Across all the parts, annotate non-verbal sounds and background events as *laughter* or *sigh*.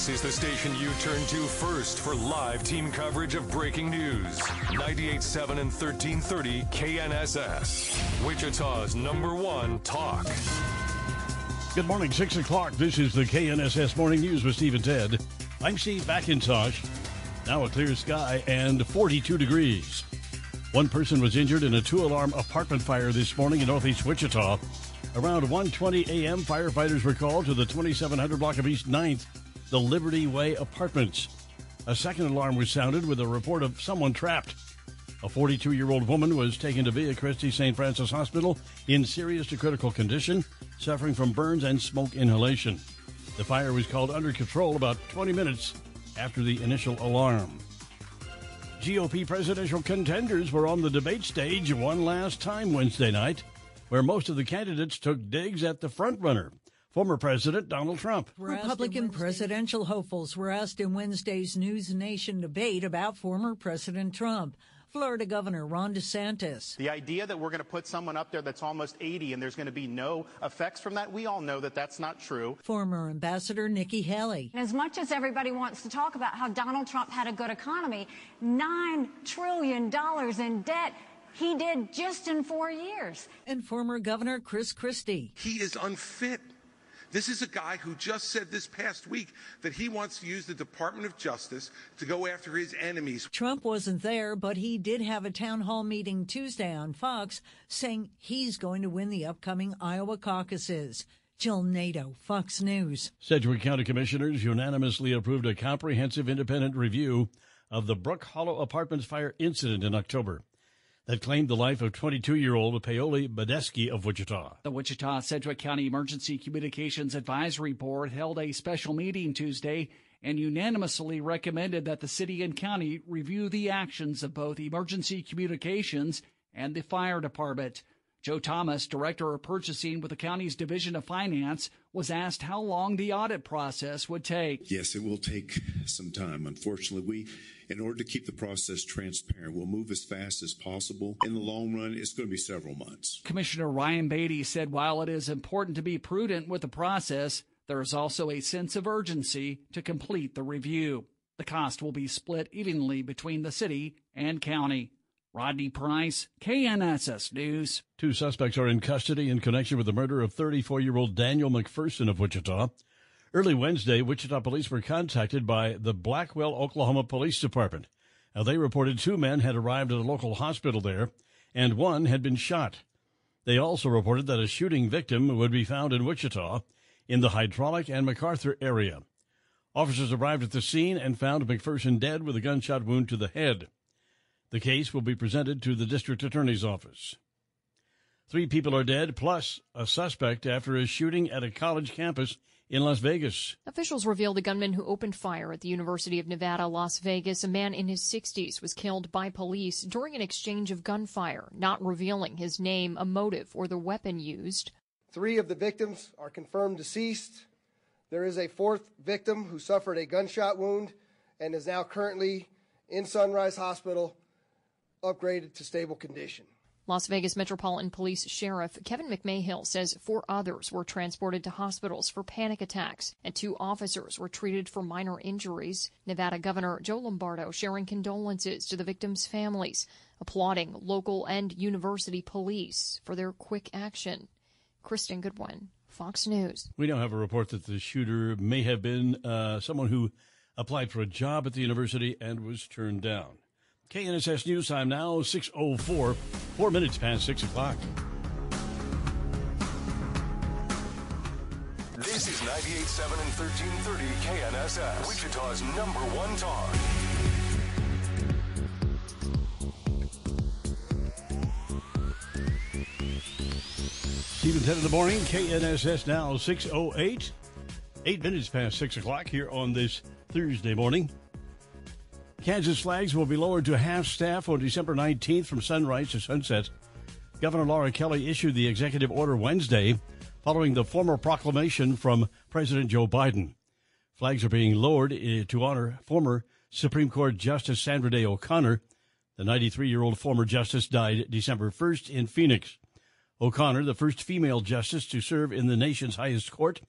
This is the station you turn to first for live team coverage of breaking news. 98.7 and 1330 KNSS. Wichita's number one talk. Good morning, 6 o'clock. This is the KNSS Morning News with Steve and Ted. I'm Steve McIntosh. Now a clear sky and 42 degrees. One person was injured in a two-alarm apartment fire this morning in northeast Wichita. Around 1:20 a.m., firefighters were called to the 2700 block of East 9th, the Liberty Way Apartments. A second alarm was sounded with a report of someone trapped. A 42-year-old woman was taken to Via Christi St. Francis Hospital in serious to critical condition, suffering from burns and smoke inhalation. The fire was called under control about 20 minutes after the initial alarm. GOP presidential contenders were on the debate stage one last time Wednesday night, where most of the candidates took digs at the frontrunner, former President Donald Trump. Republican presidential hopefuls were asked in Wednesday's News Nation debate about former President Trump. Florida Governor Ron DeSantis. The idea that we're going to put someone up there that's almost 80 and there's going to be no effects from that, we all know that that's not true. Former Ambassador Nikki Haley. As much as everybody wants to talk about how Donald Trump had a good economy, $9 trillion in debt. He did just in four years. And former Governor Chris Christie. He is unfit. This is a guy who just said this past week that he wants to use the Department of Justice to go after his enemies. Trump wasn't there, but he did have a town hall meeting Tuesday on Fox saying he's going to win the upcoming Iowa caucuses. Jill Nato, Fox News. Sedgwick County Commissioners unanimously approved a comprehensive independent review of the Brook Hollow Apartments fire incident in October that claimed the life of 22 year old Paoli Badeski of Wichita. The Wichita Sedgwick County Emergency Communications Advisory Board held a special meeting Tuesday and unanimously recommended that the city and county review the actions of both emergency communications and the fire department. Joe Thomas, Director of Purchasing with the county's Division of Finance, was asked how long the audit process would take. Yes, it will take some time. Unfortunately, we, in order to keep the process transparent, we'll move as fast as possible. In the long run, it's going to be several months. Commissioner Ryan Beatty said while it is important to be prudent with the process, there is also a sense of urgency to complete the review. The cost will be split evenly between the city and county. Rodney Price, KNSS News. Two suspects are in custody in connection with the murder of 34 year old Daniel McPherson of Wichita. Early Wednesday, Wichita police were contacted by the Blackwell, Oklahoma Police Department. Now, they reported two men had arrived at a local hospital there, and one had been shot. They also reported that a shooting victim would be found in Wichita in the Hydraulic and MacArthur area. Officers arrived at the scene and found McPherson dead with a gunshot wound to the head. The case will be presented to the district attorney's office. Three people are dead, plus a suspect after a shooting at a college campus in Las Vegas. Officials revealed the gunman who opened fire at the University of Nevada, Las Vegas, a man in his 60s, was killed by police during an exchange of gunfire, not revealing his name, a motive, or the weapon used. Three of the victims are confirmed deceased. There is a fourth victim who suffered a gunshot wound and is now currently in Sunrise Hospital upgraded to stable condition. Las Vegas Metropolitan Police Sheriff Kevin McMahill says four others were transported to hospitals for panic attacks, and two officers were treated for minor injuries. Nevada Governor Joe Lombardo sharing condolences to the victims' families, applauding local and university police for their quick action. Kristen Goodwin, Fox News. We now have a report that the shooter may have been uh, someone who applied for a job at the university and was turned down. KNSS News Time now, 6.04, four minutes past 6 o'clock. This is 98.7 and 1330 KNSS, Wichita's number one talk. Steve and Ted in the morning, KNSS now, 6.08. Eight minutes past six o'clock here on this Thursday morning. Kansas flags will be lowered to half staff on December 19th from sunrise to sunset. Governor Laura Kelly issued the executive order Wednesday following the formal proclamation from President Joe Biden. Flags are being lowered eh, to honor former Supreme Court Justice Sandra Day O'Connor. The 93 year old former justice died December 1st in Phoenix. O'Connor, the first female justice to serve in the nation's highest court,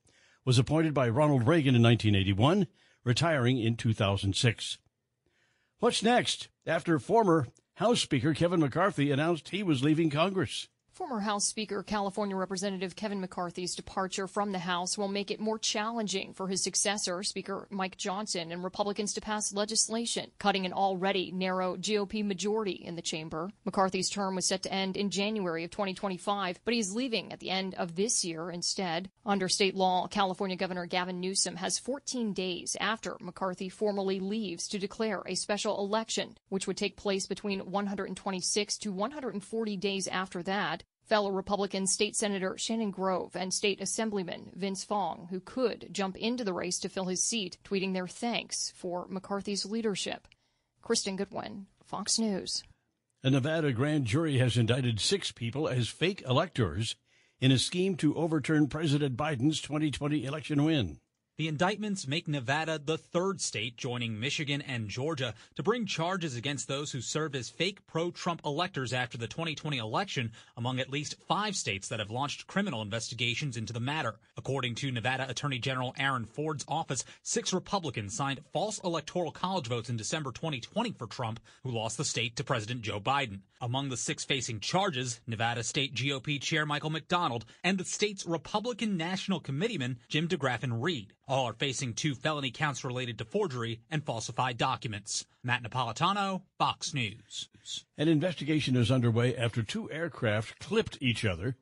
was appointed by Ronald Reagan in 1981, retiring in 2006. What's next after former House Speaker Kevin McCarthy announced he was leaving Congress? Former House Speaker, California Representative Kevin McCarthy's departure from the House will make it more challenging for his successor, Speaker Mike Johnson, and Republicans to pass legislation, cutting an already narrow GOP majority in the chamber. McCarthy's term was set to end in January of 2025, but he's leaving at the end of this year instead. Under state law, California Governor Gavin Newsom has 14 days after McCarthy formally leaves to declare a special election, which would take place between 126 to 140 days after that. Fellow Republican State Senator Shannon Grove and State Assemblyman Vince Fong, who could jump into the race to fill his seat, tweeting their thanks for McCarthy's leadership. Kristen Goodwin, Fox News. A Nevada grand jury has indicted six people as fake electors in a scheme to overturn President Biden's 2020 election win. The indictments make Nevada the third state joining Michigan and Georgia to bring charges against those who served as fake pro-Trump electors after the 2020 election, among at least five states that have launched criminal investigations into the matter. According to Nevada Attorney General Aaron Ford's office, six Republicans signed false electoral college votes in December 2020 for Trump, who lost the state to President Joe Biden. Among the six facing charges, Nevada State GOP Chair Michael McDonald and the state's Republican National Committeeman Jim DeGraffenreid. Reed. All are facing two felony counts related to forgery and falsified documents. Matt Napolitano, Fox News. An investigation is underway after two aircraft clipped each other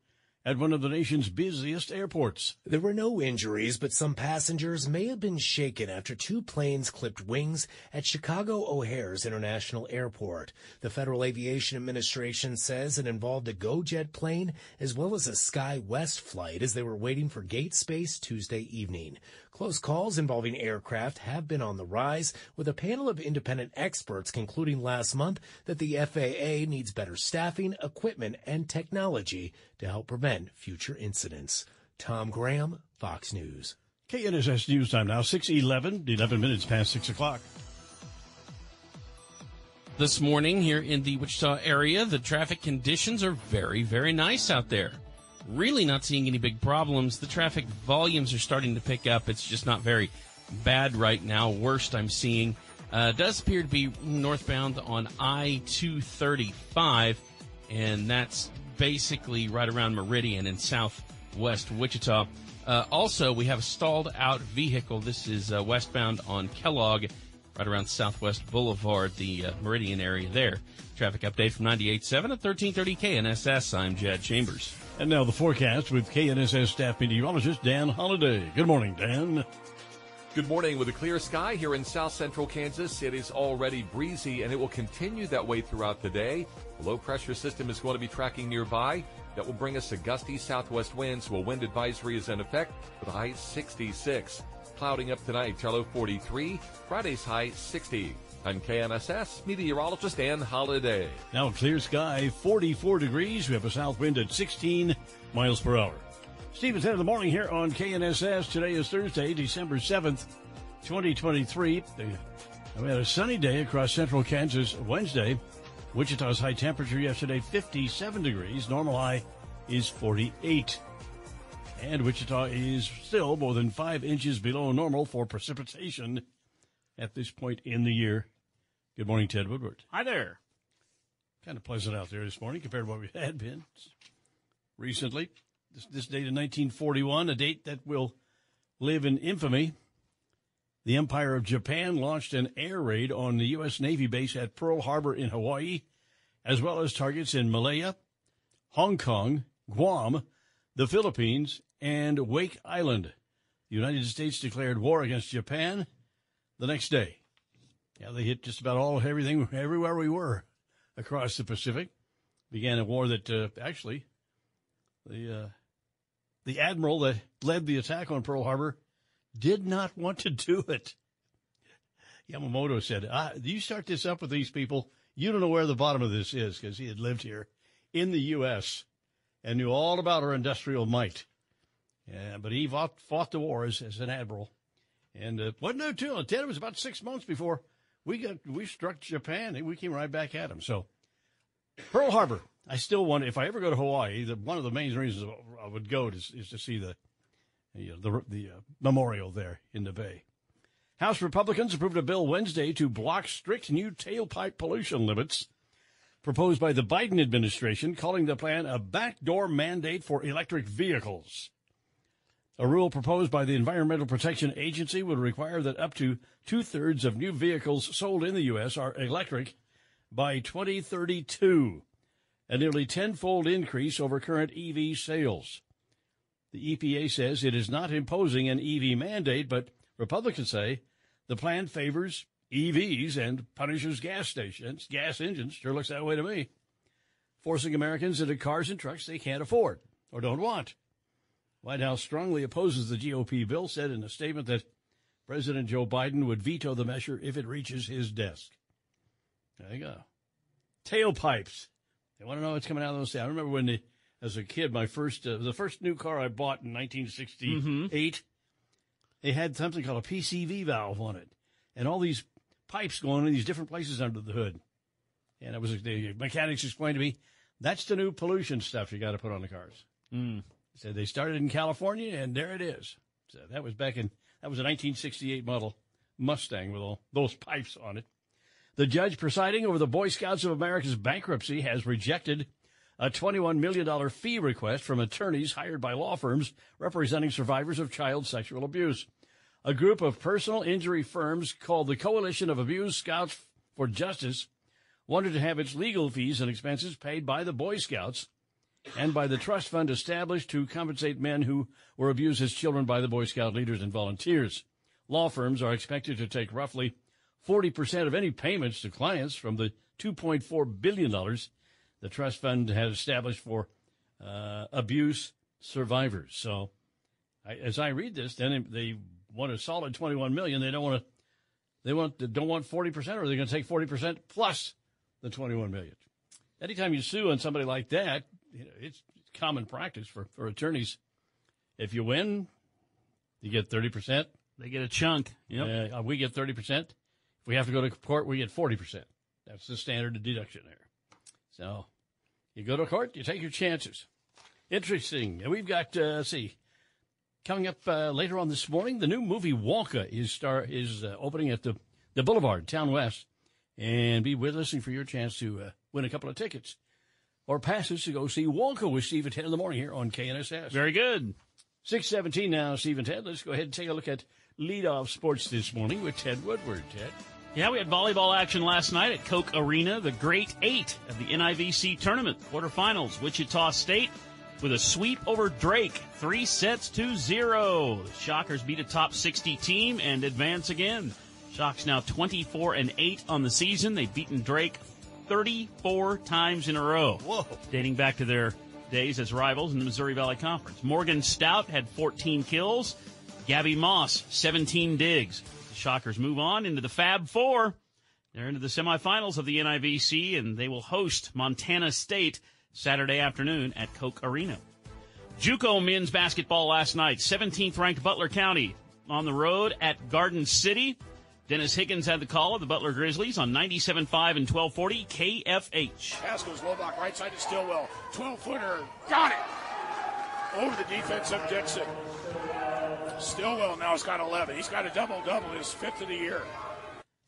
at one of the nation's busiest airports. There were no injuries, but some passengers may have been shaken after two planes clipped wings at Chicago O'Hare's International Airport. The Federal Aviation Administration says it involved a GoJet plane as well as a SkyWest flight as they were waiting for gate space Tuesday evening. Close calls involving aircraft have been on the rise, with a panel of independent experts concluding last month that the FAA needs better staffing, equipment, and technology to help prevent future incidents. Tom Graham, Fox News. KNSS News Time now, 611, 11 minutes past 6 o'clock. This morning here in the Wichita area, the traffic conditions are very, very nice out there really not seeing any big problems. The traffic volumes are starting to pick up. It's just not very bad right now. Worst I'm seeing uh, does appear to be northbound on I 235, and that's basically right around Meridian in southwest Wichita. Uh, also, we have a stalled out vehicle. This is uh, westbound on Kellogg, right around Southwest Boulevard, the uh, Meridian area there. Traffic update from 98.7 at 1330 KNSS. I'm Jed Chambers. And now the forecast with KNSS staff meteorologist Dan Holliday. Good morning, Dan. Good morning. With a clear sky here in south central Kansas, it is already breezy and it will continue that way throughout the day. A low pressure system is going to be tracking nearby. That will bring us a gusty southwest winds. So a wind advisory is in effect with a high 66. Clouding up tonight, low 43. Friday's high 60. I'm KNSS meteorologist Dan Holiday. Now clear sky, 44 degrees. We have a south wind at 16 miles per hour. Steve and Ted in the morning here on KNSS. Today is Thursday, December 7th, 2023. We uh, had a sunny day across central Kansas Wednesday. Wichita's high temperature yesterday, 57 degrees. Normal high is 48. And Wichita is still more than five inches below normal for precipitation at this point in the year. Good morning, Ted Woodward. Hi there. Kind of pleasant out there this morning compared to what we had been recently. This, this date in 1941, a date that will live in infamy. The Empire of Japan launched an air raid on the U.S. Navy base at Pearl Harbor in Hawaii, as well as targets in Malaya, Hong Kong, Guam, the Philippines, and Wake Island. The United States declared war against Japan the next day. Yeah, they hit just about all everything everywhere we were across the Pacific. Began a war that uh, actually the uh, the admiral that led the attack on Pearl Harbor did not want to do it. Yamamoto said, ah, "You start this up with these people, you don't know where the bottom of this is," because he had lived here in the U.S. and knew all about our industrial might. Yeah, but he fought, fought the wars as an admiral, and uh, wasn't no too long. Ted, it was about six months before we got we struck Japan, and we came right back at him. So Pearl Harbor, I still want. If I ever go to Hawaii, the, one of the main reasons I would go is, is to see the you know, the, the uh, memorial there in the bay. House Republicans approved a bill Wednesday to block strict new tailpipe pollution limits proposed by the Biden administration, calling the plan a backdoor mandate for electric vehicles. A rule proposed by the Environmental Protection Agency would require that up to two thirds of new vehicles sold in the U.S. are electric by 2032, a nearly tenfold increase over current EV sales. The EPA says it is not imposing an EV mandate, but Republicans say the plan favors EVs and punishes gas stations, gas engines. Sure looks that way to me. Forcing Americans into cars and trucks they can't afford or don't want. White House strongly opposes the GOP bill, said in a statement that President Joe Biden would veto the measure if it reaches his desk. There you go. Tailpipes. They want to know what's coming out of those. I remember when the as a kid, my first uh, the first new car I bought in 1968, mm-hmm. had something called a PCV valve on it, and all these pipes going in these different places under the hood. And it was the mechanics explained to me that's the new pollution stuff you got to put on the cars. Mm. So they started in California, and there it is. So that was back in that was a 1968 model Mustang with all those *laughs* pipes on it. The judge presiding over the Boy Scouts of America's bankruptcy has rejected a $21 million fee request from attorneys hired by law firms representing survivors of child sexual abuse. A group of personal injury firms called the Coalition of Abused Scouts for Justice wanted to have its legal fees and expenses paid by the Boy Scouts and by the trust fund established to compensate men who were abused as children by the Boy Scout leaders and volunteers. Law firms are expected to take roughly 40% of any payments to clients from the $2.4 billion the trust fund has established for uh, abuse survivors. So, I, as I read this, then they want a solid 21 million. They don't want to. They want don't want 40 percent, or they're going to take 40 percent plus the 21 million. Anytime you sue on somebody like that, you know, it's common practice for, for attorneys. If you win, you get 30 percent. They get a chunk. Yep. Uh, we get 30 percent. If we have to go to court, we get 40 percent. That's the standard deduction there. So you go to court, you take your chances. Interesting. And we've got, uh, let's see, coming up uh, later on this morning, the new movie Wonka is star is uh, opening at the, the Boulevard, Town West. And be with us for your chance to uh, win a couple of tickets or passes to go see Wonka with Steve and Ted in the morning here on KNSS. Very good. 617 now, Steve and Ted. Let's go ahead and take a look at leadoff sports this morning with Ted Woodward. Ted. Yeah, we had volleyball action last night at Koch Arena, the Great Eight of the NIVC tournament quarterfinals. Wichita State with a sweep over Drake, three sets to zero. The Shockers beat a top 60 team and advance again. Shocks now 24 and 8 on the season. They've beaten Drake 34 times in a row. Whoa. Dating back to their days as rivals in the Missouri Valley Conference. Morgan Stout had 14 kills. Gabby Moss, 17 digs. The Shockers move on into the Fab Four. They're into the semifinals of the NIVC, and they will host Montana State Saturday afternoon at Koch Arena. JUCO men's basketball last night. 17th ranked Butler County on the road at Garden City. Dennis Higgins had the call of the Butler Grizzlies on 97.5 and 1240 KFH. Pass goes Lobach right side to Stillwell. 12 footer. Got it. Over the defense of Dixon. Stillwell now has got 11. He's got a double double, his fifth of the year.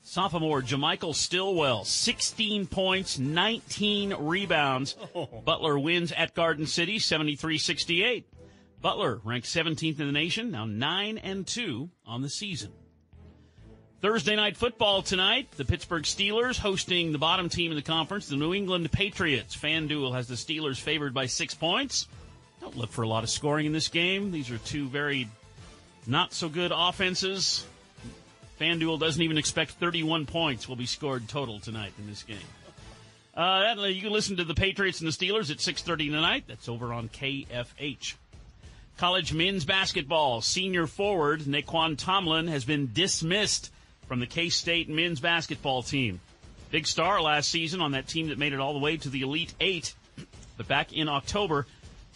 Sophomore Jamichael Stillwell, 16 points, 19 rebounds. Oh. *laughs* Butler wins at Garden City, 73-68. Butler ranked 17th in the nation, now 9 and 2 on the season. Thursday night football tonight. The Pittsburgh Steelers hosting the bottom team in the conference, the New England Patriots. FanDuel has the Steelers favored by six points. Don't look for a lot of scoring in this game. These are two very not so good offenses. FanDuel doesn't even expect 31 points will be scored total tonight in this game. Uh, you can listen to the Patriots and the Steelers at 6:30 tonight. That's over on KFH. College men's basketball senior forward Nae'Qwan Tomlin has been dismissed from the K-State men's basketball team. Big star last season on that team that made it all the way to the Elite Eight. But back in October,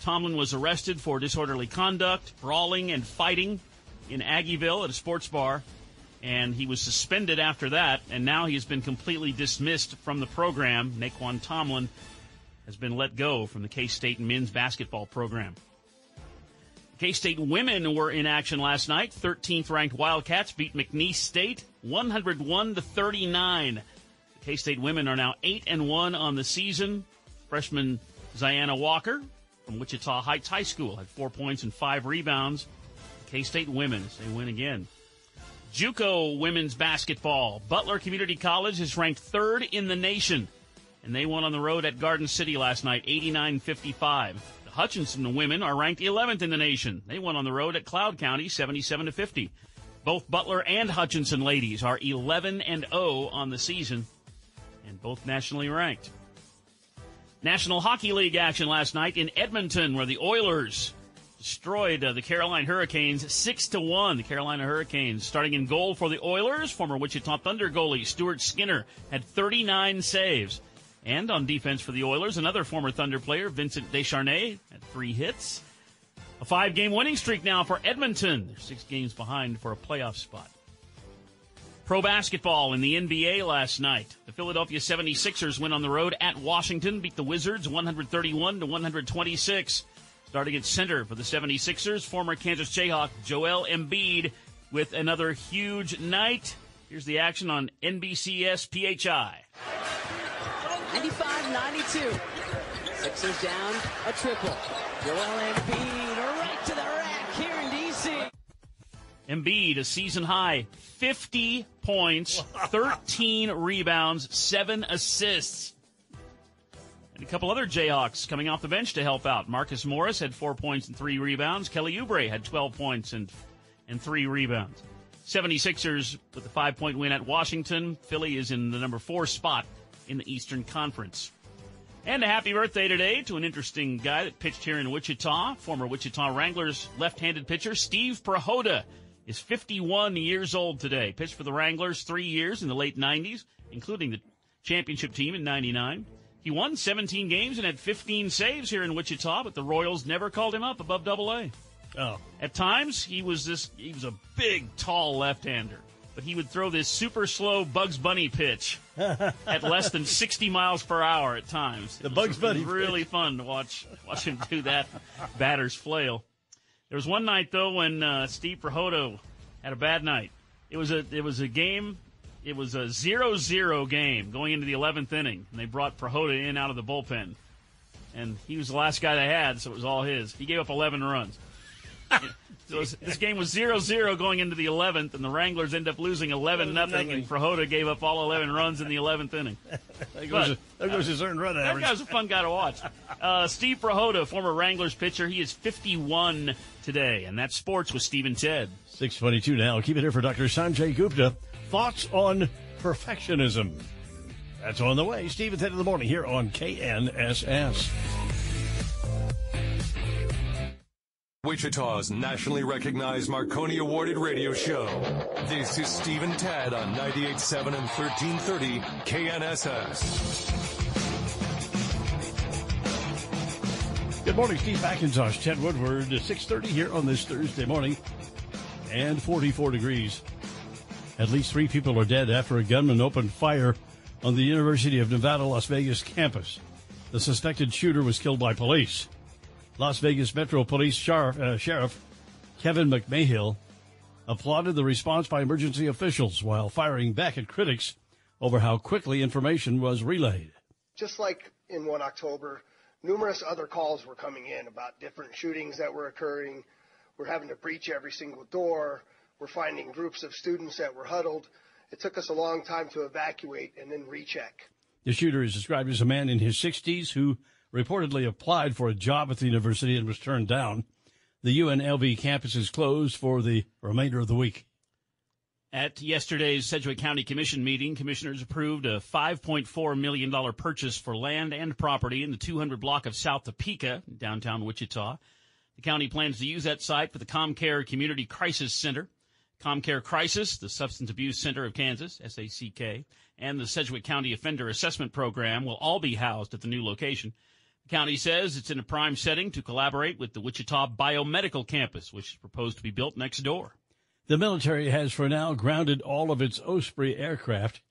Tomlin was arrested for disorderly conduct, brawling, and fighting in Aggieville at a sports bar. And he was suspended after that, and now he has been completely dismissed from the program. Nae'Qwan Tomlin has been let go from the K-State men's basketball program. K-State women were in action last night. 13th ranked Wildcats beat McNeese State 101 to 39. The K-State women are now 8 and 1 on the season. Freshman Zyanna Walker from Wichita Heights High School had 4 points and 5 rebounds. K-State women, they win again. JUCO women's basketball. Butler Community College is ranked 3rd in the nation and they won on the road at Garden City last night 89-55. Hutchinson women are ranked 11th in the nation. They won on the road at Cloud County 77 to 50. Both Butler and Hutchinson ladies are 11 and 0 on the season and both nationally ranked. National Hockey League action last night in Edmonton where the Oilers destroyed uh, the Carolina Hurricanes 6 to 1. The Carolina Hurricanes starting in goal for the Oilers, former Wichita Thunder goalie Stuart Skinner had 39 saves. And on defense for the Oilers, another former Thunder player, Vincent Desharnais, had three hits. A five game winning streak now for Edmonton. They're six games behind for a playoff spot. Pro basketball in the NBA last night. The Philadelphia 76ers went on the road at Washington, beat the Wizards 131 to 126. Starting at center for the 76ers, former Kansas Jayhawk Joel Embiid with another huge night. Here's the action on NBCS PHI. 95-92. Sixers down a triple. Joel Embiid right to the rack here in D.C. Embiid, a season high, 50 points, *laughs* 13 rebounds, 7 assists. And a couple other Jayhawks coming off the bench to help out. Marcus Morris had 4 points and 3 rebounds. Kelly Oubre had 12 points and, and 3 rebounds. 76ers with a 5-point win at Washington. Philly is in the number 4 spot in the Eastern Conference. And a happy birthday today to an interesting guy that pitched here in Wichita, former Wichita Wranglers left-handed pitcher Steve Prihoda is 51 years old today. Pitched for the Wranglers three years in the late 90s, including the championship team in 99. He won 17 games and had 15 saves here in Wichita, but the Royals never called him up above double A. Oh. At times, he was this, he was a big, tall left-hander he would throw this super slow Bugs Bunny pitch *laughs* at less than 60 miles per hour at times. The Bugs Bunny really pitch. fun to watch watch him do that batter's flail. There was one night though when uh, Steve Prihoda had a bad night. It was a it was a game. It was a 0-0 game going into the 11th inning, and they brought Prihoda in out of the bullpen, and he was the last guy they had, so it was all his. He gave up 11 runs. *laughs* So this game was 0-0 going into the 11th, and the Wranglers end up losing 11 nothing, and Prihoda gave up all 11 runs in the 11th inning. *laughs* There goes, a, there goes his earned run That average. guy's a fun guy to watch. *laughs* Uh, Steve Prihoda, former Wranglers pitcher, he is 51 today, and that's sports with Steve and Ted. 622 now. Keep it here for Dr. Sanjay Gupta. Thoughts on perfectionism. That's on the way. Steve and Ted in the morning here on KNSS. Wichita's nationally recognized Marconi awarded radio show. This is Steve Ted on 98.7 and 1330 KNSS. Good morning, Steve McIntosh, Ted Woodward, 630 here on this Thursday morning, and 44 degrees. At least three people are dead after a gunman opened fire on the University of Nevada, Las Vegas campus. The suspected shooter was killed by police. Las Vegas Metro Police Sheriff, uh, Sheriff Kevin McMahill applauded the response by emergency officials while firing back at critics over how quickly information was relayed. Just like in 1 October, numerous other calls were coming in about different shootings that were occurring. We're having to breach every single door. We're finding groups of students that were huddled. It took us a long time to evacuate and then recheck. The shooter is described as a man in his 60s who reportedly applied for a job at the university and was turned down. The UNLV campus is closed for the remainder of the week. At yesterday's Sedgwick County Commission meeting, commissioners approved a $5.4 million purchase for land and property in the 200 block of South Topeka, downtown Wichita. The county plans to use that site for the ComCare Community Crisis Center. ComCare Crisis, the Substance Abuse Center of Kansas, SACK, and the Sedgwick County Offender Assessment Program will all be housed at the new location. The county says it's in a prime setting to collaborate with the Wichita Biomedical Campus, which is proposed to be built next door. The military has for now grounded all of its Osprey aircraft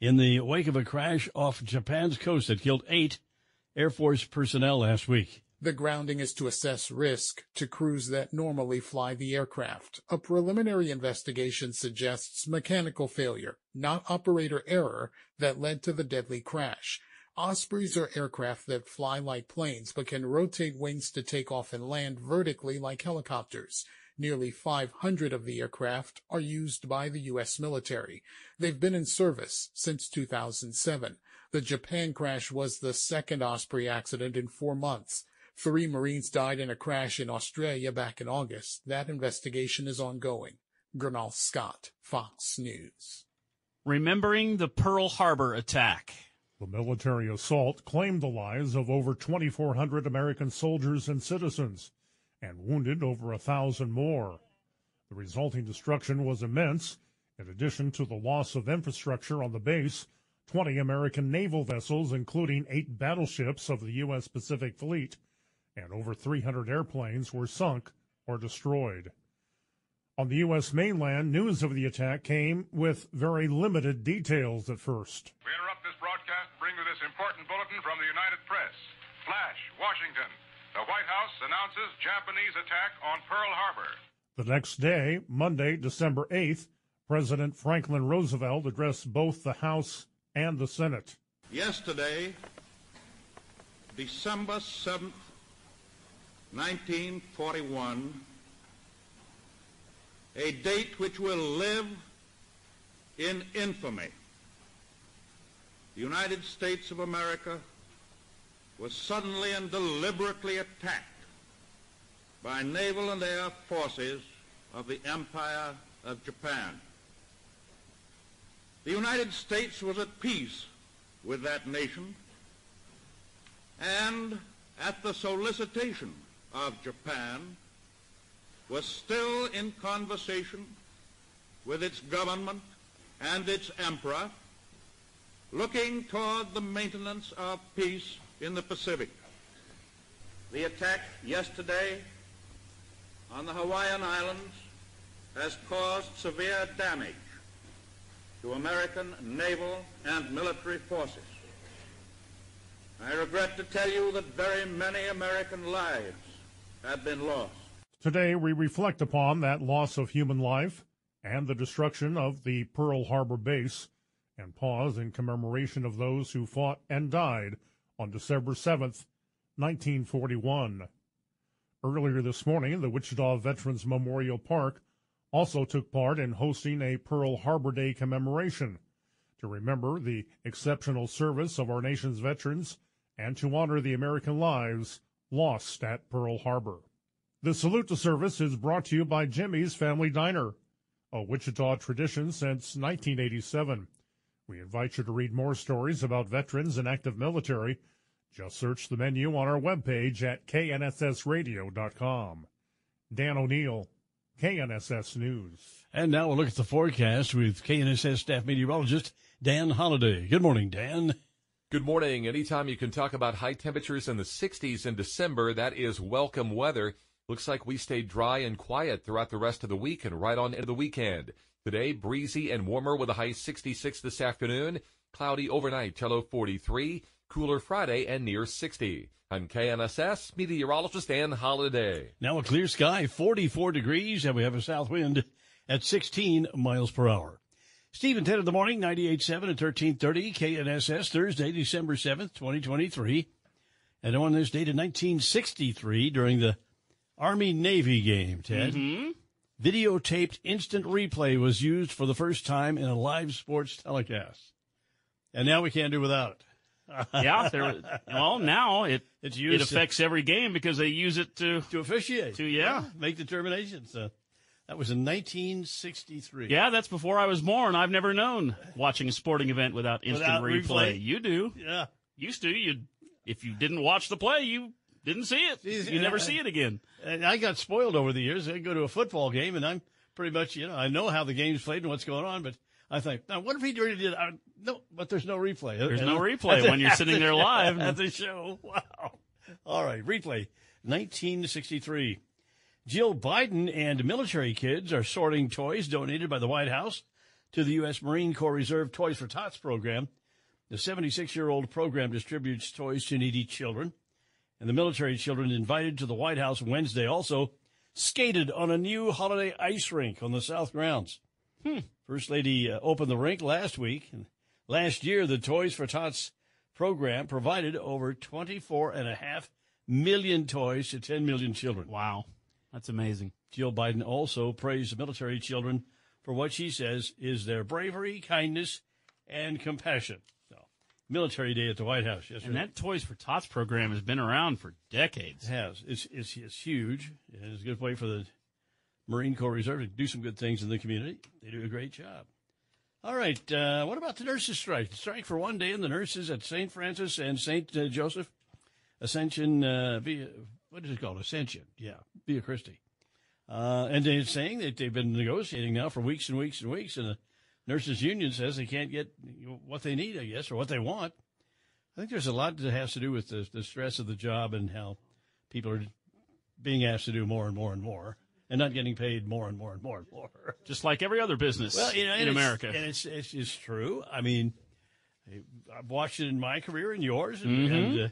in the wake of a crash off Japan's coast that killed eight Air Force personnel last week. The grounding is to assess risk to crews that normally fly the aircraft. A preliminary investigation suggests mechanical failure, not operator error, that led to the deadly crash. Ospreys are aircraft that fly like planes but can rotate wings to take off and land vertically like helicopters. Nearly 500 of the aircraft are used by the U.S. military. They've been in service since 2007. The Japan crash was the second Osprey accident in four months. Three Marines died in a crash in Australia back in August. That investigation is ongoing. Gernal Scott, Fox News. Remembering the Pearl Harbor attack. The military assault claimed the lives of over 2,400 American soldiers and citizens and wounded over a thousand more. The resulting destruction was immense. In addition to the loss of infrastructure on the base, 20 American naval vessels, including eight battleships of the U.S. Pacific Fleet, and over 300 airplanes were sunk or destroyed. On the U.S. mainland, news of the attack came with very limited details at first. We interrupt broadcast bring you this important bulletin from the United Press. Flash, Washington. The White House announces Japanese attack on Pearl Harbor. The next day, Monday, December 8th, President Franklin Roosevelt addressed both the House and the Senate. Yesterday, December 7th, 1941, a date which will live in infamy. The United States of America was suddenly and deliberately attacked by naval and air forces of the Empire of Japan. The United States was at peace with that nation and at the solicitation of Japan was still in conversation with its government and its emperor looking toward the maintenance of peace in the Pacific. The attack yesterday on the Hawaiian Islands has caused severe damage to American naval and military forces. I regret to tell you that very many American lives have been lost. Today, we reflect upon that loss of human life and the destruction of the Pearl Harbor base and pause in commemoration of those who fought and died on December 7, 1941. Earlier this morning, the Wichita Veterans Memorial Park also took part in hosting a Pearl Harbor Day commemoration to remember the exceptional service of our nation's veterans and to honor the American lives lost at Pearl Harbor. The salute to service is brought to you by Jimmy's Family Diner, a Wichita tradition since 1987. We invite you to read more stories about veterans and active military. Just search the menu on our webpage at knssradio.com. Dan O'Neill, KNSS News. And now we'll look at the forecast with KNSS staff meteorologist Dan Holliday. Good morning, Dan. Good morning. Anytime you can talk about high temperatures in the 60s in December, that is welcome weather. Looks like we stayed dry and quiet throughout the rest of the week and right on into the weekend. Today, breezy and warmer with a high 66 this afternoon. Cloudy overnight, low 43. Cooler Friday and near 60. I'm KNSS meteorologist Dan Holliday. Now a clear sky, 44 degrees, and we have a south wind at 16 miles per hour. Steve and Ted in the morning, 98.7 at 1330 KNSS, Thursday, December 7th, 2023. And on this date in 1963, during the Army-Navy game, Ted, Mm-hmm. Videotaped instant replay was used for the first time in a live sports telecast. And now we can't do without it. *laughs* yeah, there. Well, now it It's it used to- affects every game because they use it to to officiate. To yeah, make determinations. Uh, that was in 1963. yeah. That's before I was born. I've never known watching a sporting event without instant Without replay. replay? You do. Yeah. Used to. You if you didn't watch the play, you Didn't see it. You never uh, see it again. Uh, I got spoiled over the years. I go to a football game, and I'm pretty much, you know, I know how the game's played and what's going on, but I think, now, what if he really did? I, no, but there's no replay. There's And no replay when you're sitting there *laughs* live. at the show. Wow. All right, replay. 1963. Jill Biden and military kids are sorting toys donated by the White House to the U.S. Marine Corps Reserve Toys for Tots program. The 76 year old program distributes toys to needy children. And the military children invited to the White House Wednesday also skated on a new holiday ice rink on the South grounds. Hmm. First Lady uh, opened the rink last week. And last year, the Toys for Tots program provided over 24.5 million toys to 10 million children. Wow. That's amazing. Jill Biden also praised the military children for what she says is their bravery, kindness, and compassion. Military Day at the White House yesterday. And that Toys for Tots program has been around for decades. It has. It's, it's, it's huge. It's a good way for the Marine Corps Reserve to do some good things in the community. They do a great job. All right. Uh, what about the nurses' strike? The strike for one day, and the nurses at St. Francis and St. Uh, Joseph Ascension, uh, via, what is it called? Ascension. Yeah, Via Christi. Uh, and they're saying that they've been negotiating now for weeks and weeks and weeks, and the nurses' union says they can't get what they need, I guess, or what they want. I think there's a lot that has to do with the, the stress of the job and how people are being asked to do more and more and more and not getting paid more and more and more and more. *laughs* Just like every other business Well, you know, in it's- America. and it's, it's it's true. I mean, I've watched it in my career and yours, and, Mhm. and uh,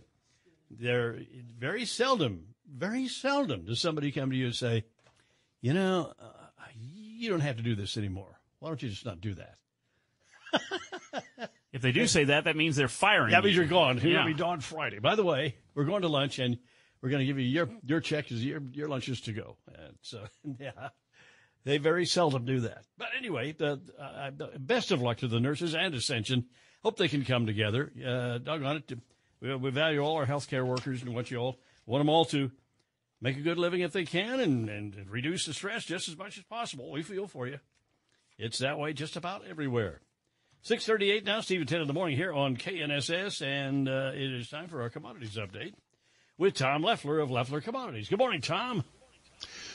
there very seldom, very seldom does somebody come to you and say, you know, uh, you don't have to do this anymore. Why don't you just not do that? if they do say that, that means they're firing. That means you. you're gone. You're Yeah. gonna be gone Friday. By the way, we're going to lunch, and we're going to give you your your check as your your lunch is to go. And so, *laughs* yeah, they very seldom do that. But anyway, the, uh, best of luck to the nurses and Ascension. Hope they can come together. Uh, doggone it, we, we value all our healthcare workers and want you all want them all to make a good living if they can, and and reduce the stress just as much as possible. We feel for you. It's that way just about everywhere. 638 now, at 10 in the morning here on KNSS, and uh, it is time for our commodities update with Tom Leffler of Leffler Commodities. Good morning, Tom.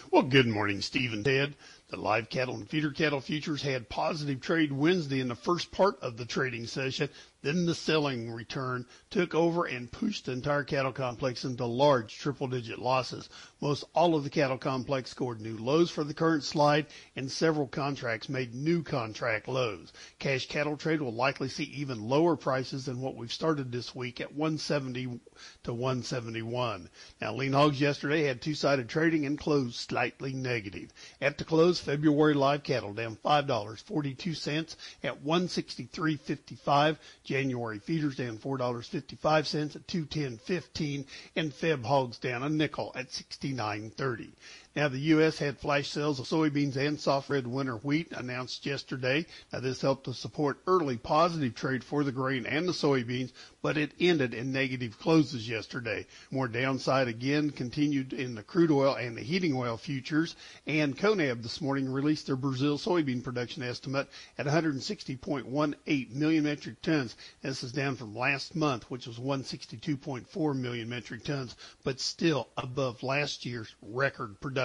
Well, good morning, Steve and Ted. The live cattle and feeder cattle futures had positive trade Wednesday in the first part of the trading session. Then the selling return took over and pushed the entire cattle complex into large triple digit losses. Most all of the cattle complex scored new lows for the current slide and several contracts made new contract lows. Cash cattle trade will likely see even lower prices than what we've started this week at 170 to 171. Now lean hogs yesterday had two-sided trading and closed slightly negative. At the close, February live cattle down $5.42 at 163.55. January feeders down $4.55 at 210.15 and Feb hogs down a nickel at 69.30. Now the U.S. had flash sales of soybeans and soft red winter wheat announced yesterday. Now this helped to support early positive trade for the grain and the soybeans, but it ended in negative closes yesterday. More downside again continued in the crude oil and the heating oil futures. And CONAB this morning released their Brazil soybean production estimate at 160.18 million metric tons. This is down from last month, which was 162.4 million metric tons, but still above last year's record production.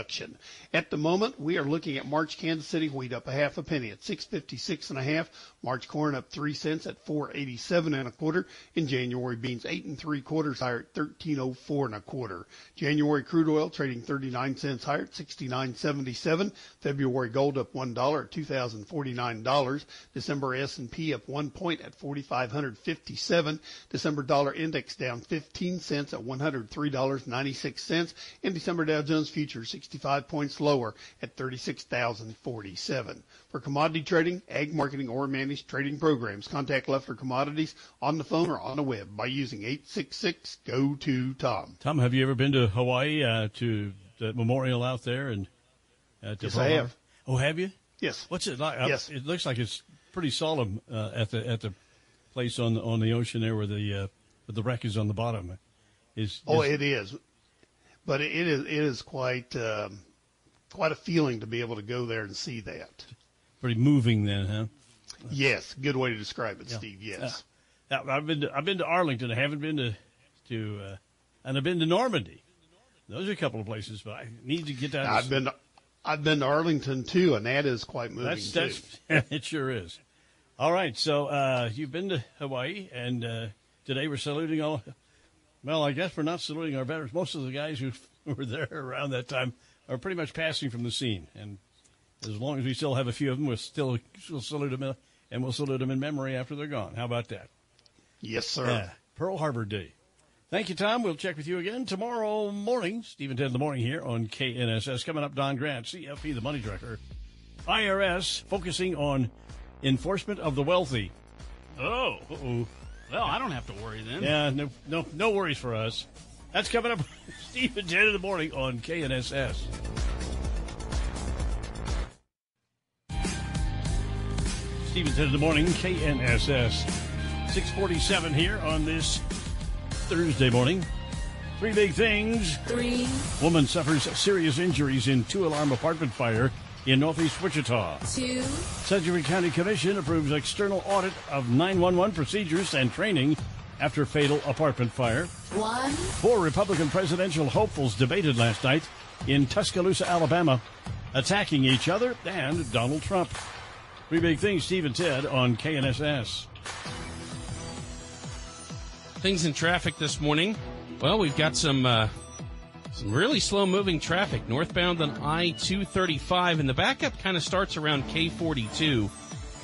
At the moment, we are looking at March Kansas City wheat up a half a penny at 656 and a half. March corn up three cents at 487 and a quarter. In January beans eight and three quarters higher at 1304 and a quarter. January crude oil trading 39 cents higher at 69.77. February gold up one dollar at $2,049. December S&P up one point at 4,557. December dollar index down 15 cents at $103.96. And December Dow Jones futures 65 points lower at 36,047. For commodity trading, ag marketing, or managed trading programs, contact Leffler Commodities on the phone or on the web by using 866 go to Tom. Tom, have you ever been to Hawaii uh, to the memorial out there? And uh, to Yes, I have. Oh, have you? Yes. What's it like? Yes. It looks like it's pretty solemn uh, at the at the place on the on the ocean there where the uh, where the wreck is on the bottom. Is, Oh, it is, but it is it is quite um, quite a feeling to be able to go there and see that. pretty moving then, huh? Yes, good way to describe it, Yeah. Steve. Yes. Yeah, I've been to, I've been to Arlington. I haven't been to to uh, and I've been to Normandy. Those are a couple of places, but I need to get down. I've been, I've been to Arlington too, and that is quite moving That's, too. *laughs* it sure is. All right, so uh, you've been to Hawaii, and uh, today we're saluting all. Well, I guess we're not saluting our veterans. Most of the guys who *laughs* were there around that time are pretty much passing from the scene, and as long as we still have a few of them, we'll still we'll salute them, and we'll salute them in memory after they're gone. How about that? Yes, sir. Yeah, Pearl Harbor Day. Thank you, Tom. We'll check with you again tomorrow morning. Steve and Ted in the morning here on KNSS. Coming up, Don Grant, CFP, the money tracker. IRS focusing on enforcement of the wealthy. Oh. Uh-oh. Well, I don't have to worry then. Yeah, no, no, no worries for us. That's coming up, *laughs* Steve and Ted in the morning on KNSS. Steve and Ted in the morning, KNSS. 647 here on this Thursday morning. Three big things. Three. Woman suffers serious injuries in two alarm apartment fire in northeast Wichita. Two. Sedgwick County Commission approves external audit of 911 procedures and training after fatal apartment fire. One. Four Republican presidential hopefuls debated last night in Tuscaloosa, Alabama, attacking each other and Donald Trump. Three big things, Steve and Ted on KNSS. Things in traffic this morning. Well, we've got some uh, some really slow moving traffic northbound on I 235, and the backup kind of starts around K 42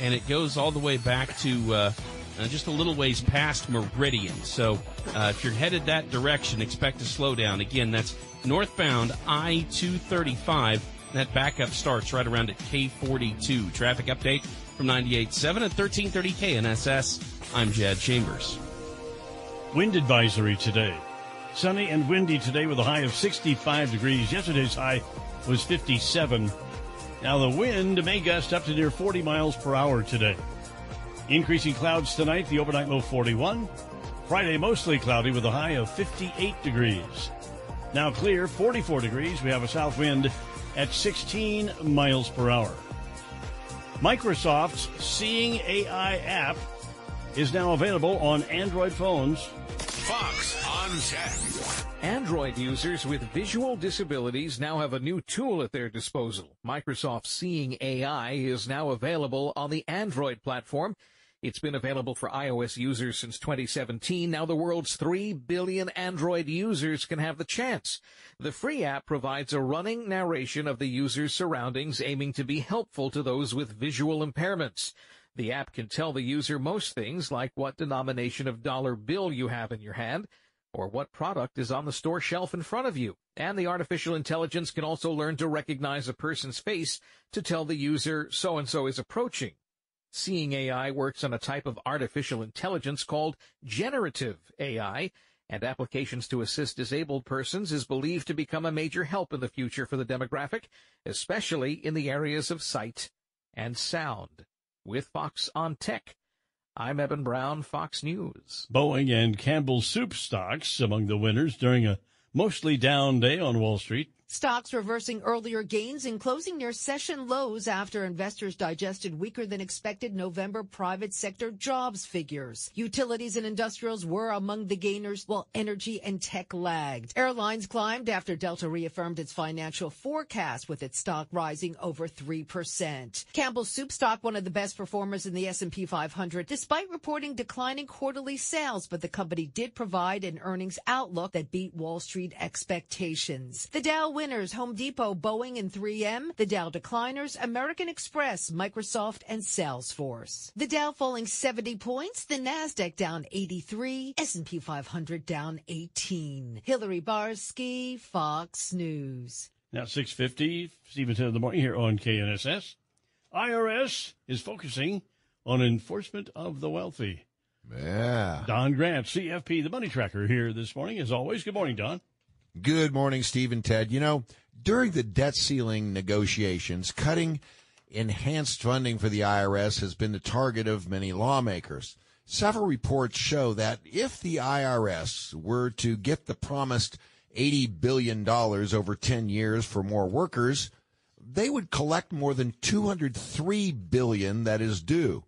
and it goes all the way back to uh, uh, just a little ways past Meridian. So uh, if you're headed that direction, expect to slow down. Again, that's northbound I 235. That backup starts right around at K 42. Traffic update from 98.7 at 1330 KNSS. I'm Jad Chambers. Wind advisory today. Sunny and windy today with a high of 65 degrees. Yesterday's high was 57. Now the wind may gust up to near 40 miles per hour today. Increasing clouds tonight, the overnight low 41. Friday mostly cloudy with a high of 58 degrees. Now clear, 44 degrees. We have a south wind at 16 miles per hour. Microsoft's Seeing AI app is now available on Android phones. Fox on Tech. Android users with visual disabilities now have a new tool at their disposal. Microsoft Seeing AI is now available on the Android platform. It's been available for iOS users since 2017. Now the world's 3 billion Android users can have the chance. The free app provides a running narration of the user's surroundings aiming to be helpful to those with visual impairments. The app can tell the user most things like what denomination of dollar bill you have in your hand or what product is on the store shelf in front of you. And the artificial intelligence can also learn to recognize a person's face to tell the user so and so is approaching. Seeing AI works on a type of artificial intelligence called generative AI, and applications to assist disabled persons is believed to become a major help in the future for the demographic, especially in the areas of sight and sound. With Fox on Tech, I'm Eben Brown, Fox News. Boeing and Campbell Soup stocks among the winners during a mostly down day on Wall Street. Stocks reversing earlier gains and closing near session lows after investors digested weaker than expected November private sector jobs figures. Utilities and industrials were among the gainers while energy and tech lagged. Airlines climbed after Delta reaffirmed its financial forecast with its stock rising over 3%. Campbell's Soup stock one of the best performers in the S&P 500 despite reporting declining quarterly sales, but the company did provide an earnings outlook that beat Wall Street expectations. The Dow winners Home Depot, Boeing, and 3M. The Dow decliners American Express, Microsoft, and Salesforce. The Dow falling 70 points, the Nasdaq down 83, S&P 500 down 18. Hillary Barsky, Fox News. Now 650, Steve and Ted in the morning here on KNSS. IRS is focusing on enforcement of the wealthy. Yeah. Don Grant, CFP, the money tracker here this morning. As always, good morning, Don. Good morning, Steve and Ted. You know, during the debt ceiling negotiations, cutting enhanced funding for the IRS has been the target of many lawmakers. Several reports show that if the IRS were to get the promised $80 billion over 10 years for more workers, they would collect more than 203 billion that is due.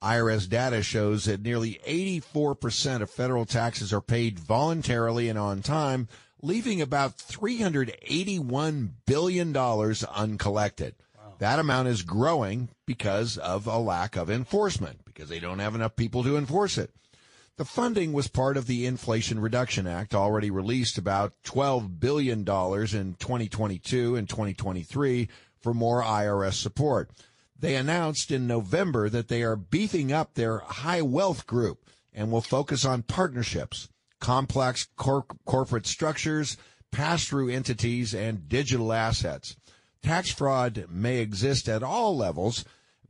IRS data shows that nearly 84% of federal taxes are paid voluntarily and on time, leaving about $381 billion uncollected. That amount is growing because of a lack of enforcement, because they don't have enough people to enforce it. The funding was part of the Inflation Reduction Act, already released about $12 billion in 2022 and 2023 for more IRS support. They announced in November that they are beefing up their high wealth group and will focus on partnerships, complex cor- corporate structures, pass through entities, and digital assets. Tax fraud may exist at all levels,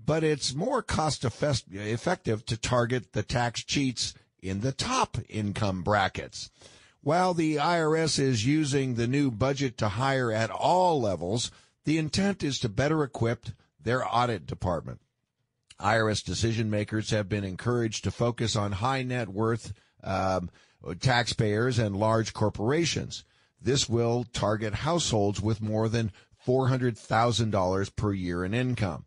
but it's more cost effective to target the tax cheats in the top income brackets. While the IRS is using the new budget to hire at all levels, the intent is to better equip their audit department. IRS decision makers have been encouraged to focus on high net worth um, taxpayers and large corporations. This will target households with more than $400,000 per year in income.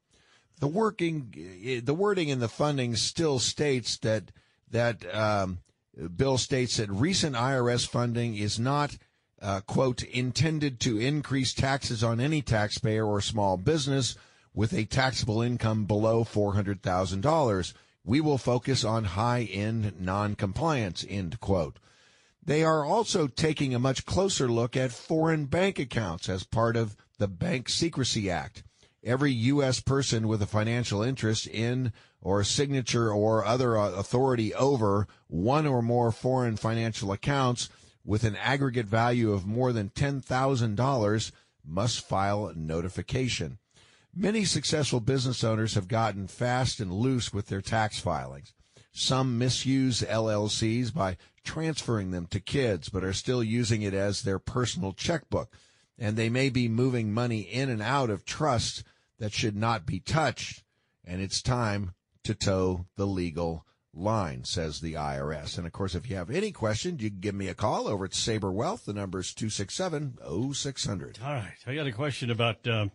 The working, the wording in the funding still states that that um, bill states that recent IRS funding is not uh, quote intended to increase taxes on any taxpayer or small business with a taxable income below $400,000. We will focus on high end non-compliance, end quote. They are also taking a much closer look at foreign bank accounts as part of the Bank Secrecy Act. Every U.S. person with a financial interest in or signature or other uh, authority over one or more foreign financial accounts with an aggregate value of more than $10,000 must file a notification. Many successful business owners have gotten fast and loose with their tax filings. Some misuse LLCs by transferring them to kids, but are still using it as their personal checkbook. And they may be moving money in and out of trusts that should not be touched. And it's time to toe the legal line, says the IRS. And of course, if you have any questions, you can give me a call over at Saber Wealth. The number is 267 0600. All right. I got a question about. Um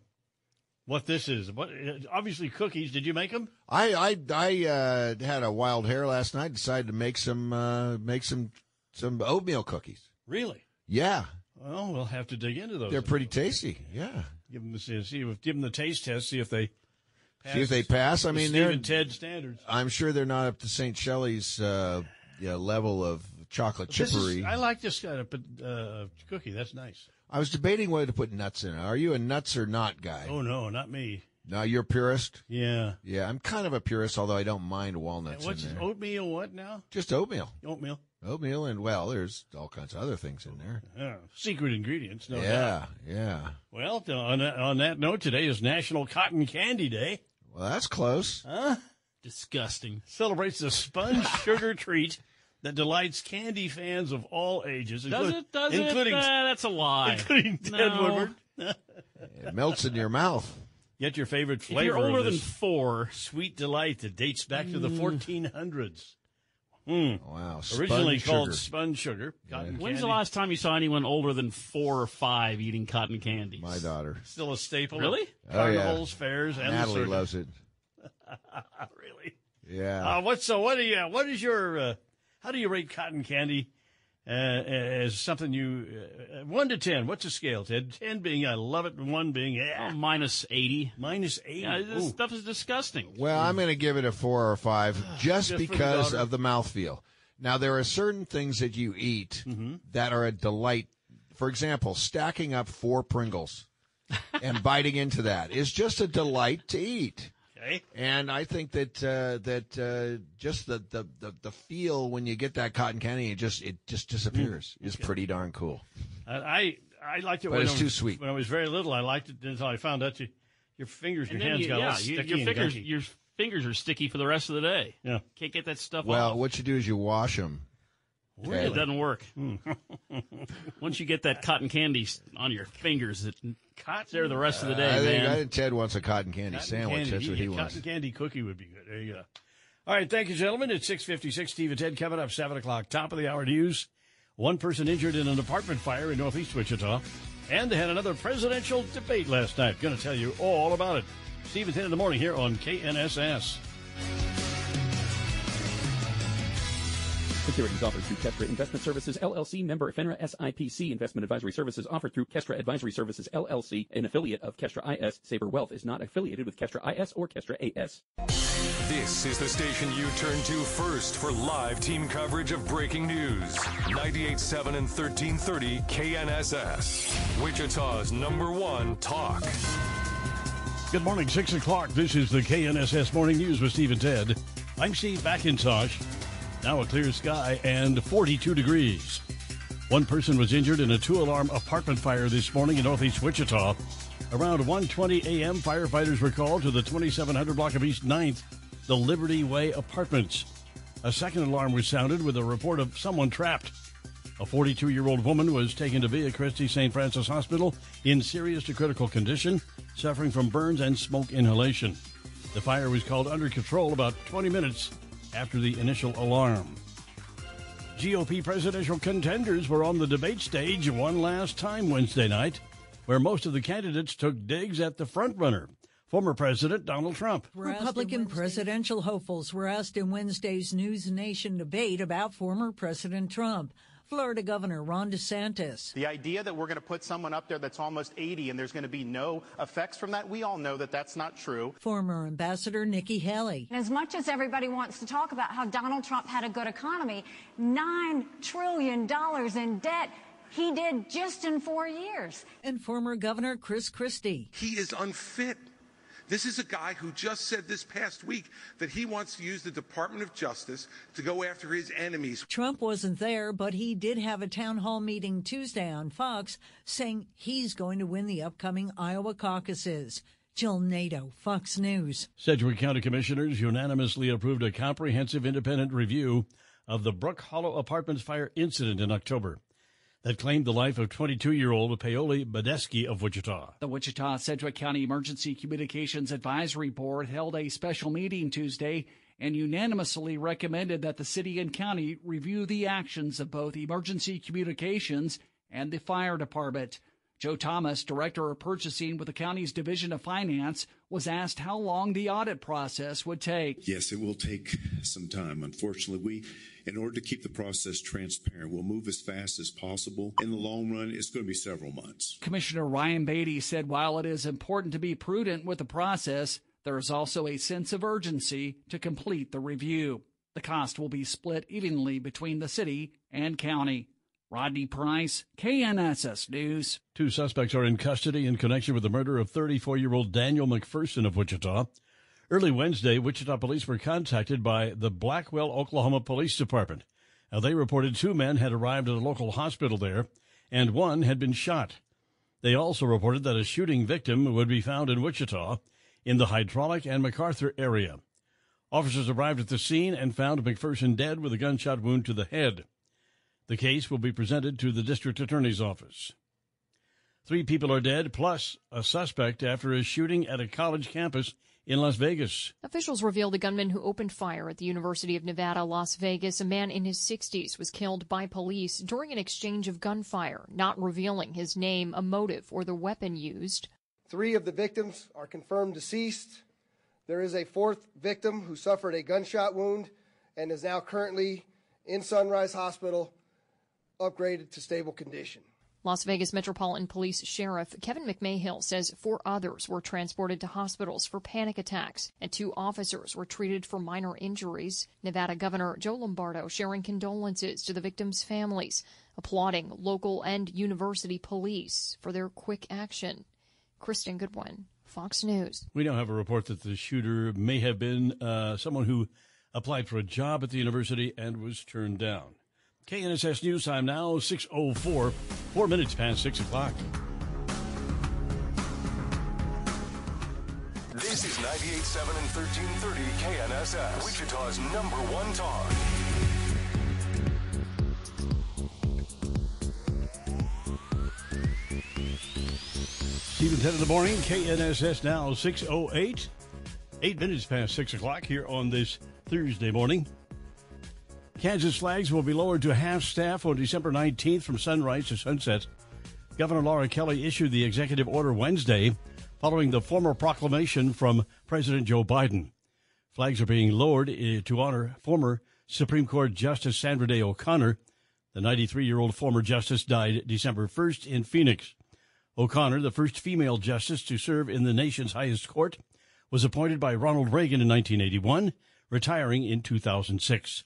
what this is. What obviously cookies. Did you make them? I I I uh, had a wild hair last night. Decided to make some uh, make some some oatmeal cookies. Really? Yeah. Well, we'll have to dig into those. They're pretty tasty. Yeah. Give them the see give them the taste test. See if they pass see if they pass. I mean, they're Ted standards. I'm sure they're not up to St. Shelley's uh, yeah, level of chocolate chippery. Is, I like this kind of uh, cookie. That's nice. I was debating whether to put nuts in it. Are you a nuts or not guy? Oh no, not me. No, you're a purist. Yeah, yeah. I'm kind of a purist, although I don't mind walnuts. what's in there. oatmeal? What now? Just oatmeal. Oatmeal. Oatmeal, and well, there's all kinds of other things in there. Yeah, secret ingredients. No doubt. yeah, doubt. yeah. Well, on that, on that note, today is National Cotton Candy Day. Well, that's close. Huh? Disgusting. Celebrates the sponge *laughs* sugar treat that delights candy fans of all ages. Does it? Does including, it? Uh, that's a lie. Including Ted No. Woodward. It melts in your mouth. Get your favorite If flavor. you're older of than four, sweet delight that dates back to the Mm. 1400s. Hmm. Wow. Originally sponge called sugar. sponge sugar. Cotton when's candy. the last time you saw anyone older than four or five eating cotton candies? My daughter. Still a staple. Really? Of Oh, yeah. carnivals, fairs, and the Natalie circus. loves it. *laughs* really? Yeah. Uh, what? So what do you? What is your? Uh, how do you rate cotton candy? Uh, as something you uh, one to ten. What's the scale, Ted? Ten being I love it, one being Oh, eh, minus 80. minus eight. Yeah, this Ooh. stuff is disgusting. Well, I'm going to give it a four or five *sighs* just, Just for the because of the mouthfeel. Now, there are certain things that you eat Mm-hmm. that are a delight. For example, stacking up four Pringles and biting into that is just a delight to eat. Okay. And I think that uh, that uh, just the, the, the, the feel when you get that cotton candy, it just it just disappears. Mm. Is pretty darn cool. I I, I liked it But when it's I was, too sweet. When I was very little, I liked it until I found out you, your fingers, And your hands you- got all yeah, you- sticky your and fingers, gunky. your fingers are sticky for the rest of the day. Yeah. Can't get that stuff Well, off. what you do is you wash them. It doesn't work. Hmm. *laughs* Once you get that cotton candy on your fingers, it, it's there the rest of the day, I think, man. I think Ted wants a cotton candy Cotton sandwich. candy. That's what Yeah, he wants. Cotton candy cookie would be good. There you go. All right, thank you, gentlemen. It's six fifty six. Steve and Ted coming up seven o'clock. Top of the hour news. One person injured in an apartment fire in northeast Wichita, and they had another presidential debate last night. Going to tell you all about it. Steve and Ted in the morning here on KNSS. Securities offered through Kestra Investment Services LLC, member FINRA SIPC. Investment advisory services offered through Kestra Advisory Services LLC, an affiliate of Kestra IS. Saber Wealth is not affiliated with Kestra IS or Kestra AS. This is the station you turn to first for live team coverage of breaking news. 98.7 and 1330 KNSS. Wichita's number one talk. Good morning, 6 o'clock. This is the KNSS Morning News with Steve and Ted. I'm Steve McIntosh. Now a clear sky and 42 degrees. One person was injured in a two-alarm apartment fire this morning in northeast Wichita. Around 1:20 a.m., firefighters were called to the 2700 block of East 9th, the Liberty Way Apartments. A second alarm was sounded with a report of someone trapped. A 42-year-old woman was taken to Via Christi St. Francis Hospital in serious to critical condition, suffering from burns and smoke inhalation. The fire was called under control about 20 minutes after the initial alarm. GOP presidential contenders were on the debate stage one last time Wednesday night, where most of the candidates took digs at the frontrunner, former President Donald Trump. Republican presidential hopefuls were asked in Wednesday's News Nation debate about former President Trump. Florida Governor Ron DeSantis. The idea that we're going to put someone up there that's almost 80 and there's going to be no effects from that, we all know that that's not true. Former Ambassador Nikki Haley. As much as everybody wants to talk about how Donald Trump had a good economy, $9 trillion in debt. He did just in four years. And former Governor Chris Christie. He is unfit. This is a guy who just said this past week that he wants to use the Department of Justice to go after his enemies. Trump wasn't there, but he did have a town hall meeting Tuesday on Fox saying he's going to win the upcoming Iowa caucuses. Jill Nato, Fox News. Sedgwick County Commissioners unanimously approved a comprehensive independent review of the Brook Hollow Apartments fire incident in October that claimed the life of 22 year old Paoli Badeski of Wichita. The Wichita Sedgwick County Emergency Communications Advisory Board held a special meeting Tuesday and unanimously recommended that the city and county review the actions of both emergency communications and the fire department. Joe Thomas, Director of Purchasing with the county's Division of Finance, was asked how long the audit process would take. Yes, it will take some time. Unfortunately, we, in order to keep the process transparent, we'll move as fast as possible. In the long run, it's going to be several months. Commissioner Ryan Baty said while it is important to be prudent with the process, there is also a sense of urgency to complete the review. The cost will be split evenly between the city and county. Rodney Price, KNSS News. Two suspects are in custody in connection with the murder of 34 year old Daniel McPherson of Wichita. Early Wednesday, Wichita police were contacted by the Blackwell, Oklahoma Police Department. Now, they reported two men had arrived at a local hospital there, and one had been shot. They also reported that a shooting victim would be found in Wichita in the Hydraulic and MacArthur area. Officers arrived at the scene and found McPherson dead with a gunshot wound to the head. The case will be presented to the district attorney's office. Three people are dead, plus a suspect after a shooting at a college campus in Las Vegas. Officials revealed the gunman who opened fire at the University of Nevada, Las Vegas, a man in his 60s, was killed by police during an exchange of gunfire, not revealing his name, a motive, or the weapon used. Three of the victims are confirmed deceased. There is a fourth victim who suffered a gunshot wound and is now currently in Sunrise Hospital upgraded to stable condition. Las Vegas Metropolitan Police Sheriff Kevin McMahill says four others were transported to hospitals for panic attacks and two officers were treated for minor injuries. Nevada Governor Joe Lombardo sharing condolences to the victims' families, applauding local and university police for their quick action. Kristen Goodwin, Fox News. We now have a report that the shooter may have been uh, someone who applied for a job at the university and was turned down. KNSS News Time now, 6.04, four minutes past 6 o'clock. This is 98.7 and 1330 KNSS, Wichita's number one talk. Stephen 10 in the morning, KNSS now, 6.08, eight minutes past 6 o'clock here on this Thursday morning. Kansas flags will be lowered to half staff on December 19th from sunrise to sunset. Governor Laura Kelly issued the executive order Wednesday following the formal proclamation from President Joe Biden. Flags are being lowered eh, to honor former Supreme Court Justice Sandra Day O'Connor. The 93 year old former justice died December 1st in Phoenix. O'Connor, the first female justice to serve in the nation's highest court, was appointed by Ronald Reagan in 1981, retiring in 2006.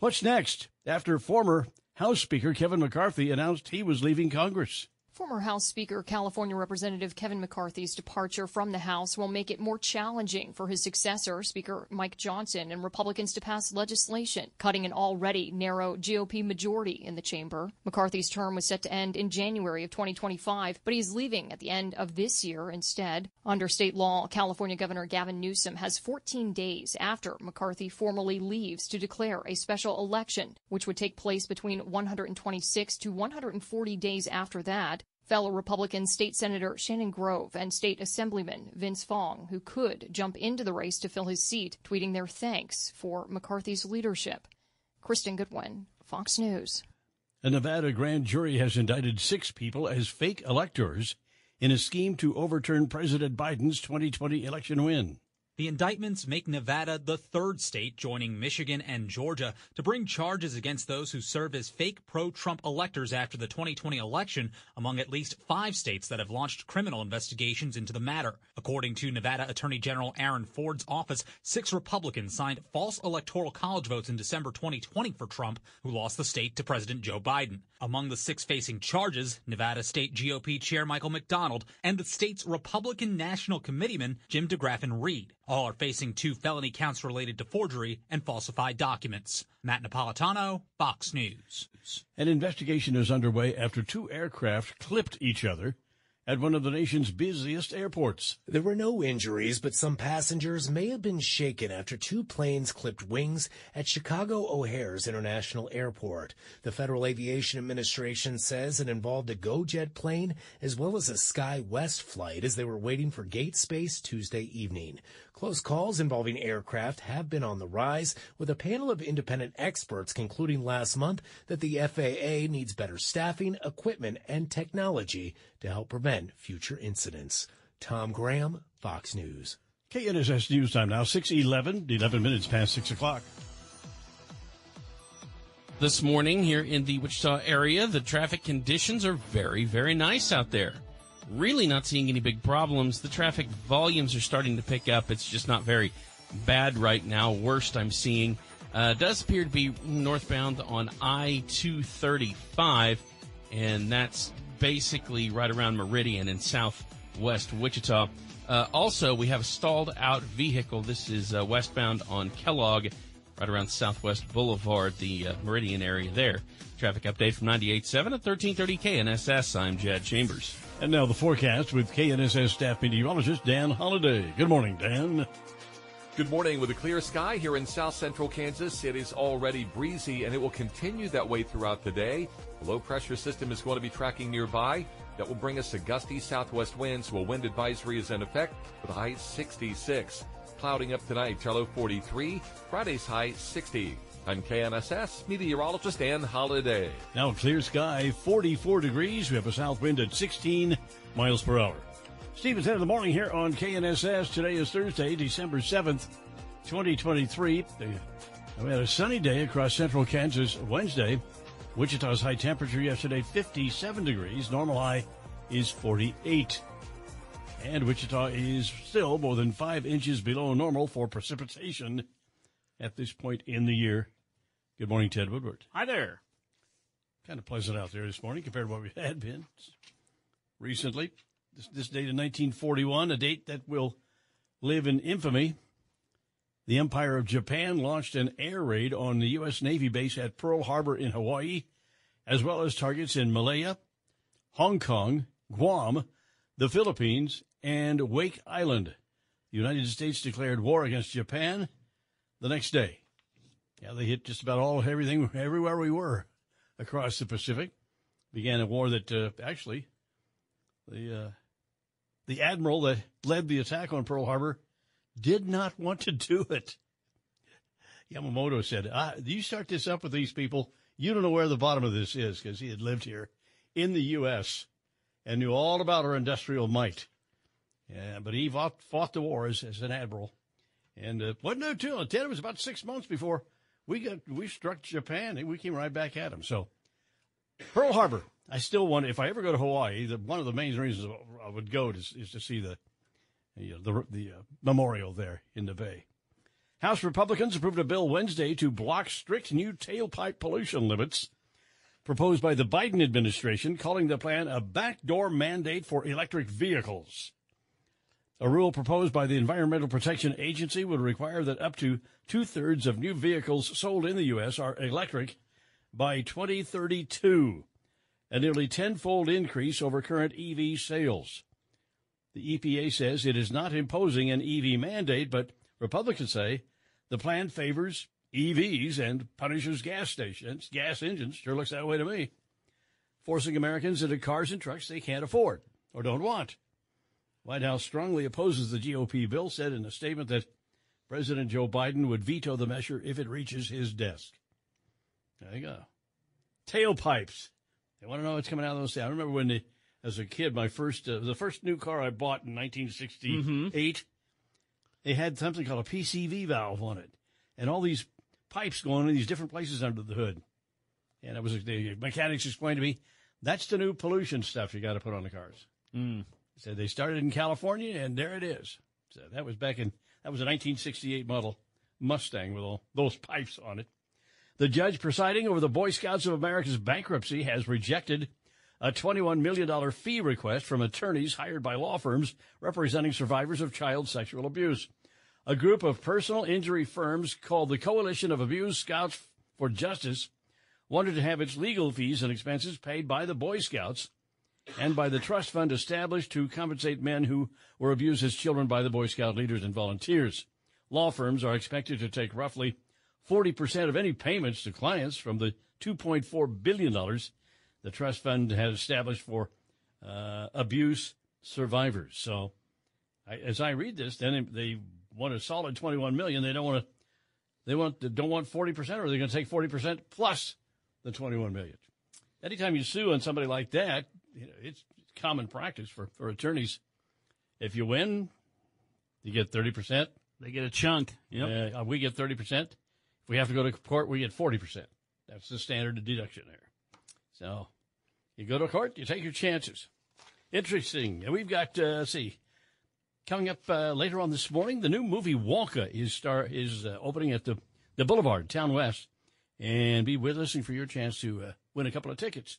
What's next after former House Speaker Kevin McCarthy announced he was leaving Congress? Former House Speaker California Representative Kevin McCarthy's departure from the House will make it more challenging for his successor, Speaker Mike Johnson, and Republicans to pass legislation, cutting an already narrow GOP majority in the chamber. McCarthy's term was set to end in January of 2025, but he's leaving at the end of this year instead. Under state law, California Governor Gavin Newsom has 14 days after McCarthy formally leaves to declare a special election, which would take place between 126 to 140 days after that. Fellow Republican State Senator Shannon Grove and State Assemblyman Vince Fong, who could jump into the race to fill his seat, tweeting their thanks for McCarthy's leadership. Kristen Goodwin, Fox News. A Nevada grand jury has indicted six people as fake electors in a scheme to overturn President Biden's 2020 election win. The indictments make Nevada the third state joining Michigan and Georgia to bring charges against those who served as fake pro-Trump electors after the 2020 election, among at least five states that have launched criminal investigations into the matter. According to Nevada Attorney General Aaron Ford's office, six Republicans signed false electoral college votes in December 2020 for Trump, who lost the state to President Joe Biden. Among the six facing charges, Nevada State GOP Chair Michael McDonald and the state's Republican National Committeeman Jim DeGraffenreid. Reed. All are facing two felony counts related to forgery and falsified documents. Matt Napolitano, Fox News. An investigation is underway after two aircraft clipped each other at one of the nation's busiest airports. There were no injuries, but some passengers may have been shaken after two planes clipped wings at Chicago O'Hare's International Airport. The Federal Aviation Administration says it involved a GoJet plane as well as a SkyWest flight as they were waiting for gate space Tuesday evening. Close calls involving aircraft have been on the rise, with a panel of independent experts concluding last month that the FAA needs better staffing, equipment, and technology to help prevent future incidents. Tom Graham, Fox News. KNSS News Time now, 611, 11 minutes past 6 o'clock. This morning here in the Wichita area, the traffic conditions are very, very nice out there really not seeing any big problems. The traffic volumes are starting to pick up. It's just not very bad right now. Worst I'm seeing uh, does appear to be northbound on I 235, and that's basically right around Meridian in southwest Wichita. Uh, also, we have a stalled out vehicle. This is uh, westbound on Kellogg, right around Southwest Boulevard, the uh, Meridian area there. Traffic update from 98.7 at 1330 KNSS. I'm Jed Chambers. And now the forecast with KNSS staff meteorologist Dan Holliday. Good morning, Dan. Good morning. With a clear sky here in south central Kansas, it is already breezy and it will continue that way throughout the day. A low pressure system is going to be tracking nearby. That will bring us a gusty southwest winds. a wind advisory is in effect with a high 66. Clouding up tonight, low 43. Friday's high 60. I'm KNSS meteorologist Dan Holiday. Now clear sky, 44 degrees. We have a south wind at 16 miles per hour. Steve and Ted of the Morning here on KNSS. Today is Thursday, December 7th, 2023. We had a sunny day across central Kansas Wednesday. Wichita's high temperature yesterday, 57 degrees. Normal high is 48. And Wichita is still more than five inches below normal for precipitation at this point in the year. Good morning, Ted Woodward. Hi there. Kind of pleasant out there this morning compared to what we had been recently. This, this date in 1941, a date that will live in infamy. The Empire of Japan launched an air raid on the U.S. Navy base at Pearl Harbor in Hawaii, as well as targets in Malaya, Hong Kong, Guam, the Philippines, and Wake Island. The United States declared war against Japan the next day. Yeah, they hit just about all everything everywhere we were across the Pacific. Began a war that uh, actually the uh, the admiral that led the attack on Pearl Harbor did not want to do it. Yamamoto said, ah, "You start this up with these people, you don't know where the bottom of this is," because he had lived here in the U.S. and knew all about our industrial might. Yeah, but he fought, fought the war as, as an admiral and uh, wasn't there too long. Ted, it was about six months before we got we struck Japan and we came right back at them. So Pearl Harbor, I still want. If I ever go to Hawaii, the, one of the main reasons I would go is, is to see the you know, the the uh, memorial there in the bay. House Republicans approved a bill Wednesday to block strict new tailpipe pollution limits proposed by the Biden administration, calling the plan a backdoor mandate for electric vehicles. A rule proposed by the Environmental Protection Agency would require that up to two thirds of new vehicles sold in the U.S. are electric by 2032, a nearly tenfold increase over current EV sales. The EPA says it is not imposing an EV mandate, but Republicans say the plan favors EVs and punishes gas stations, gas engines. Sure looks that way to me. Forcing Americans into cars and trucks they can't afford or don't want. White House strongly opposes the GOP bill, said in a statement that President Joe Biden would veto the measure if it reaches his desk. There you go. Tailpipes. They want to know what's coming out of those. I remember when, the, as a kid, my first uh, the first new car I bought in 1968. Mm-hmm. They had something called a PCV valve on it, and all these pipes going in these different places under the hood. And it was the mechanics explained to me that's the new pollution stuff you got to put on the cars. Mm. So they started in California, and there it is. So that was back in that was a 1968 model Mustang with all those *laughs* pipes on it. The judge presiding over the Boy Scouts of America's bankruptcy has rejected a $21 million fee request from attorneys hired by law firms representing survivors of child sexual abuse. A group of personal injury firms called the Coalition of Abused Scouts for Justice wanted to have its legal fees and expenses paid by the Boy Scouts and by the trust fund established to compensate men who were abused as children by the Boy Scout leaders and volunteers. Law firms are expected to take roughly 40% of any payments to clients from the $2.4 billion the trust fund has established for uh, abuse survivors. So, I, as I read this, then they want a solid 21 million. They don't want to. They want don't want 40 percent, or they're going to take 40 percent plus the 21 million. Anytime you sue on somebody like that, you know, it's common practice for, for attorneys. If you win, you get 30 percent. They get a chunk. Yep. Uh, we get 30 percent. If we have to go to court, we get 40 percent. That's the standard deduction there. So you go to court, you take your chances. Interesting. We've got, uh, let's see, coming up uh, later on this morning, the new movie Wonka is star is uh, opening at the, the Boulevard, Town West. And be with us for your chance to uh, win a couple of tickets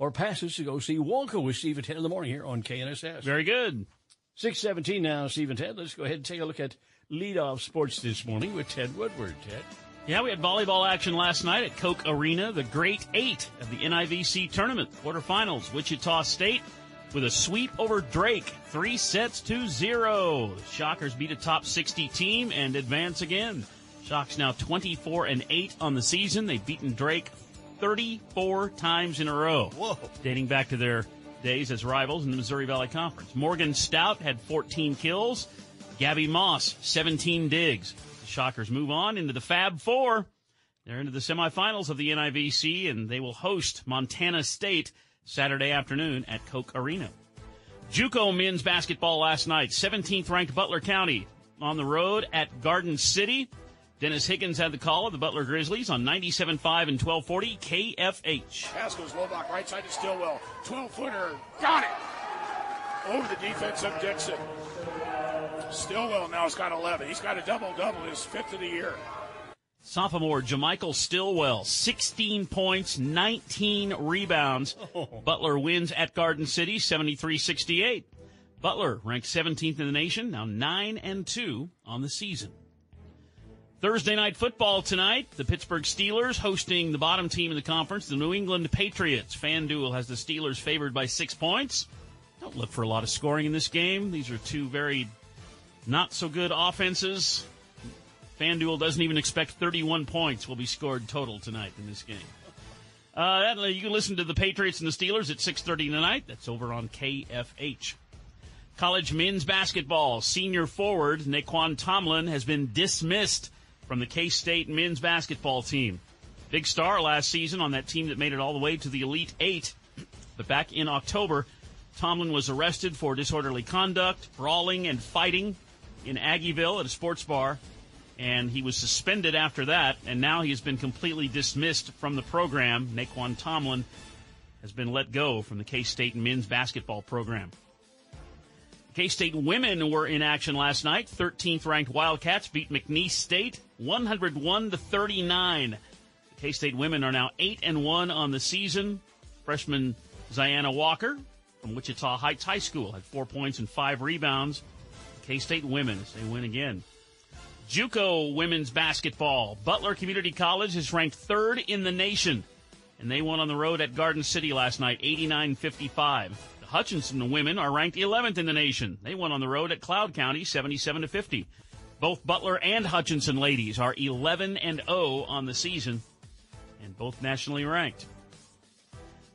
or passes to go see Wonka with Steve and Ted in the morning here on KNSS. Very good. 617 now, Steve and Ted. Let's go ahead and take a look at leadoff sports this morning with Ted Woodward. Ted. Yeah, we had volleyball action last night at Koch Arena, the Great Eight of the NIVC tournament quarterfinals. Wichita State with a sweep over Drake, three sets to zero. Shockers beat a top 60 team and advance again. Shocks now 24 and 8 on the season. They've beaten Drake 34 times in a row. Whoa. Dating back to their days as rivals in the Missouri Valley Conference. Morgan Stout had 14 kills. Gabby Moss, 17 digs. The Shockers move on into the Fab Four. They're into the semifinals of the NIVC, and they will host Montana State Saturday afternoon at Koch Arena. JUCO men's basketball last night. 17th ranked Butler County on the road at Garden City. Dennis Higgins had the call of the Butler Grizzlies on 97.5 and 1240 KFH. Pass goes Lobach, right side to Stillwell. 12 footer. Got it! Over the defense of Dixon. Stillwell now has got 11. He's got a double double, his fifth of the year. Sophomore Jamichael Stillwell, 16 points, 19 rebounds. Oh. Butler wins at Garden City, 73-68. Butler ranked 17th in the nation, now 9 and 2 on the season. Thursday night football tonight. The Pittsburgh Steelers hosting the bottom team in the conference, the New England Patriots. FanDuel has the Steelers favored by six points. Don't look for a lot of scoring in this game. These are two very not so good offenses. FanDuel doesn't even expect 31 points will be scored total tonight in this game. Uh, that, you can listen to the Patriots and the Steelers at 6:30 tonight. That's over on KFH. College men's basketball senior forward Nae'Qwan Tomlin has been dismissed from the K-State men's basketball team. Big star last season on that team that made it all the way to the Elite Eight. But back in October, Tomlin was arrested for disorderly conduct, brawling, and fighting in Aggieville at a sports bar and he was suspended after that, and now he has been completely dismissed from the program. Nae'Qwan Tomlin has been let go from the K State men's basketball program. K State women were in action last night. 13th ranked Wildcats beat McNeese State 101 to 39. The K State women are now 8 and 1 on the season. Freshman Zyanna Walker from Wichita Heights High School had 4 points and 5 rebounds. K State women, they win again. JUCO women's basketball. Butler Community College is ranked third in the nation, and they won on the road at Garden City last night, 89-55. Hutchinson women are ranked 11th in the nation. They won on the road at Cloud County, 77 to 50. Both Butler and Hutchinson ladies are 11 and 0 on the season, and both nationally ranked.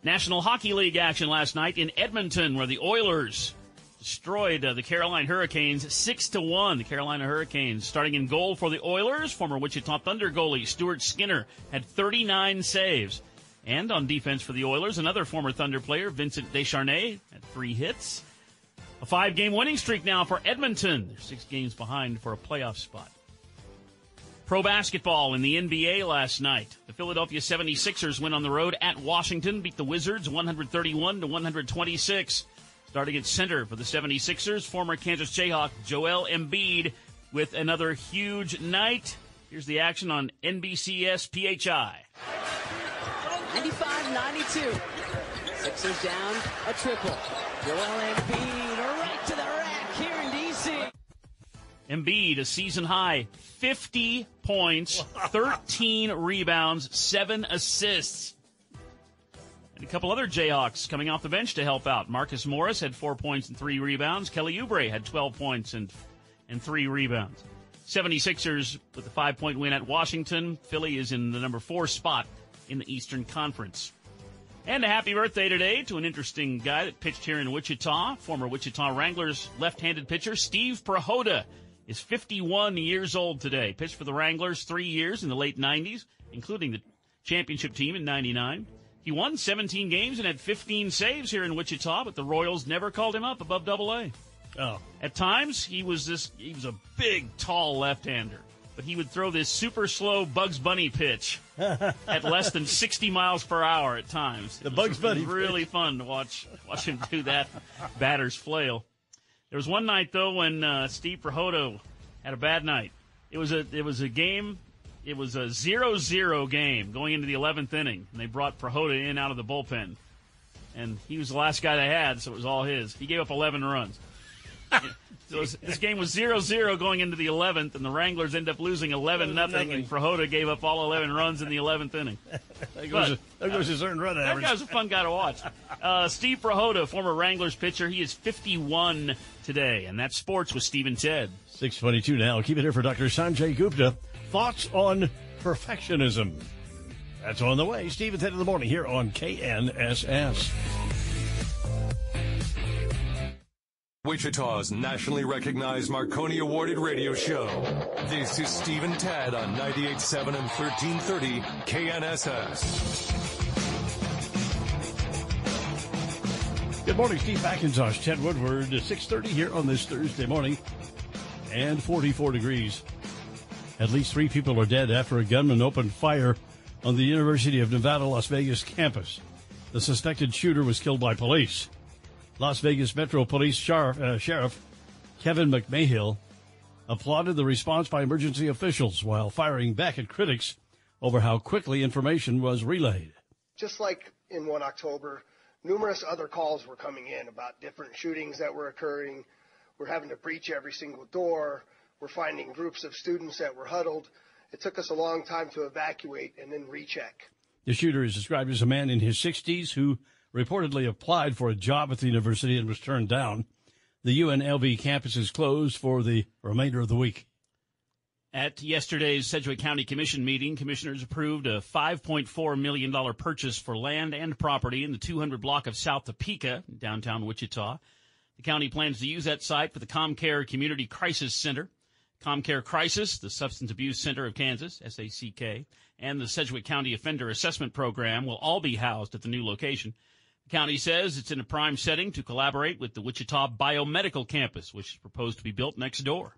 National Hockey League action last night in Edmonton, where the Oilers destroyed uh, the Carolina Hurricanes six to one. The Carolina Hurricanes starting in goal for the Oilers. Former Wichita Thunder goalie Stuart Skinner had 39 saves, and on defense for the Oilers, another former Thunder player Vincent Desharnais at three hits. A five-game winning streak now for Edmonton. They're six games behind for a playoff spot. Pro basketball in the NBA last night. The Philadelphia 76ers went on the road at Washington, beat the Wizards 131 to 126. Starting at center for the 76ers, former Kansas Jayhawk Joel Embiid with another huge night. Here's the action on NBCS PHI. 95-92. Sixers down a triple. Joel Embiid right to the rack here in D.C. Embiid, a season high 50 points, 13 rebounds, 7 assists. And a couple other Jayhawks coming off the bench to help out. Marcus Morris had four points and three rebounds. Kelly Oubre had 12 points and, and three rebounds. 76ers with a five point win at Washington. Philly is in the number four spot in the Eastern Conference. And a happy birthday today to an interesting guy that pitched here in Wichita. Former Wichita Wranglers left-handed pitcher Steve Prihoda is 51 years old today. Pitched for the Wranglers three years in the late 90s, including the championship team in 99. He won 17 games and had 15 saves here in Wichita, but the Royals never called him up above Double A. Oh. At times, he was this. He was a big, tall left-hander, but he would throw this super slow Bugs Bunny pitch *laughs* at less than 60 miles per hour at times. The It was Bugs Bunny Really pitch. fun to watch watch him do that *laughs* batter's flail. There was one night though when uh, Steve Prihoda had a bad night. It was a it was a game. It was a 0-0 game going into the 11th inning, and they brought Prihoda in out of the bullpen, and he was the last guy they had, so it was all his. He gave up 11 runs. *laughs* So this game was 0-0 going into the 11th, and the Wranglers end up losing 11 nothing, and Prihoda gave up all 11 runs in the 11th inning. *laughs* There goes, there goes his earned run That average. guy's a fun guy to watch. *laughs* Uh, Steve Prihoda, former Wranglers pitcher, he is 51 today, and that's sports with Steve and Ted. 622 now. Keep it here for Dr. Sanjay Gupta. Thoughts on perfectionism. That's on the way. Steve and Ted in the morning here on KNSS. Wichita's nationally recognized Marconi awarded radio show. This is Steve and Ted on 98.7 and 1330 KNSS. Good morning, Steve McIntosh, Ted Woodward, 630 here on this Thursday morning, and 44 degrees. At least three people are dead after a gunman opened fire on the University of Nevada, Las Vegas campus. The suspected shooter was killed by police. Las Vegas Metro Police Sheriff, uh, Sheriff Kevin McMahill applauded the response by emergency officials while firing back at critics over how quickly information was relayed. Just like in 1 October, numerous other calls were coming in about different shootings that were occurring. We're having to breach every single door. We're finding groups of students that were huddled. It took us a long time to evacuate and then recheck. The shooter is described as a man in his 60s who reportedly applied for a job at the university and was turned down. The UNLV campus is closed for the remainder of the week. At yesterday's Sedgwick County Commission meeting, commissioners approved a $5.4 million purchase for land and property in the 200 block of South Topeka, downtown Wichita. The county plans to use that site for the ComCare Community Crisis Center. ComCare Crisis, the Substance Abuse Center of Kansas, SACK, and the Sedgwick County Offender Assessment Program will all be housed at the new location. The county says it's in a prime setting to collaborate with the Wichita Biomedical Campus, which is proposed to be built next door.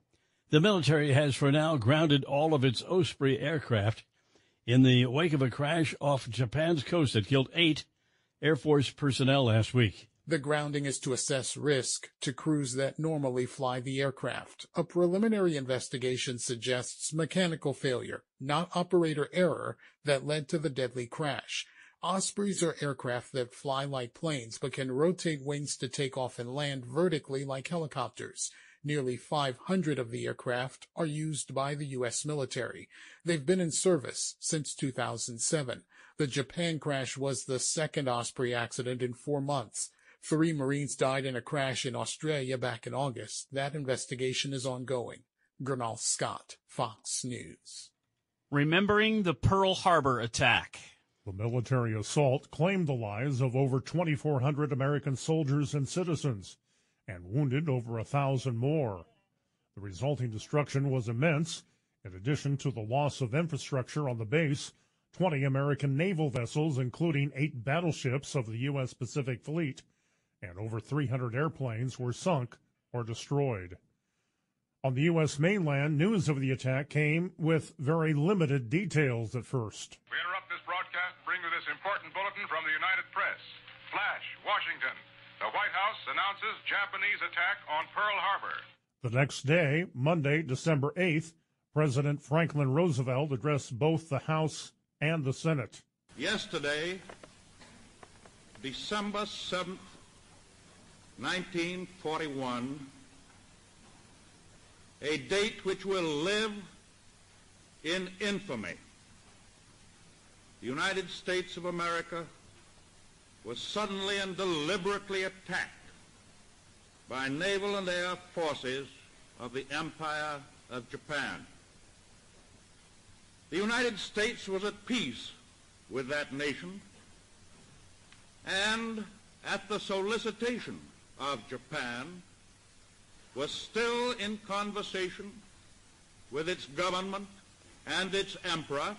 The military has for now grounded all of its Osprey aircraft in the wake of a crash off Japan's coast that killed eight Air Force personnel last week. The grounding is to assess risk to crews that normally fly the aircraft. A preliminary investigation suggests mechanical failure, not operator error, that led to the deadly crash. Ospreys are aircraft that fly like planes but can rotate wings to take off and land vertically like helicopters. Nearly 500 of the aircraft are used by the U.S. military. They've been in service since 2007. The Japan crash was the second Osprey accident in four months. Three Marines died in a crash in Australia back in August. That investigation is ongoing. Gernal Scott, Fox News. Remembering the Pearl Harbor attack. The military assault claimed the lives of over 2,400 American soldiers and citizens and wounded over a thousand more. The resulting destruction was immense. In addition to the loss of infrastructure on the base, 20 American naval vessels, including eight battleships of the U.S. Pacific Fleet, and over 300 airplanes were sunk or destroyed. On the U.S. mainland, news of the attack came with very limited details at first. We interrupt this broadcast bring you this important bulletin from the United Press. Flash, Washington. The White House announces Japanese attack on Pearl Harbor. The next day, Monday, December 8th, President Franklin Roosevelt addressed both the House and the Senate. Yesterday, December 7th, 1941, a date which will live in infamy. The United States of America was suddenly and deliberately attacked by naval and air forces of the Empire of Japan. The United States was at peace with that nation and at the solicitation of Japan was still in conversation with its government and its emperor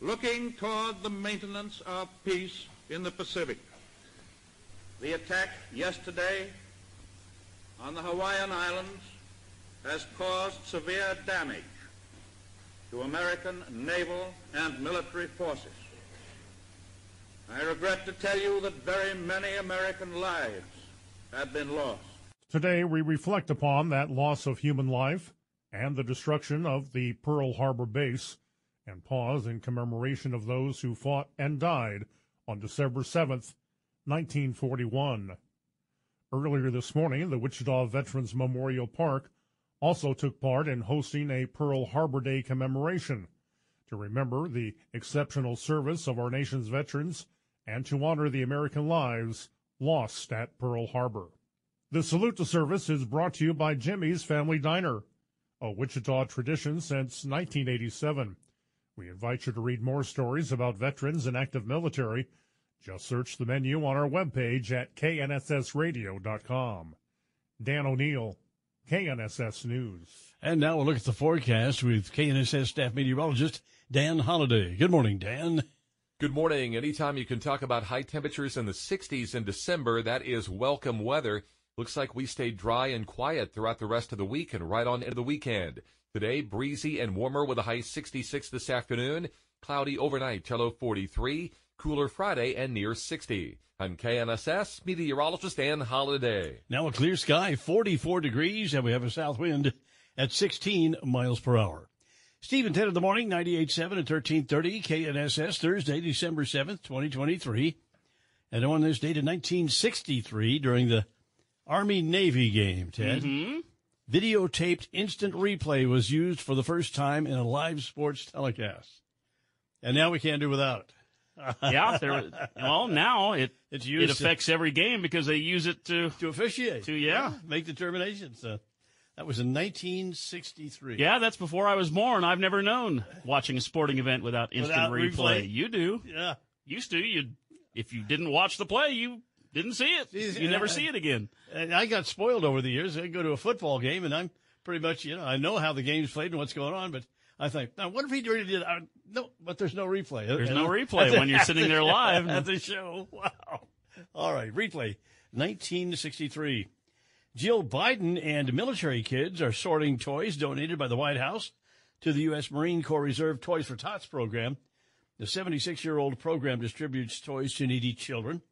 looking toward the maintenance of peace in the Pacific. The attack yesterday on the Hawaiian Islands has caused severe damage to American naval and military forces. I regret to tell you that very many American lives have been lost. Today, we reflect upon that loss of human life and the destruction of the Pearl Harbor base and pause in commemoration of those who fought and died on December 7, 1941. Earlier this morning, the Wichita Veterans Memorial Park also took part in hosting a Pearl Harbor Day commemoration to remember the exceptional service of our nation's veterans and to honor the American lives lost at Pearl Harbor. The salute to service is brought to you by Jimmy's Family Diner, a Wichita tradition since 1987. We invite you to read more stories about veterans and active military. Just search the menu on our webpage at knssradio.com. Dan O'Neill, KNSS News. And now we'll look at the forecast with KNSS staff meteorologist Dan Holliday. Good morning, Dan. Good morning. Anytime you can talk about high temperatures in the 60s in December, that is welcome weather. Looks like we stay dry and quiet throughout the rest of the week and right on into the weekend. Today, breezy and warmer with a high 66 this afternoon. Cloudy overnight, low 43. Cooler Friday and near 60. I'm KNSS meteorologist Dan Holliday. Now a clear sky, 44 degrees, and we have a south wind at 16 miles per hour. Steve and Ted in the morning, 98.7 at 1330 KNSS, Thursday, December 7th, 2023. And on this date in 1963, during the Army Navy game, Ted, Mhm. Videotaped instant replay was used for the first time in a live sports telecast. And now we can't do without it. *laughs* yeah, there. Well, now it It's it used to- affects every game because they use it to to officiate. To yeah, make determinations. Uh, that was in 1963. yeah. That's before I was born. I've never known watching a sporting event without instant Without replay. replay? You do. Yeah. Used to. You if you didn't watch the play, you didn't see it. You never see it again. I got spoiled over the years. I go to a football game, and I'm pretty much, you know, I know how the game's played and what's going on, but I think, now, what if he really did? Uh, no, but there's no replay. There's And no replay when you're sitting there *laughs* live. at the show. Wow. All right, replay. 1963. Jill Biden and military kids are sorting toys donated by the White House to the U.S. Marine Corps Reserve Toys for Tots program. The 76 year old program distributes toys to needy children.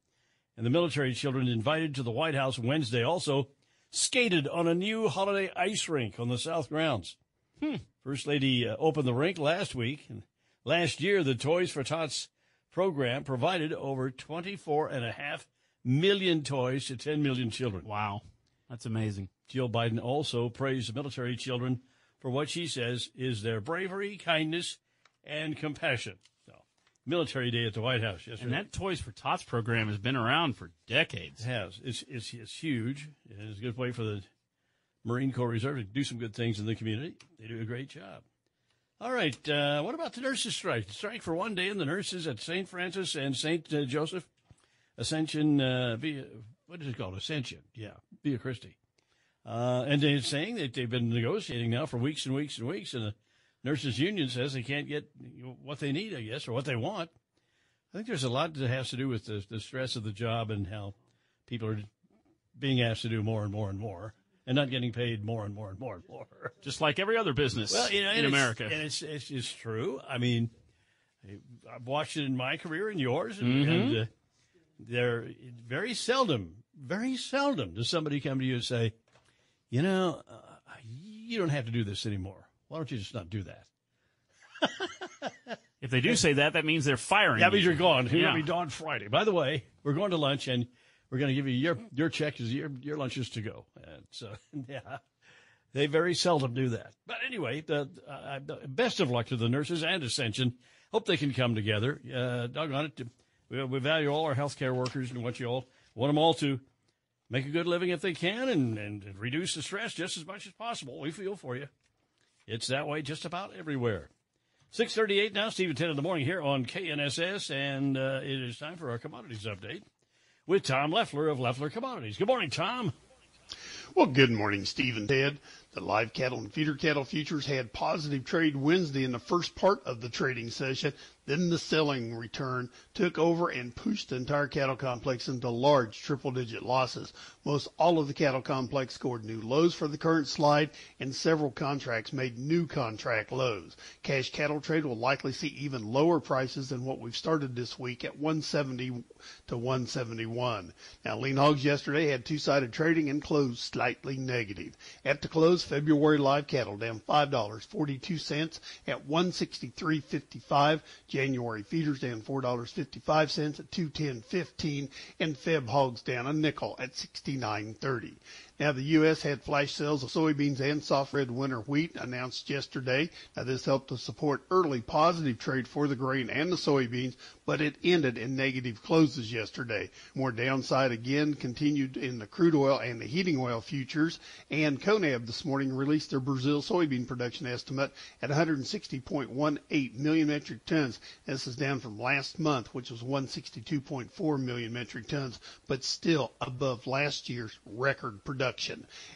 And the military children invited to the White House Wednesday also skated on a new holiday ice rink on the South grounds. Hmm. First Lady uh, opened the rink last week. And last year, the Toys for Tots program provided over 24 and a half million toys to 10 million children. Wow. That's amazing. Jill Biden also praised the military children for what she says is their bravery, kindness, and compassion. Military Day at the White House yesterday. And that Toys for Tots program has been around for decades. It has. It's, it's, it's huge. It's a good way for the Marine Corps Reserve to do some good things in the community. They do a great job. All right. Uh, what about the nurses' strike? Strike for one day in the nurses at St. Francis and St. Uh, Joseph Ascension, uh, via, what is it called? Ascension. Yeah. Via Christi. Uh, and they're saying that they've been negotiating now for weeks and weeks and weeks, and the nurses' union says they can't get what they need, I guess, or what they want. I think there's a lot that has to do with the, the stress of the job and how people are being asked to do more and more and more and not getting paid more and more and more and more. *laughs* Just like every other business well, you know, in America. And it's, it's, it's true. I mean, I've watched it in my career and yours, and, Mhm. and uh, they're very seldom, very seldom does somebody come to you and say, you know, uh, you don't have to do this anymore. Why don't you just not do that? If they do say that, that means they're firing. That means you. you're gone. You're Yeah. to be gone Friday. By the way, we're going to lunch and we're going to give you your your check is your your lunch is to go. And so *laughs* yeah, they very seldom do that. But anyway, the, uh, the best of luck to the nurses and Ascension. Hope they can come together. Uh, doggone it, we, we value all our healthcare workers and want you all want them all to make a good living if they can and and reduce the stress just as much as possible. We feel for you. It's that way just about everywhere. 638 now, at 10 in the morning here on KNSS, and uh, it is time for our commodities update with Tom Leffler of Leffler Commodities. Good morning, Tom. Well, good morning, Steve and Ted. The live cattle and feeder cattle futures had positive trade Wednesday in the first part of the trading session. Then the selling return took over and pushed the entire cattle complex into large triple digit losses. Most all of the cattle complex scored new lows for the current slide and several contracts made new contract lows. Cash cattle trade will likely see even lower prices than what we've started this week at 170 to 171. Now lean hogs yesterday had two-sided trading and closed slightly negative. At the close, February live cattle down $5.42 at 163.55. January feeders down $4.55 at 210.15 and Feb hogs down a nickel at 69.30. Now the U.S. had flash sales of soybeans and soft red winter wheat announced yesterday. Now this helped to support early positive trade for the grain and the soybeans, but it ended in negative closes yesterday. More downside again continued in the crude oil and the heating oil futures. And CONAB this morning released their Brazil soybean production estimate at 160.18 million metric tons. This is down from last month, which was 162.4 million metric tons, but still above last year's record production.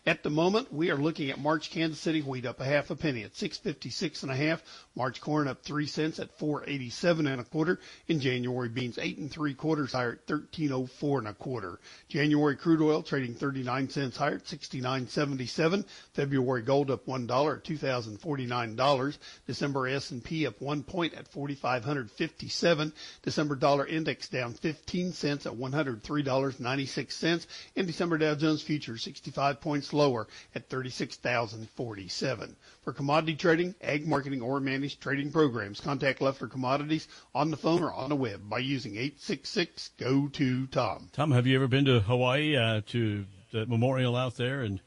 At the moment, we are looking at March Kansas City wheat up a half a penny at 656 and a half. March corn up three cents at 487 and a quarter. In January beans eight and three quarters higher at 1304 and a quarter. January crude oil trading 39 cents higher at 69.77. February gold up one dollar at 2,049 dollars. December S&P up one point at 4,557. December dollar index down 15 cents at 103 dollars 96 cents. And December Dow Jones futures 65 points lower at 36,047. For commodity trading, ag marketing, or managed trading programs, contact Leffler Commodities on the phone or on the web by using 866 go to Tom. Tom, have you ever been to Hawaii uh, to the memorial out there? And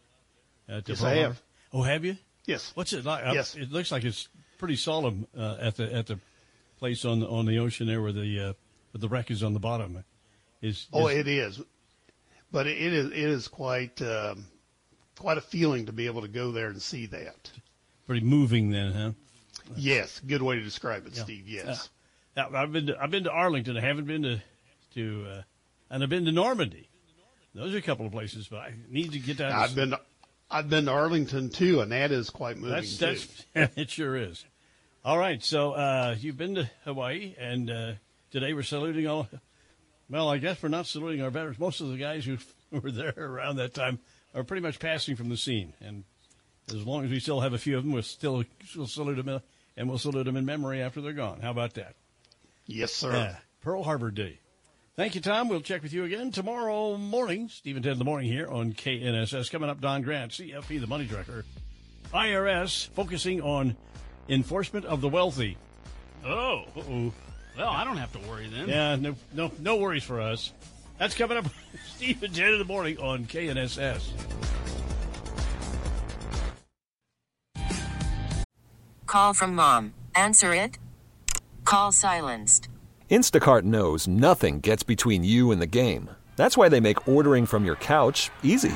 uh, Yes, I have. Oh, have you? Yes. What's it like? Yes. It looks like it's pretty solemn uh, at the at the place on the on the ocean there where the uh, where the wreck is on the bottom. Is, Oh, it is, but it is it is quite um, quite a feeling to be able to go there and see that. pretty moving then, huh? Yes, good way to describe it, Yeah. Steve. Yes. Uh, I've been to, I've been to Arlington. I haven't been to to uh, and I've been to Normandy. Those are a couple of places, but I need to get down. to I've been to, I've been to Arlington too, and that is quite moving That's too. that's *laughs* it sure is. All right, so uh, you've been to Hawaii, and uh, today we're saluting all. Well, I guess we're not saluting our veterans. Most of the guys who *laughs* were there around that time are pretty much passing from the scene. And as long as we still have a few of them, we'll still we'll salute them, uh, and we'll salute them in memory after they're gone. How about that? Yes, sir. Yeah, Pearl Harbor Day. Thank you, Tom. We'll check with you again tomorrow morning. Steve and Ted in the morning here on KNSS. Coming up, Don Grant, CFP, the money tracker. IRS focusing on enforcement of the wealthy. Oh. Uh-oh. Well, I don't have to worry then. Yeah, no, no, no worries for us. That's coming up, *laughs* Steve and Ted in the morning on KNSS. Call from mom. Answer it. Call silenced. Instacart knows nothing gets between you and the game. That's why they make ordering from your couch easy.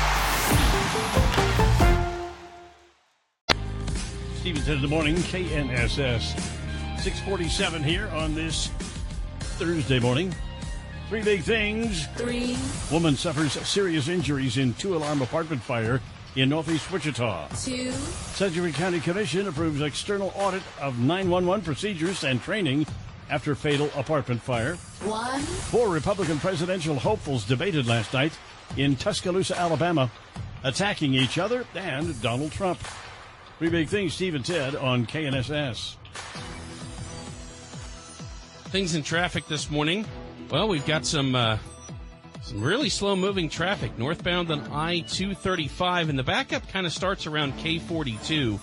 Steve and Ted in the morning, KNSS. 647 here on this Thursday morning. Three big things. Three. Woman suffers serious injuries in two alarm apartment fire in northeast Wichita. Two. Sedgwick County Commission approves external audit of 911 procedures and training after fatal apartment fire. One. Four Republican presidential hopefuls debated last night in Tuscaloosa, Alabama, attacking each other and Donald Trump. Three big things, Steve and Ted on KNSS. Things in traffic this morning. Well, we've got some uh, some really slow moving traffic northbound on I 235, and the backup kind of starts around K 42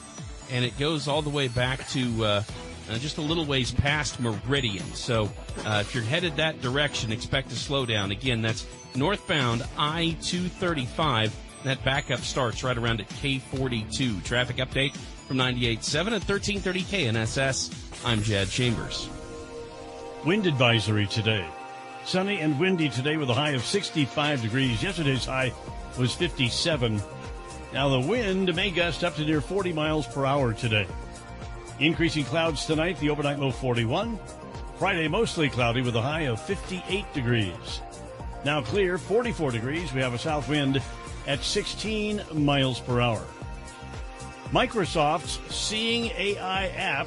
and it goes all the way back to uh, uh, just a little ways past Meridian. So uh, if you're headed that direction, expect to slow down. Again, that's northbound I 235. That backup starts right around at K42. Traffic update from 98.7 at 1330 KNSS. I'm Jad Chambers. Wind advisory today. Sunny and windy today with a high of 65 degrees. Yesterday's high was 57. Now the wind may gust up to near 40 miles per hour today. Increasing clouds tonight, the overnight low 41. Friday mostly cloudy with a high of 58 degrees. Now clear, 44 degrees. We have a south wind at 16 miles per hour. Microsoft's Seeing AI app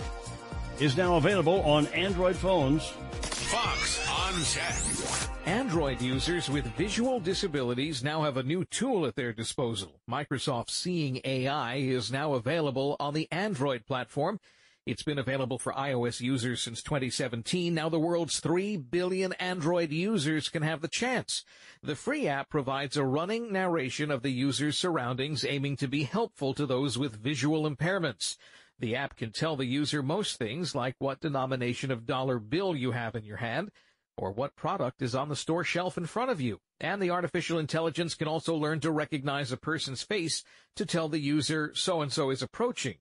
is now available on Android phones. Fox on Tech. Android users with visual disabilities now have a new tool at their disposal. Microsoft Seeing AI is now available on the Android platform. It's been available for iOS users since 2017. Now the world's 3 billion Android users can have the chance. The free app provides a running narration of the user's surroundings aiming to be helpful to those with visual impairments. The app can tell the user most things like what denomination of dollar bill you have in your hand or what product is on the store shelf in front of you. And the artificial intelligence can also learn to recognize a person's face to tell the user so and so is approaching.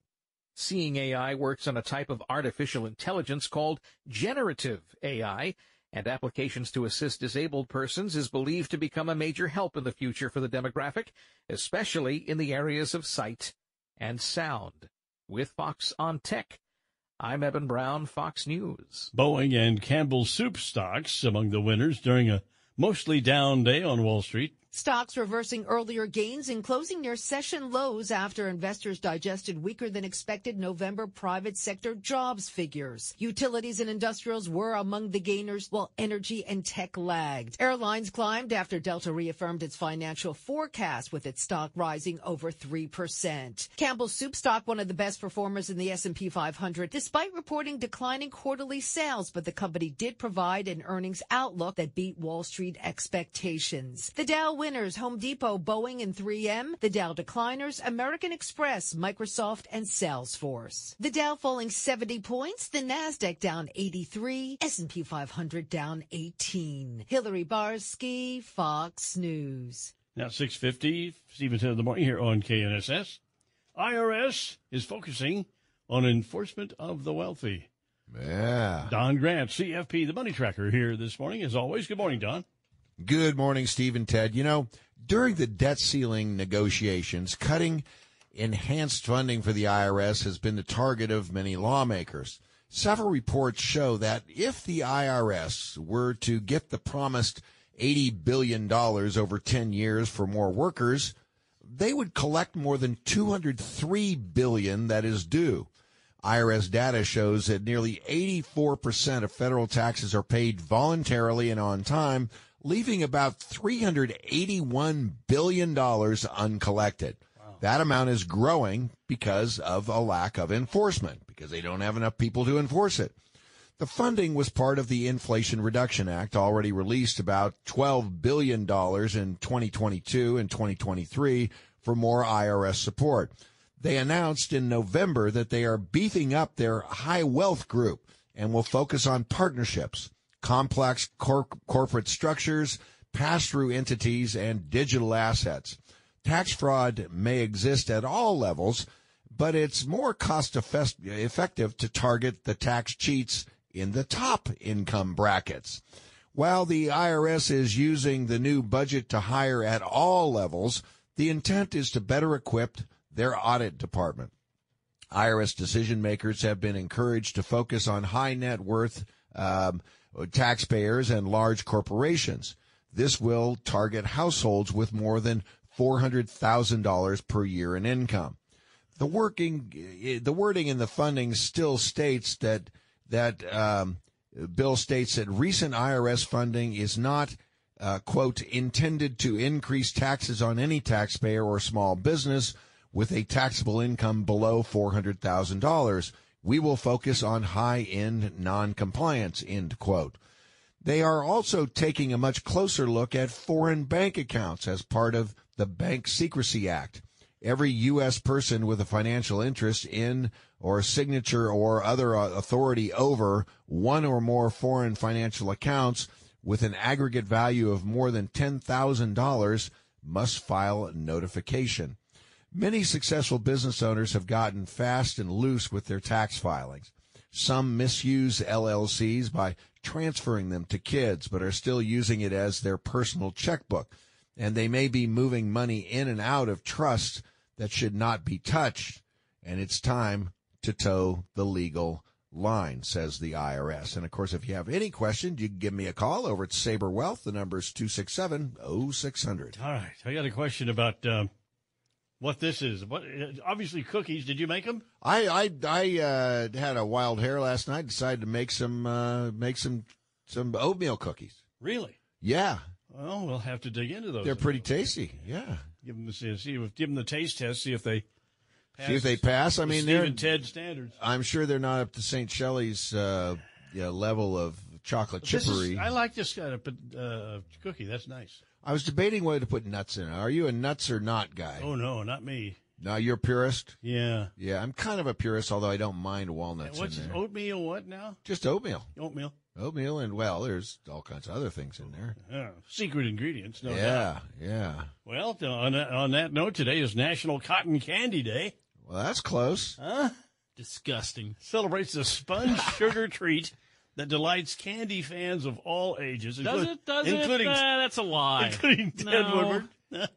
Seeing AI works on a type of artificial intelligence called generative AI, and applications to assist disabled persons is believed to become a major help in the future for the demographic, especially in the areas of sight and sound. With Fox on Tech, I'm Eben Brown, Fox News. Boeing and Campbell Soup stocks among the winners during a mostly down day on Wall Street. Stocks reversing earlier gains and closing near session lows after investors digested weaker than expected November private sector jobs figures. Utilities and industrials were among the gainers while energy and tech lagged. Airlines climbed after Delta reaffirmed its financial forecast with its stock rising over 3%. Campbell Soup stock one of the best performers in the S&P 500 despite reporting declining quarterly sales, but the company did provide an earnings outlook that beat Wall Street expectations. The Dow winners Home Depot, Boeing, and 3M. The Dow decliners American Express, Microsoft, and Salesforce. The Dow falling 70 points, the Nasdaq down 83, S&P 500 down 18. Hillary Barsky, Fox News. Now, 650, Steve and Ted in the morning here on KNSS. IRS is focusing on enforcement of the wealthy. Yeah. Don Grant, CFP, the money tracker, here this morning. As always, good morning, Don. Good morning, Steve and Ted. You know, during the debt ceiling negotiations, cutting enhanced funding for the IRS has been the target of many lawmakers. Several reports show that if the IRS were to get the promised $80 billion over 10 years for more workers, they would collect more than 203 billion that is due. IRS data shows that nearly 84% of federal taxes are paid voluntarily and on time, leaving about $381 billion uncollected. That amount is growing because of a lack of enforcement, because they don't have enough people to enforce it. The funding was part of the Inflation Reduction Act, already released about $12 billion in 2022 and 2023 for more IRS support. They announced in November that they are beefing up their high wealth group and will focus on partnerships, complex cor- corporate structures, pass through entities, and digital assets. Tax fraud may exist at all levels, but it's more cost effective to target the tax cheats in the top income brackets. While the IRS is using the new budget to hire at all levels, the intent is to better equip their audit department. IRS decision makers have been encouraged to focus on high net worth um, taxpayers and large corporations. This will target households with more than $400,000 per year in income. The working, the wording in the funding still states that that um, bill states that recent IRS funding is not uh, quote intended to increase taxes on any taxpayer or small business with a taxable income below $400,000. We will focus on high end non-compliance, end quote. They are also taking a much closer look at foreign bank accounts as part of the Bank Secrecy Act. Every U.S. person with a financial interest in or signature or other uh, authority over one or more foreign financial accounts with an aggregate value of more than $10,000 must file a notification. Many successful business owners have gotten fast and loose with their tax filings. Some misuse LLCs by transferring them to kids, but are still using it as their personal checkbook. And they may be moving money in and out of trusts that should not be touched. And it's time to toe the legal line, says the IRS. And of course, if you have any questions, you can give me a call over at Saber Wealth. The number is 267 0600. All right. I got a question about uh, what this is. What Obviously, cookies. Did you make them? I I, I uh, had a wild hair last night. Decided to make some uh, make some some oatmeal cookies. Really? Yeah. Well, we'll have to dig into those. They're pretty tasty. Yeah. Give them the see, give them the taste test. See if they pass see if they pass. I mean, Steve they're Ted standards. I'm sure they're not up to St. Shelley's uh, yeah, level of chocolate This is- chippery. I like this kind of uh, cookie. That's nice. I was debating whether to put nuts in it. Are you a nuts or not guy? Oh no, not me. No, you're a purist. Yeah. Yeah, I'm kind of a purist, although I don't mind walnuts What's in there. oatmeal? What now? Just oatmeal. Oatmeal. Oatmeal, and well, there's all kinds of other things in there. Yeah. Secret ingredients. No yeah, doubt. yeah. Well, on that, on that note, today is National Cotton Candy Day. Well, that's close. Huh? Disgusting. Celebrates the sponge *laughs* sugar treat that delights candy fans of all ages. Does it? Does including, it? Uh, that's a lie. Including Ted No. Woodward.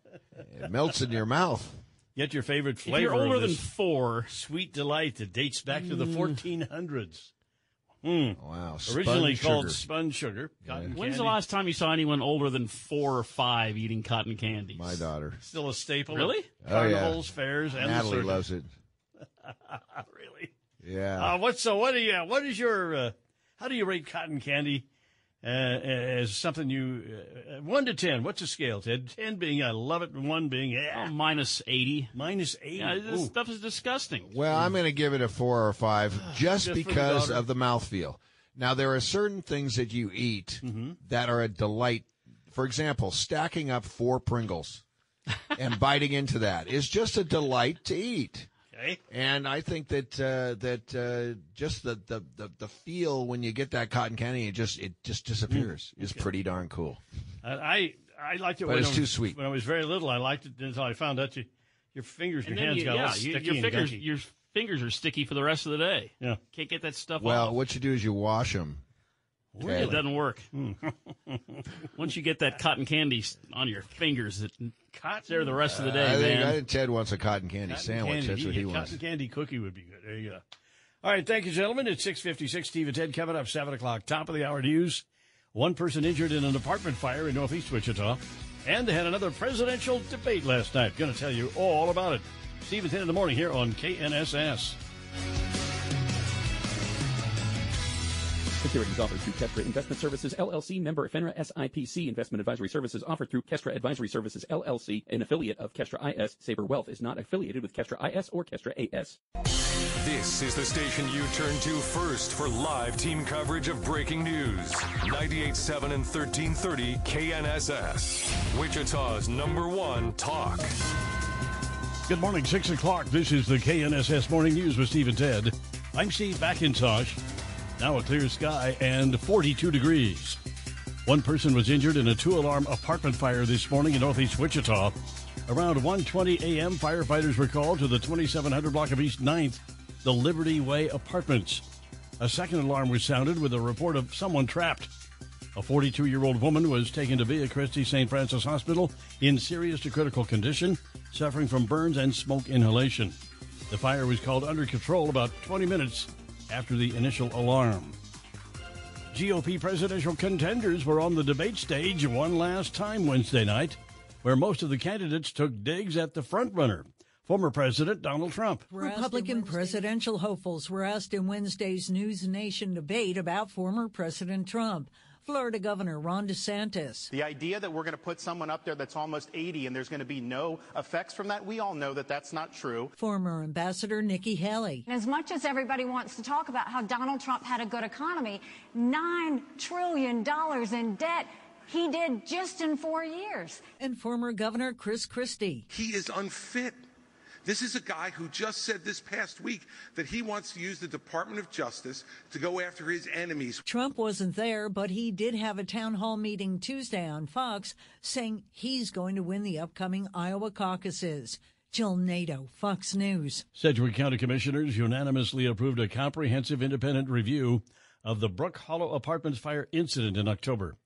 It melts in your mouth. Get your favorite flavor. If flavor. you're older of than four, sweet delight that dates back to the Mm. 1400s. Mm. Wow. Originally sponge called sugar. sponge sugar. Cotton when's candy. the last time you saw anyone older than four or five eating cotton candies? My daughter. Still a staple. Really? Of Oh, yeah. carnivals, fairs, and Natalie loves it. *laughs* really? Yeah. Uh, what? So what do you? What is your? Uh, how do you rate cotton candy uh, as something you uh, one to ten? What's the scale, Ted? Ten being I love it, and one being yeah, Oh, minus 80. minus eight. Yeah, this Ooh. stuff is disgusting. Well, I'm going to give it a four or five *sighs* just, Just for the because of the mouthfeel. Now, there are certain things that you eat Mm-hmm. that are a delight. For example, stacking up four Pringles and biting into that is just a delight to eat. Okay. And I think that uh, that uh, just the, the, the, the feel when you get that cotton candy, it just it just disappears. Mm. is pretty darn cool. I I liked it But when it's I was, too sweet. When I was very little, I liked it until I found out you, your fingers, And your then hands you, got all yeah, sticky you, your and fingers, gunky. your fingers are sticky for the rest of the day. Yeah, can't get that stuff out. Well, off. what you do is you wash them. It doesn't work. Hmm. *laughs* Once you get that cotton candy on your fingers, it, it's there the rest of the day, I think, man. I think Ted wants a cotton candy Cotton sandwich. candy. That's what Yeah, he wants. Cotton candy cookie would be good. There you go. All right, thank you, gentlemen. It's six fifty six. Steve and Ted coming up seven o'clock. Top of the hour news. One person injured in an apartment fire in northeast Wichita, and they had another presidential debate last night. Going to tell you all about it. Steve and Ted in the morning here on KNSS. Securities offered through Kestra Investment Services LLC, member FINRA SIPC. Investment advisory services offered through Kestra Advisory Services LLC, an affiliate of Kestra IS. Saber Wealth is not affiliated with Kestra IS or Kestra AS. This is the station you turn to first for live team coverage of breaking news. 98.7 and 1330 KNSS. Wichita's number one talk. Good morning, 6 o'clock. This is the KNSS Morning News with Steve and Ted. I'm Steve McIntosh. Now a clear sky and 42 degrees. One person was injured in a two-alarm apartment fire this morning in northeast Wichita. Around 1.20 a.m., firefighters were called to the 2700 block of East 9th, the Liberty Way Apartments. A second alarm was sounded with a report of someone trapped. A 42 year old woman was taken to Via Christi St. Francis Hospital in serious to critical condition, suffering from burns and smoke inhalation. The fire was called under control about 20 minutes after the initial alarm. GOP presidential contenders were on the debate stage one last time Wednesday night, where most of the candidates took digs at the frontrunner, former President Donald Trump. Republican presidential hopefuls were asked in Wednesday's News Nation debate about former President Trump. Florida Governor Ron DeSantis. The idea that we're going to put someone up there that's almost 80 and there's going to be no effects from that, we all know that that's not true. Former Ambassador Nikki Haley. As much as everybody wants to talk about how Donald Trump had a good economy, $9 trillion in debt, he did just in four years. And former Governor Chris Christie. He is unfit. This is a guy who just said this past week that he wants to use the Department of Justice to go after his enemies. Trump wasn't there, but he did have a town hall meeting Tuesday on Fox saying he's going to win the upcoming Iowa caucuses. Jill Nato, Fox News. Sedgwick County Commissioners unanimously approved a comprehensive independent review of the Brook Hollow Apartments fire incident in October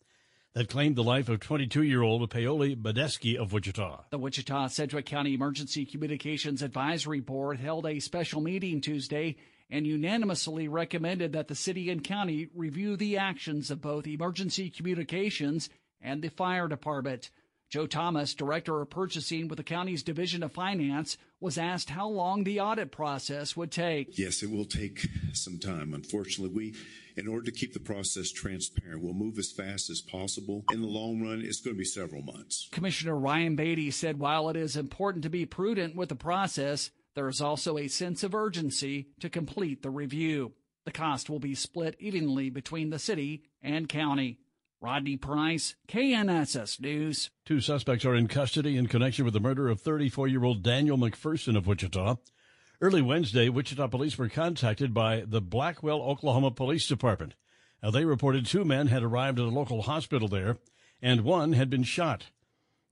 that claimed the life of 22 year old Paoli Badeski of Wichita. The Wichita Sedgwick County Emergency Communications Advisory Board held a special meeting Tuesday and unanimously recommended that the city and county review the actions of both emergency communications and the fire department. Joe Thomas, director of purchasing with the county's Division of Finance, was asked how long the audit process would take. Yes, it will take some time. Unfortunately, we, in order to keep the process transparent, we'll move as fast as possible. In the long run, it's going to be several months. Commissioner Ryan Baty said while it is important to be prudent with the process, there is also a sense of urgency to complete the review. The cost will be split evenly between the city and county. Rodney Price, KNSS News. Two suspects are in custody in connection with the murder of 34 year old Daniel McPherson of Wichita. Early Wednesday, Wichita police were contacted by the Blackwell, Oklahoma Police Department. Now, they reported two men had arrived at a local hospital there, and one had been shot.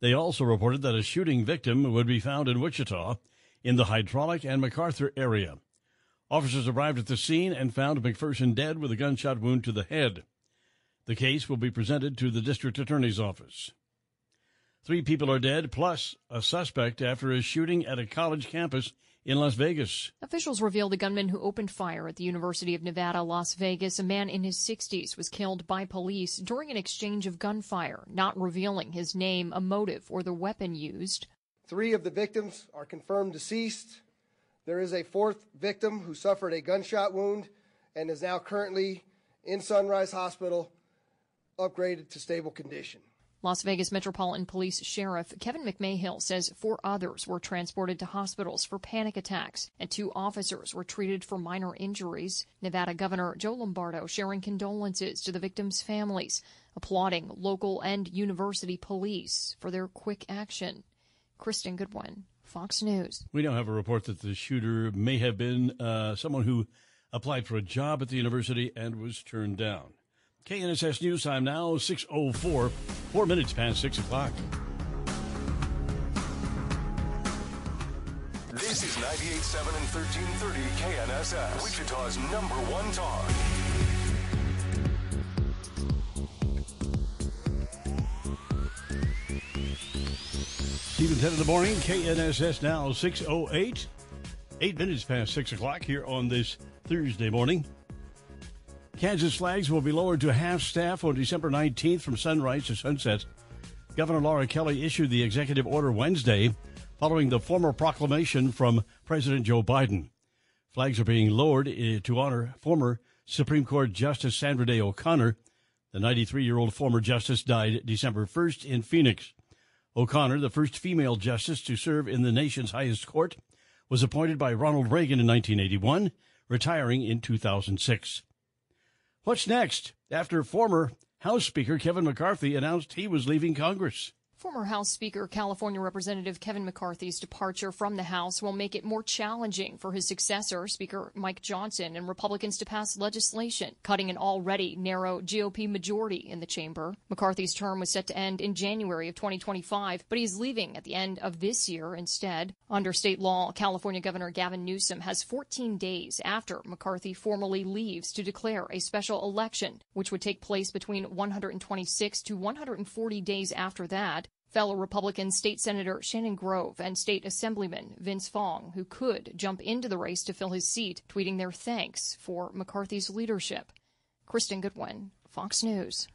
They also reported that a shooting victim would be found in Wichita in the Hydraulic and MacArthur area. Officers arrived at the scene and found McPherson dead with a gunshot wound to the head. The case will be presented to the district attorney's office. Three people are dead, plus a suspect after a shooting at a college campus in Las Vegas. Officials revealed the gunman who opened fire at the University of Nevada, Las Vegas, a man in his 60s, was killed by police during an exchange of gunfire, not revealing his name, a motive, or the weapon used. Three of the victims are confirmed deceased. There is a fourth victim who suffered a gunshot wound and is now currently in Sunrise Hospital, upgraded to stable condition. Las Vegas Metropolitan Police Sheriff Kevin McMahill says four others were transported to hospitals for panic attacks, and two officers were treated for minor injuries. Nevada Governor Joe Lombardo sharing condolences to the victims' families, applauding local and university police for their quick action. Kristen Goodwin, Fox News. We now have a report that the shooter may have been uh, someone who applied for a job at the university and was turned down. KNSS News Time now, 6.04, four minutes past 6 o'clock. This is 98.7 and 1330 KNSS, Wichita's number one talk. Steve and Ted in the morning, KNSS now 6.08, eight minutes past 6 o'clock here on this Thursday morning. Kansas flags will be lowered to half staff on December 19th from sunrise to sunset. Governor Laura Kelly issued the executive order Wednesday following the formal proclamation from President Joe Biden. Flags are being lowered eh, to honor former Supreme Court Justice Sandra Day O'Connor. The 93 year old former justice died December 1st in Phoenix. O'Connor, the first female justice to serve in the nation's highest court, was appointed by Ronald Reagan in 1981, retiring in 2006. What's next after former House Speaker Kevin McCarthy announced he was leaving Congress? Former House Speaker California Representative Kevin McCarthy's departure from the House will make it more challenging for his successor, Speaker Mike Johnson, and Republicans to pass legislation, cutting an already narrow GOP majority in the chamber. McCarthy's term was set to end in January of 2025, but he's leaving at the end of this year instead. Under state law, California Governor Gavin Newsom has 14 days after McCarthy formally leaves to declare a special election, which would take place between 126 to 140 days after that. Fellow Republican State Senator Shannon Grove and State Assemblyman Vince Fong, who could jump into the race to fill his seat, tweeting their thanks for McCarthy's leadership. Kristen Goodwin, Fox News.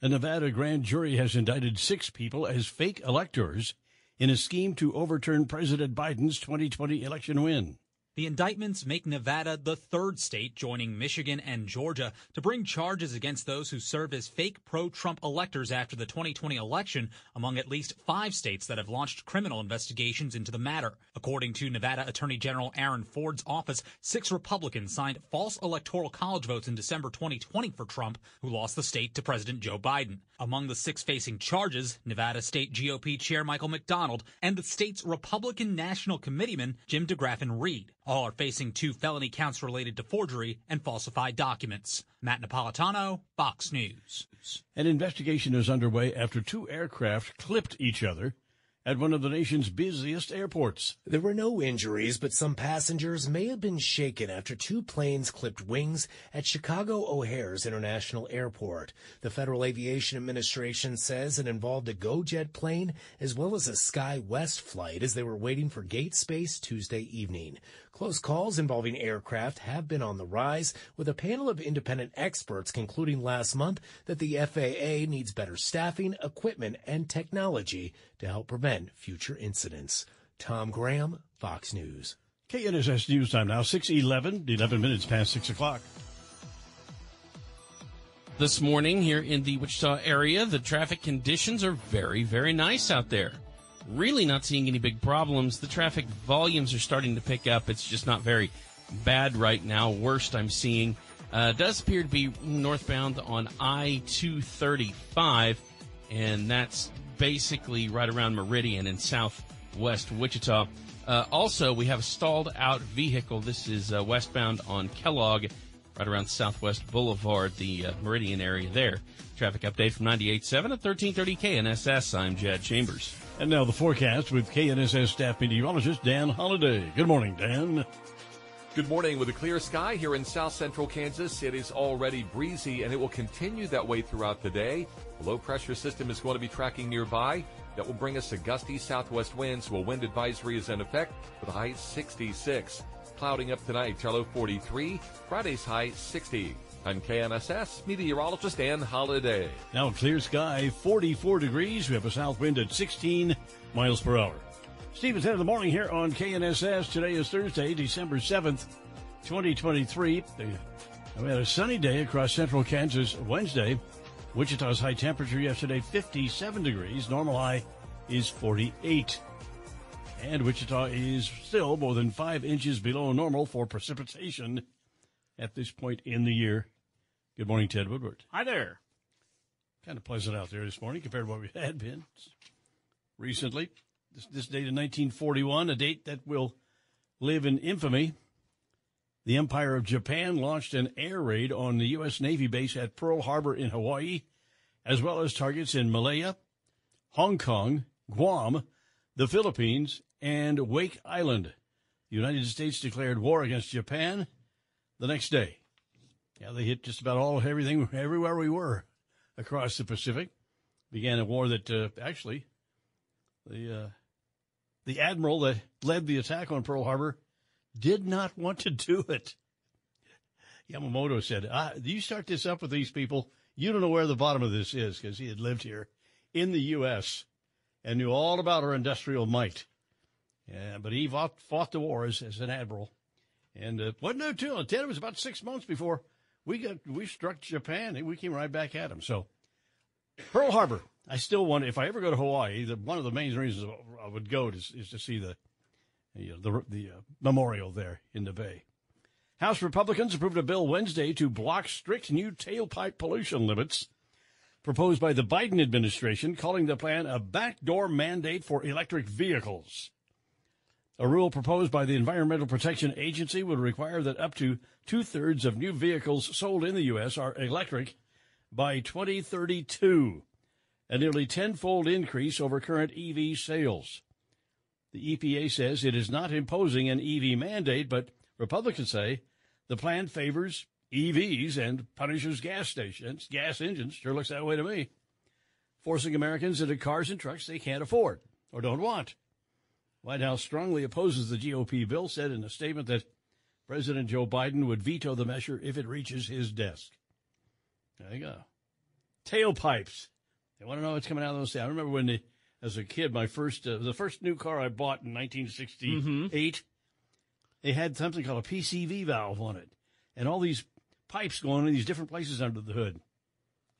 A Nevada grand jury has indicted six people as fake electors in a scheme to overturn President Biden's 2020 election win. The indictments make Nevada the third state joining Michigan and Georgia to bring charges against those who served as fake pro-Trump electors after the 2020 election, among at least five states that have launched criminal investigations into the matter. According to Nevada Attorney General Aaron Ford's office, six Republicans signed false electoral college votes in December 2020 for Trump, who lost the state to President Joe Biden. Among the six facing charges, Nevada State GOP Chair Michael McDonald and the state's Republican National Committeeman Jim DeGraffenreid. Reed. All are facing two felony counts related to forgery and falsified documents. Matt Napolitano, Fox News. An investigation is underway after two aircraft clipped each other at one of the nation's busiest airports. There were no injuries, but some passengers may have been shaken after two planes clipped wings at Chicago O'Hare's International Airport. The Federal Aviation Administration says it involved a GoJet plane as well as a SkyWest flight as they were waiting for gate space Tuesday evening. Close calls involving aircraft have been on the rise, with a panel of independent experts concluding last month that the FAA needs better staffing, equipment, and technology to help prevent future incidents. Tom Graham, Fox News. KNSS News Time now, 611, 11 minutes past 6 o'clock. This morning here in the Wichita area, the traffic conditions are very, very nice out there really not seeing any big problems. The traffic volumes are starting to pick up. It's just not very bad right now. Worst I'm seeing uh, does appear to be northbound on I 235, and that's basically right around Meridian in southwest Wichita. Uh, also, we have a stalled out vehicle. This is uh, westbound on Kellogg, right around Southwest Boulevard, the uh, Meridian area there. Traffic update from 98.7 at 1330 KNSS. I'm Jed Chambers. And now the forecast with KNSS staff meteorologist Dan Holliday. Good morning, Dan. Good morning. With a clear sky here in south central Kansas, it is already breezy and it will continue that way throughout the day. A low pressure system is going to be tracking nearby. That will bring us a gusty southwest winds. Well, wind advisory is in effect with a high 66. Clouding up tonight, low 43. Friday's high 60. I'm KNSS meteorologist Dan Holliday. Now clear sky, 44 degrees. We have a south wind at 16 miles per hour. Stephen's 10 in the morning here on KNSS. Today is Thursday, December 7th, 2023. We had a sunny day across central Kansas Wednesday. Wichita's high temperature yesterday, 57 degrees. Normal high is 48. And Wichita is still more than five inches below normal for precipitation at this point in the year. Good morning, Ted Woodward. Hi there. Kind of pleasant out there this morning compared to what we had been recently. This, this date in 1941, a date that will live in infamy. The Empire of Japan launched an air raid on the U.S. Navy base at Pearl Harbor in Hawaii, as well as targets in Malaya, Hong Kong, Guam, the Philippines, and Wake Island. The United States declared war against Japan the next day. Yeah, they hit just about all everything everywhere we were across the Pacific. Began a war that uh, actually the uh, the admiral that led the attack on Pearl Harbor did not want to do it. Yamamoto said, ah, "You start this up with these people, you don't know where the bottom of this is," because he had lived here in the U.S. and knew all about our industrial might. Yeah, but he fought, fought the war as, as an admiral, and uh, wasn't no too long. It was about six months before we got we struck Japan, and we came right back at them. So Pearl Harbor, I still want. If I ever go to Hawaii, the, one of the main reasons I would go is, is to see the you know, the the uh, memorial there in the bay. House Republicans approved a bill Wednesday to block strict new tailpipe pollution limits proposed by the Biden administration, calling the plan a backdoor mandate for electric vehicles. A rule proposed by the Environmental Protection Agency would require that up to two thirds of new vehicles sold in the U.S. are electric by 2032, a nearly tenfold increase over current EV sales. The EPA says it is not imposing an EV mandate, but Republicans say the plan favors EVs and punishes gas stations, gas engines. Sure looks that way to me. Forcing Americans into cars and trucks they can't afford or don't want. White House strongly opposes the GOP bill, said in a statement that President Joe Biden would veto the measure if it reaches his desk. There you go. Tailpipes. They want to know what's coming out of those. I remember when, the, as a kid, my first, uh, the first new car I bought in 1968, mm-hmm. they had something called a PCV valve on it, and all these pipes going in these different places under the hood.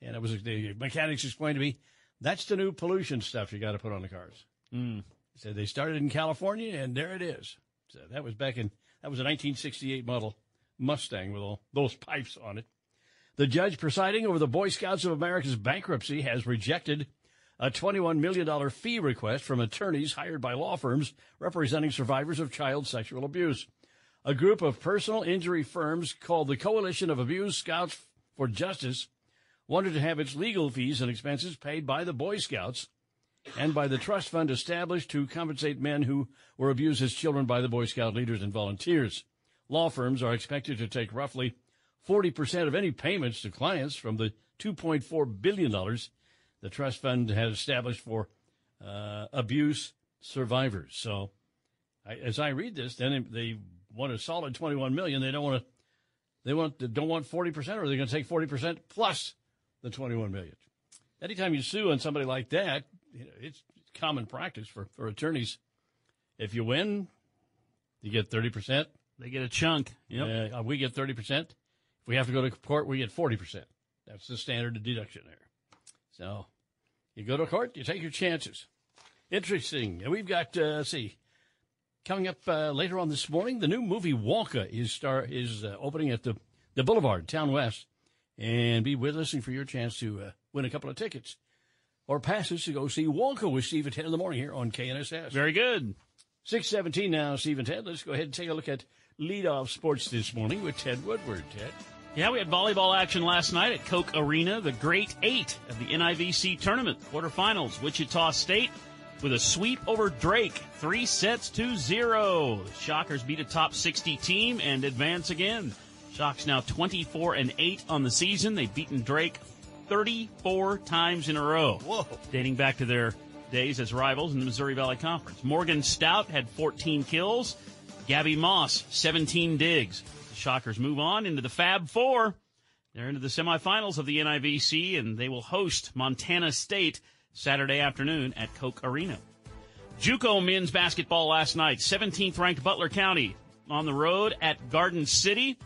And it was the mechanics explained to me that's the new pollution stuff you got to put on the cars. Mm. So they started in California, and there it is. So that was back in that was a 1968 model Mustang with all those pipes on it. The judge presiding over the Boy Scouts of America's bankruptcy has rejected a $21 million fee request from attorneys hired by law firms representing survivors of child sexual abuse. A group of personal injury firms called the Coalition of Abused Scouts for Justice wanted to have its legal fees and expenses paid by the Boy Scouts and by the trust fund established to compensate men who were abused as children by the Boy Scout leaders and volunteers. Law firms are expected to take roughly 40% of any payments to clients from the $2.4 billion the trust fund has established for uh, abuse survivors. So, I, as I read this, then they want a solid 21 million. They don't want to. They want don't want 40 percent, or they're going to take 40 percent plus the 21 million. Anytime you sue on somebody like that, you know, it's common practice for, for attorneys. If you win, you get 30%. They get a chunk. Yep. Uh, we get 30%. If we have to go to court, we get 40%. That's the standard deduction there. So you go to court, you take your chances. Interesting. We've got, uh, let's see, coming up uh, later on this morning, the new movie Wonka is star is uh, opening at the, the Boulevard, Town West. And be with us and for your chance to uh, win a couple of tickets or passes to go see Wonka with Steve at 10 in the morning here on KNSS. Very good. 617 now, Steve and Ted. Let's go ahead and take a look at leadoff sports this morning with Ted Woodward. Ted? Yeah, we had volleyball action last night at Koch Arena, the Great Eight of the NIVC tournament quarterfinals. Wichita State with a sweep over Drake, three sets to zero. The Shockers beat a top 60 team and advance again. Shocks now 24 and 8 on the season. They've beaten Drake 34 times in a row. Whoa. Dating back to their days as rivals in the Missouri Valley Conference. Morgan Stout had 14 kills. Gabby Moss, 17 digs. The Shockers move on into the Fab Four. They're into the semifinals of the NIVC, and they will host Montana State Saturday afternoon at Koch Arena. JUCO men's basketball last night. 17th ranked Butler County on the road at Garden City.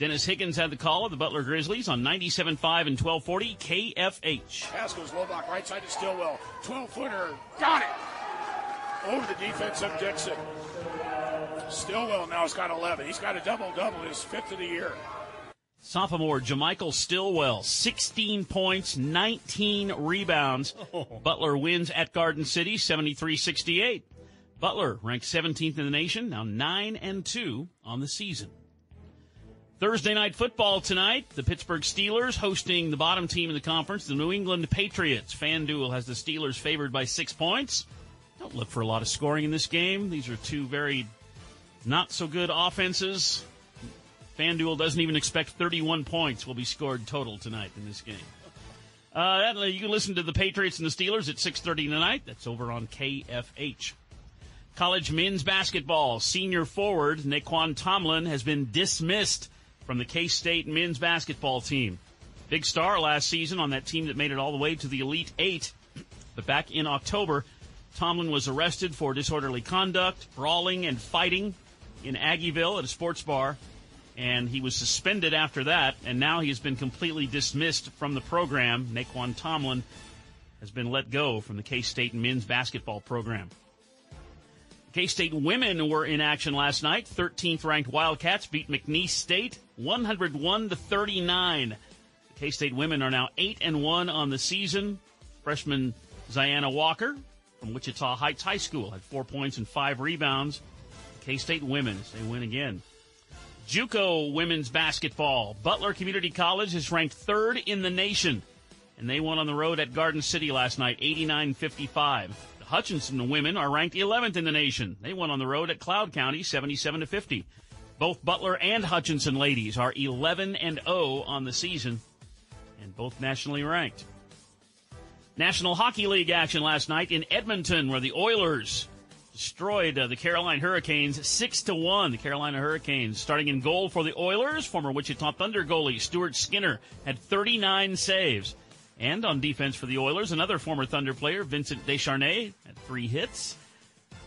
Dennis Higgins had the call of the Butler Grizzlies on 97.5 and 1240 KFH. Haskell's low block right side to Stillwell. 12 footer. Got it. Over the defense of Dixon. Stillwell now has got 11. He's got a double double, his fifth of the year. Sophomore Jamichael Stillwell, 16 points, 19 rebounds. Oh. *laughs* Butler wins at Garden City, 73-68. Butler ranked 17th in the nation, now 9 and 2 on the season. Thursday night football tonight. The Pittsburgh Steelers hosting the bottom team in the conference, the New England Patriots. FanDuel has the Steelers favored by six points. Don't look for a lot of scoring in this game. These are two very not so good offenses. FanDuel doesn't even expect 31 points will be scored total tonight in this game. Uh, you can listen to the Patriots and the Steelers at 6:30 tonight. That's over on KFH. College men's basketball senior forward Nae'Qwan Tomlin has been dismissed from the K-State men's basketball team. Big star last season on that team that made it all the way to the Elite Eight. But back in October, Tomlin was arrested for disorderly conduct, brawling, and fighting in Aggieville at a sports bar and he was suspended after that, and now he has been completely dismissed from the program. Nae'Qwan Tomlin has been let go from the K-State men's basketball program. K-State women were in action last night. 13th ranked Wildcats beat McNeese State 101 to 39. K-State women are now 8 and 1 on the season. Freshman Zyanna Walker from Wichita Heights High School had 4 points and 5 rebounds. K-State women, they win again. JUCO women's basketball. Butler Community College is ranked third in the nation, and they won on the road at Garden City last night, 89-55. Hutchinson women are ranked 11th in the nation. They won on the road at Cloud County, 77 to 50. Both Butler and Hutchinson ladies are 11 and 0 on the season, and both nationally ranked. National Hockey League action last night in Edmonton, where the Oilers destroyed uh, the Carolina Hurricanes six to one. The Carolina Hurricanes starting in goal for the Oilers. Former Wichita Thunder goalie Stuart Skinner had 39 saves, and on defense for the Oilers, another former Thunder player Vincent Desharnais at three hits.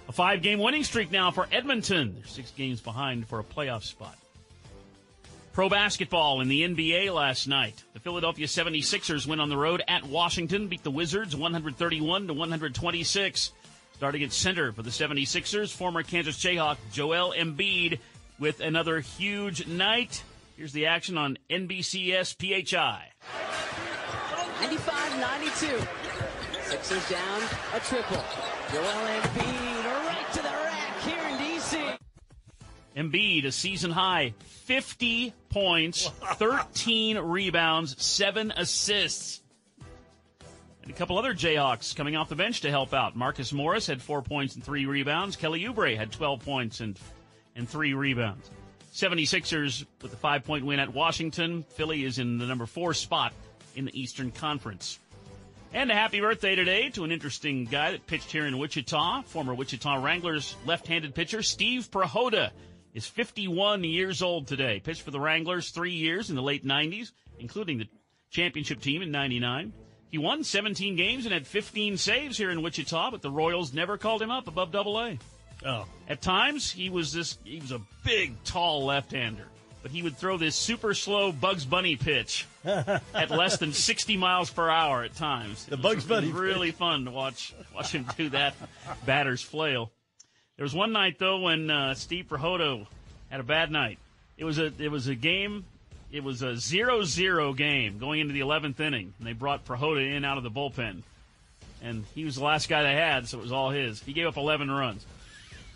A five-game winning streak now for Edmonton. They're six games behind for a playoff spot. Pro basketball in the NBA last night. The Philadelphia 76ers went on the road at Washington, beat the Wizards 131 to 126. Starting at center for the 76ers, former Kansas Jayhawk Joel Embiid with another huge night. Here's the action on NBCS PHI. 95-92. Sixers down a triple. Joel Embiid right to the rack here in D.C. Embiid, a season high 50 points, 13 rebounds, 7 assists. And a couple other Jayhawks coming off the bench to help out. Marcus Morris had four points and three rebounds. Kelly Oubre had 12 points and, and three rebounds. 76ers with a five point win at Washington. Philly is in the number four spot in the Eastern Conference. And a happy birthday today to an interesting guy that pitched here in Wichita. Former Wichita Wranglers left-handed pitcher Steve Prihoda is 51 years old today. Pitched for the Wranglers three years in the late 90s, including the championship team in 99. He won 17 games and had 15 saves here in Wichita, but the Royals never called him up above Double A. Oh. At times, he was this. He was a big, tall left-hander, but he would throw this super slow Bugs Bunny pitch *laughs* at less than 60 miles per hour at times. The Bugs Bunny. really fun to watch watch him do that batter's flail. There was one night though when uh, Steve Prihoda had a bad night. It was a it was a game it was a 0-0 game going into the 11th inning, and they brought Prihoda in out of the bullpen. And he was the last guy they had, so it was all his. He gave up 11 runs.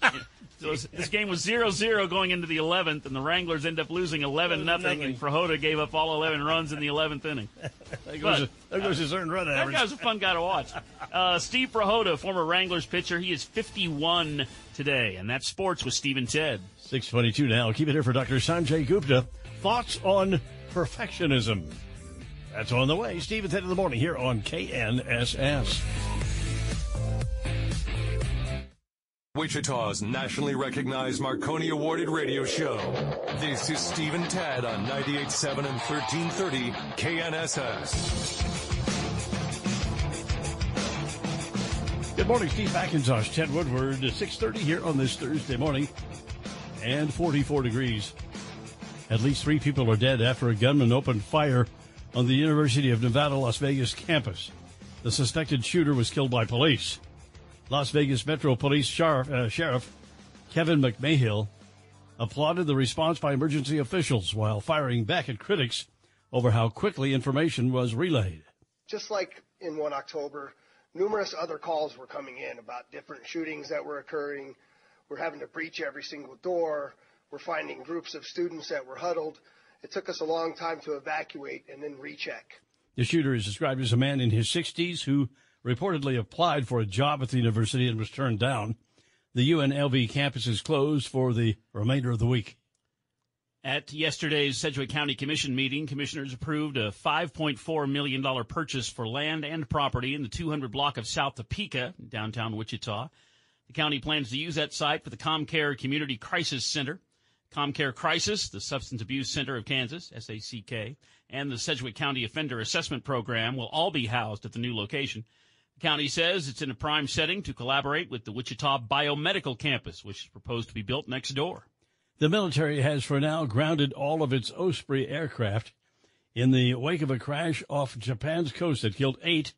*laughs* so this game was 0-0 going into the 11th, and the Wranglers end up losing 11 nothing, and Prihoda gave up all 11 runs in the 11th inning. *laughs* there goes, a, there goes his earned run average. That guy's a fun guy to watch. *laughs* Uh, Steve Prihoda, former Wranglers pitcher, he is 51 today, and that's sports with Steve and Ted. 622 now. Keep it here for Dr. Sanjay Gupta. Thoughts on perfectionism. That's on the way. Steve and Ted in the morning here on KNSS. Wichita's nationally recognized Marconi awarded radio show. This is Steve and Ted on 98.7 and 1330 KNSS. Good morning, Steve McIntosh, Ted Woodward, uh, 6.30 here on this Thursday morning, and 44 degrees. At least three people are dead after a gunman opened fire on the University of Nevada, Las Vegas campus. The suspected shooter was killed by police. Las Vegas Metro Police Sheriff, uh, Sheriff Kevin McMahill applauded the response by emergency officials while firing back at critics over how quickly information was relayed. Just like in 1 October, numerous other calls were coming in about different shootings that were occurring. We're having to breach every single door. We're finding groups of students that were huddled. it took us a long time to evacuate and then recheck. The shooter is described as a man in his 60s who reportedly applied for a job at the university and was turned down. The UNLV campus is closed for the remainder of the week. At yesterday's Sedgwick County Commission meeting, commissioners approved a $5.4 million purchase for land and property in the 200 block of South Topeka, downtown Wichita. The county plans to use that site for the ComCare Community Crisis Center. ComCare Crisis, the Substance Abuse Center of Kansas, SACK, and the Sedgwick County Offender Assessment Program will all be housed at the new location. The county says it's in a prime setting to collaborate with the Wichita Biomedical Campus, which is proposed to be built next door. The military has for now grounded all of its Osprey aircraft in the wake of a crash off Japan's coast that killed eight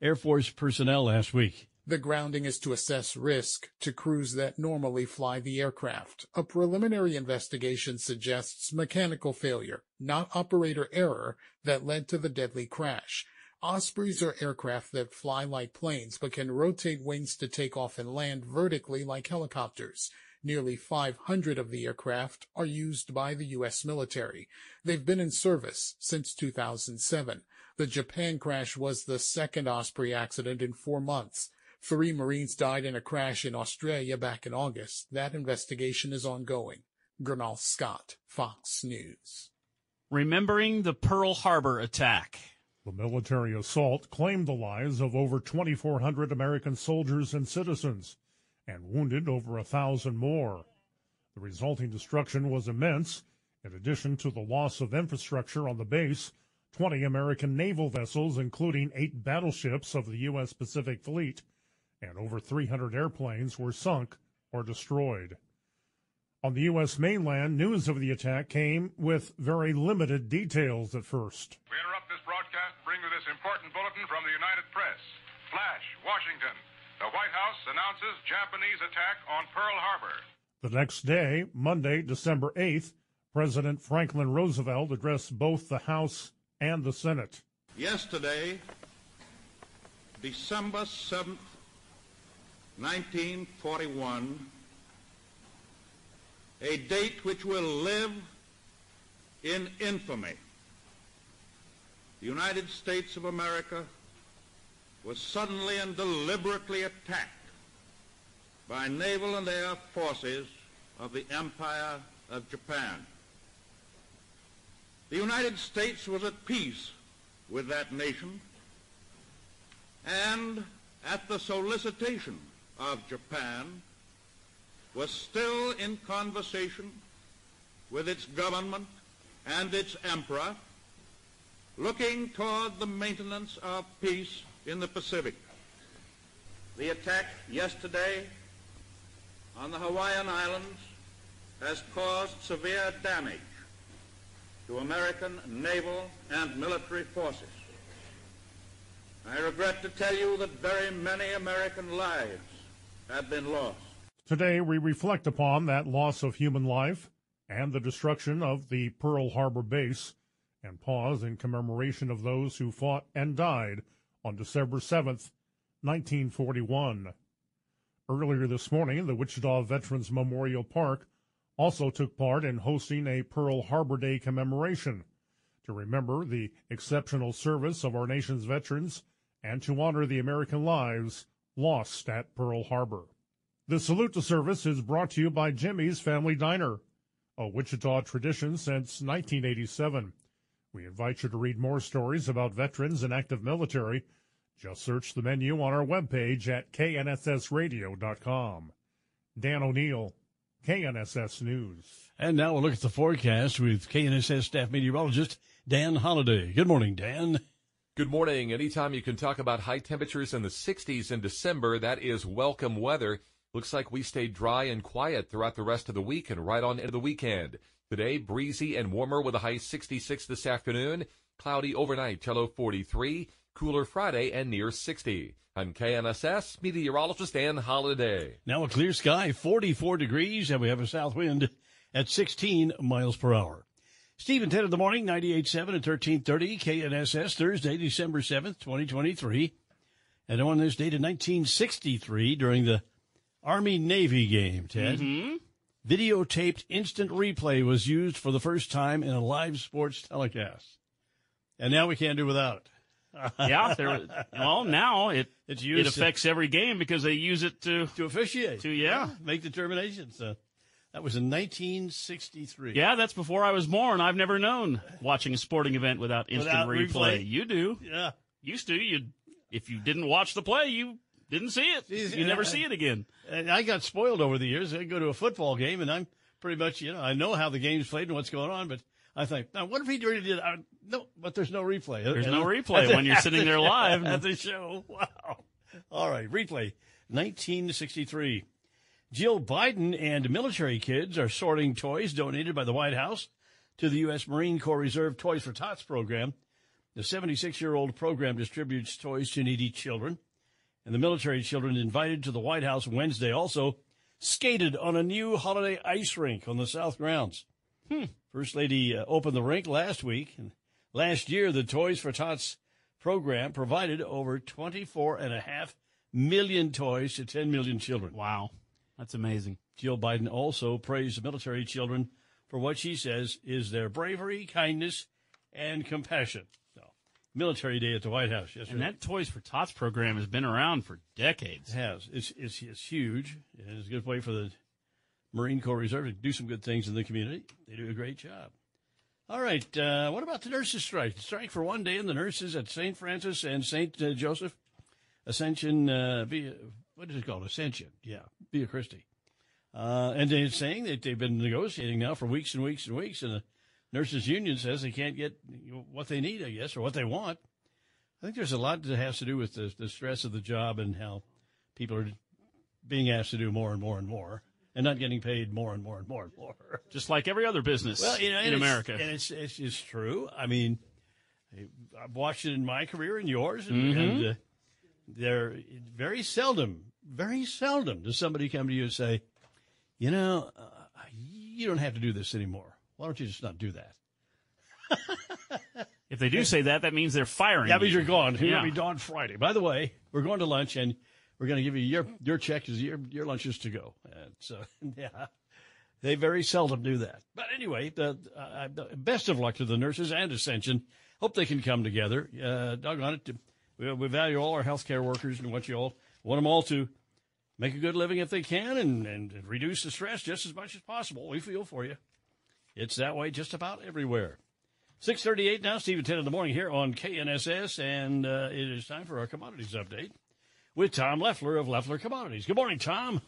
Air Force personnel last week. The grounding is to assess risk to crews that normally fly the aircraft. A preliminary investigation suggests mechanical failure, not operator error, that led to the deadly crash. Ospreys are aircraft that fly like planes but can rotate wings to take off and land vertically like helicopters. Nearly 500 of the aircraft are used by the U.S. military. They've been in service since 2007. The Japan crash was the second Osprey accident in four months. Three Marines died in a crash in Australia back in August. That investigation is ongoing. Gernal Scott, Fox News. Remembering the Pearl Harbor attack. The military assault claimed the lives of over 2,400 American soldiers and citizens and wounded over a thousand more. The resulting destruction was immense. In addition to the loss of infrastructure on the base, 20 American naval vessels, including eight battleships of the U.S. Pacific Fleet, and over 300 airplanes were sunk or destroyed. On the U.S. mainland, news of the attack came with very limited details at first. We interrupt bring you this important bulletin from the United Press. Flash, Washington. The White House announces Japanese attack on Pearl Harbor. The next day, Monday, December 8th, President Franklin Roosevelt addressed both the House and the Senate. Yesterday, December 7th, 1941, a date which will live in infamy. The United States of America was suddenly and deliberately attacked by naval and air forces of the Empire of Japan. The United States was at peace with that nation and at the solicitation of Japan was still in conversation with its government and its emperor looking toward the maintenance of peace in the Pacific. The attack yesterday on the Hawaiian Islands has caused severe damage to American naval and military forces. I regret to tell you that very many American lives have been lost. Today, we reflect upon that loss of human life and the destruction of the Pearl Harbor base and pause in commemoration of those who fought and died on December 7th, 1941. Earlier this morning, the Wichita Veterans Memorial Park also took part in hosting a Pearl Harbor Day commemoration to remember the exceptional service of our nation's veterans and to honor the American lives lost at Pearl Harbor. The salute to service is brought to you by Jimmy's Family Diner, a Wichita tradition since 1987. We invite you to read more stories about veterans and active military. Just search the menu on our webpage at knssradio.com. Dan O'Neill, KNSS News. And now we'll look at the forecast with KNSS staff meteorologist Dan Holliday. Good morning, Dan. Good morning. Anytime you can talk about high temperatures in the 60s in December, that is welcome weather. Looks like we stayed dry and quiet throughout the rest of the week and right on into the weekend. Today, breezy and warmer with a high 66 this afternoon. Cloudy overnight, low 43. Cooler Friday and near 60. I'm KNSS meteorologist Dan Holliday. Now a clear sky, 44 degrees, and we have a south wind at 16 miles per hour. Steve and Ted in the morning, 98.7 and 1330 KNSS, Thursday, December 7th, 2023. And on this date in 1963, during the Army Navy game, Ted. Mm-hmm. Videotaped instant replay was used for the first time in a live sports telecast. And now we can't do without it. *laughs* yeah, there. Well, now it It's it used to- affects every game because they use it to to officiate. To yeah, make determinations. Uh, that was in 1963. yeah. That's before I was born. I've never known watching a sporting event without instant Without replay. replay? You do. Yeah. Used to. You if you didn't watch the play, you didn't see it. You never see it again. I got spoiled over the years. I go to a football game, and I'm pretty much, you know, I know how the game's played and what's going on, but I think, now, what if he really did? I, no, but there's no replay. There's You no know? replay when you're sitting the- there *laughs* live. at the show. Wow. All right, replay. 1963. Jill Biden and military kids are sorting toys donated by the White House to the U.S. Marine Corps Reserve Toys for Tots program. The 76 year old program distributes toys to needy children. And the military children invited to the White House Wednesday also skated on a new holiday ice rink on the South grounds. Hmm. First Lady uh, opened the rink last week. And last year, the Toys for Tots program provided over 24.5 million toys to 10 million children. Wow. That's amazing. Jill Biden also praised the military children for what she says is their bravery, kindness, and compassion. Military Day at the White House yesterday. And that Toys for Tots program has been around for decades. It has. It's, it's, it's huge. And it's a good way for the Marine Corps Reserve to do some good things in the community. They do a great job. All right. Uh, what about the nurses' strike? Strike for one day, in the nurses at St. Francis and St. Uh, Joseph Ascension, uh, via, what is it called? Ascension. Yeah. Via Christi. Uh, and they're saying that they've been negotiating now for weeks and weeks and weeks, and the nurses' union says they can't get what they need, I guess, or what they want. I think there's a lot that has to do with the, the stress of the job and how people are being asked to do more and more and more and not getting paid more and more and more and more. *laughs* Just like every other business Well, you know, in America. and it's, it's it's true. I mean, I've watched it in my career and yours, and, Mhm. and uh, there very seldom, very seldom does somebody come to you and say, you know, uh, you don't have to do this anymore. Why don't you just not do that? if they do say that, that means they're firing. That means you. you're gone. You're Yeah. to be gone Friday. By the way, we're going to lunch, and we're going to give you your your check as your your lunch is to go. And so, *laughs* yeah, they very seldom do that. But anyway, the, uh, best of luck to the nurses and Ascension. Hope they can come together. Uh, doggone it, we, we value all our healthcare workers and want you all want them all to make a good living if they can and and reduce the stress just as much as possible. We feel for you. It's that way just about everywhere. 638 now, at 10 in the morning here on KNSS, and uh, it is time for our commodities update with Tom Leffler of Leffler Commodities. Good morning, Tom.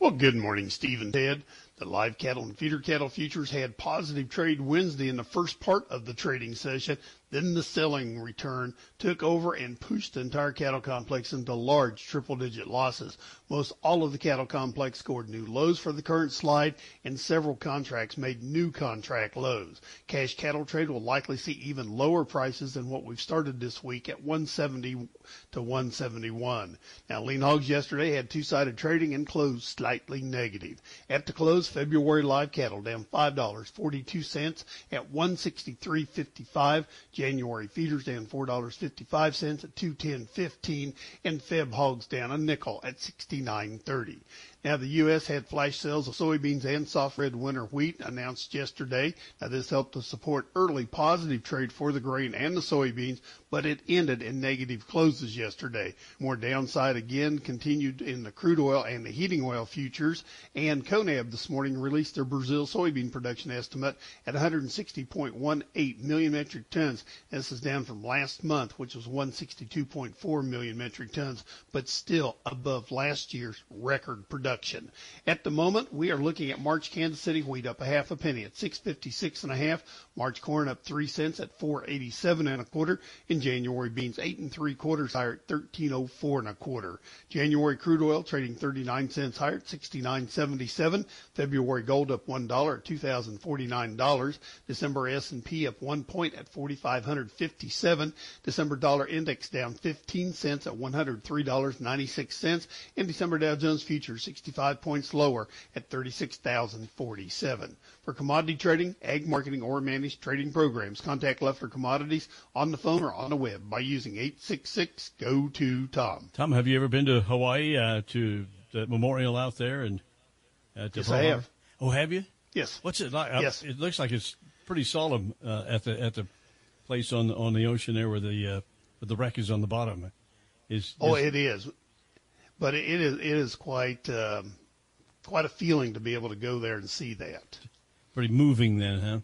Well, good morning, Steve and Ted. The live cattle and feeder cattle futures had positive trade Wednesday in the first part of the trading session. Then the selling return took over and pushed the entire cattle complex into large triple digit losses. Most all of the cattle complex scored new lows for the current slide and several contracts made new contract lows. Cash cattle trade will likely see even lower prices than what we've started this week at 170 to 171. Now lean hogs yesterday had two-sided trading and closed slightly negative. At the close, February live cattle down $5.42 at 163.55. January feeders down $4.55 at 210.15 and Feb hogs down a nickel at 69.30. Now the U.S. had flash sales of soybeans and soft red winter wheat announced yesterday. Now this helped to support early positive trade for the grain and the soybeans, but it ended in negative closes yesterday. More downside again continued in the crude oil and the heating oil futures. And CONAB this morning released their Brazil soybean production estimate at 160.18 million metric tons. This is down from last month, which was 162.4 million metric tons, but still above last year's record production. At the moment, we are looking at March Kansas City wheat up a half a penny at 656 and a half. March corn up three cents at 487 and a quarter. In January beans eight and three quarters higher at 1304 and a quarter. January crude oil trading 39 cents higher at 69.77. February gold up one dollar at $2,049. December S&P up one point at 4,557. December dollar index down 15 cents at $103.96. And December Dow Jones futures 65 points lower at 36,047. For commodity trading, ag marketing, or managed trading programs, contact Leffler Commodities on the phone or on the web by using 866 go to Tom. Tom, have you ever been to Hawaii uh, to the memorial out there and At Yes, I have. Oh, have you? Yes. What's it like? Uh, Yes. It looks like it's pretty solemn uh, at the at the place on the, on the ocean there where the uh, where the wreck is on the bottom. Is Oh, it is, but it is it is quite um, quite a feeling to be able to go there and see that. pretty moving then, huh?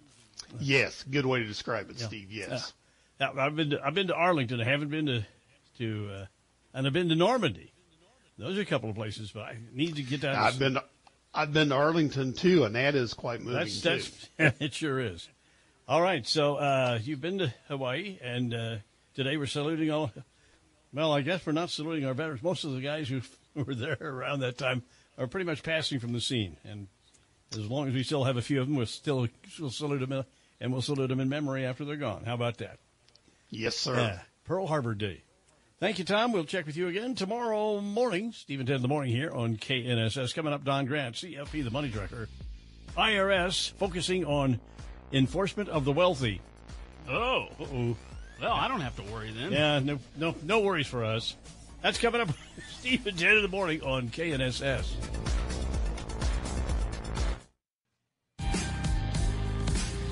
Yes, good way to describe it, Yeah. Steve. Yes. Now, I've been to, I've been to Arlington. I haven't been to to uh, and I've been to Normandy. Those are a couple of places, but I need to get down. to I've been to, I've been to Arlington too, and that is quite moving That's too. *laughs* it sure is. All right, so uh, you've been to Hawaii, and uh, today we're saluting all. Well, I guess we're not saluting our veterans. Most of the guys who *laughs* were there around that time are pretty much passing from the scene, and as long as we still have a few of them, we'll still we'll salute them, and we'll salute them in memory after they're gone. How about that? Yes, sir. Yeah, Pearl Harbor Day. Thank you, Tom. We'll check with you again tomorrow morning. Steve and Ted in the morning here on KNSS. Coming up, Don Grant, CFP, the money tracker. IRS focusing on enforcement of the wealthy. Oh. Uh-oh. Well, I don't have to worry then. Yeah, no, no, no worries for us. That's coming up, *laughs* Steve and Ted in the morning on KNSS.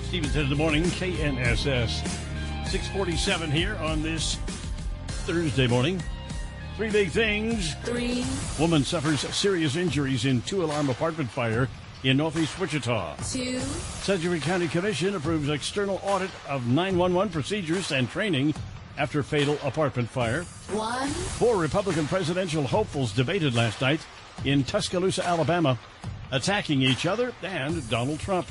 Steve and Ted in the morning, KNSS. 647 here on this Thursday morning. Three big things. Three. Woman suffers serious injuries in two alarm apartment fire in northeast Wichita. Two. Sedgwick County Commission approves external audit of 911 procedures and training after fatal apartment fire. One. Four Republican presidential hopefuls debated last night in Tuscaloosa, Alabama, attacking each other and Donald Trump.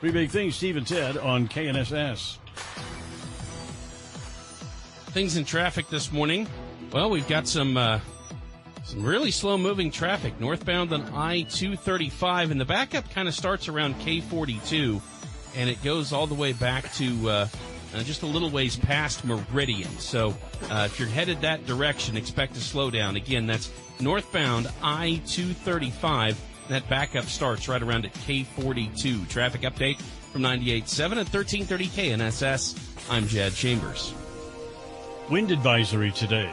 Three big things, Steve and Ted on KNSS. Things in traffic this morning. Well, we've got some uh, some really slow moving traffic northbound on I 235, and the backup kind of starts around K 42, and it goes all the way back to uh, uh, just a little ways past Meridian. So uh, if you're headed that direction, expect to slow down. Again, that's northbound I 235. That backup starts right around at K 42. Traffic update from 98.7 at 1330 KNSS. I'm Jad Chambers. Wind advisory today.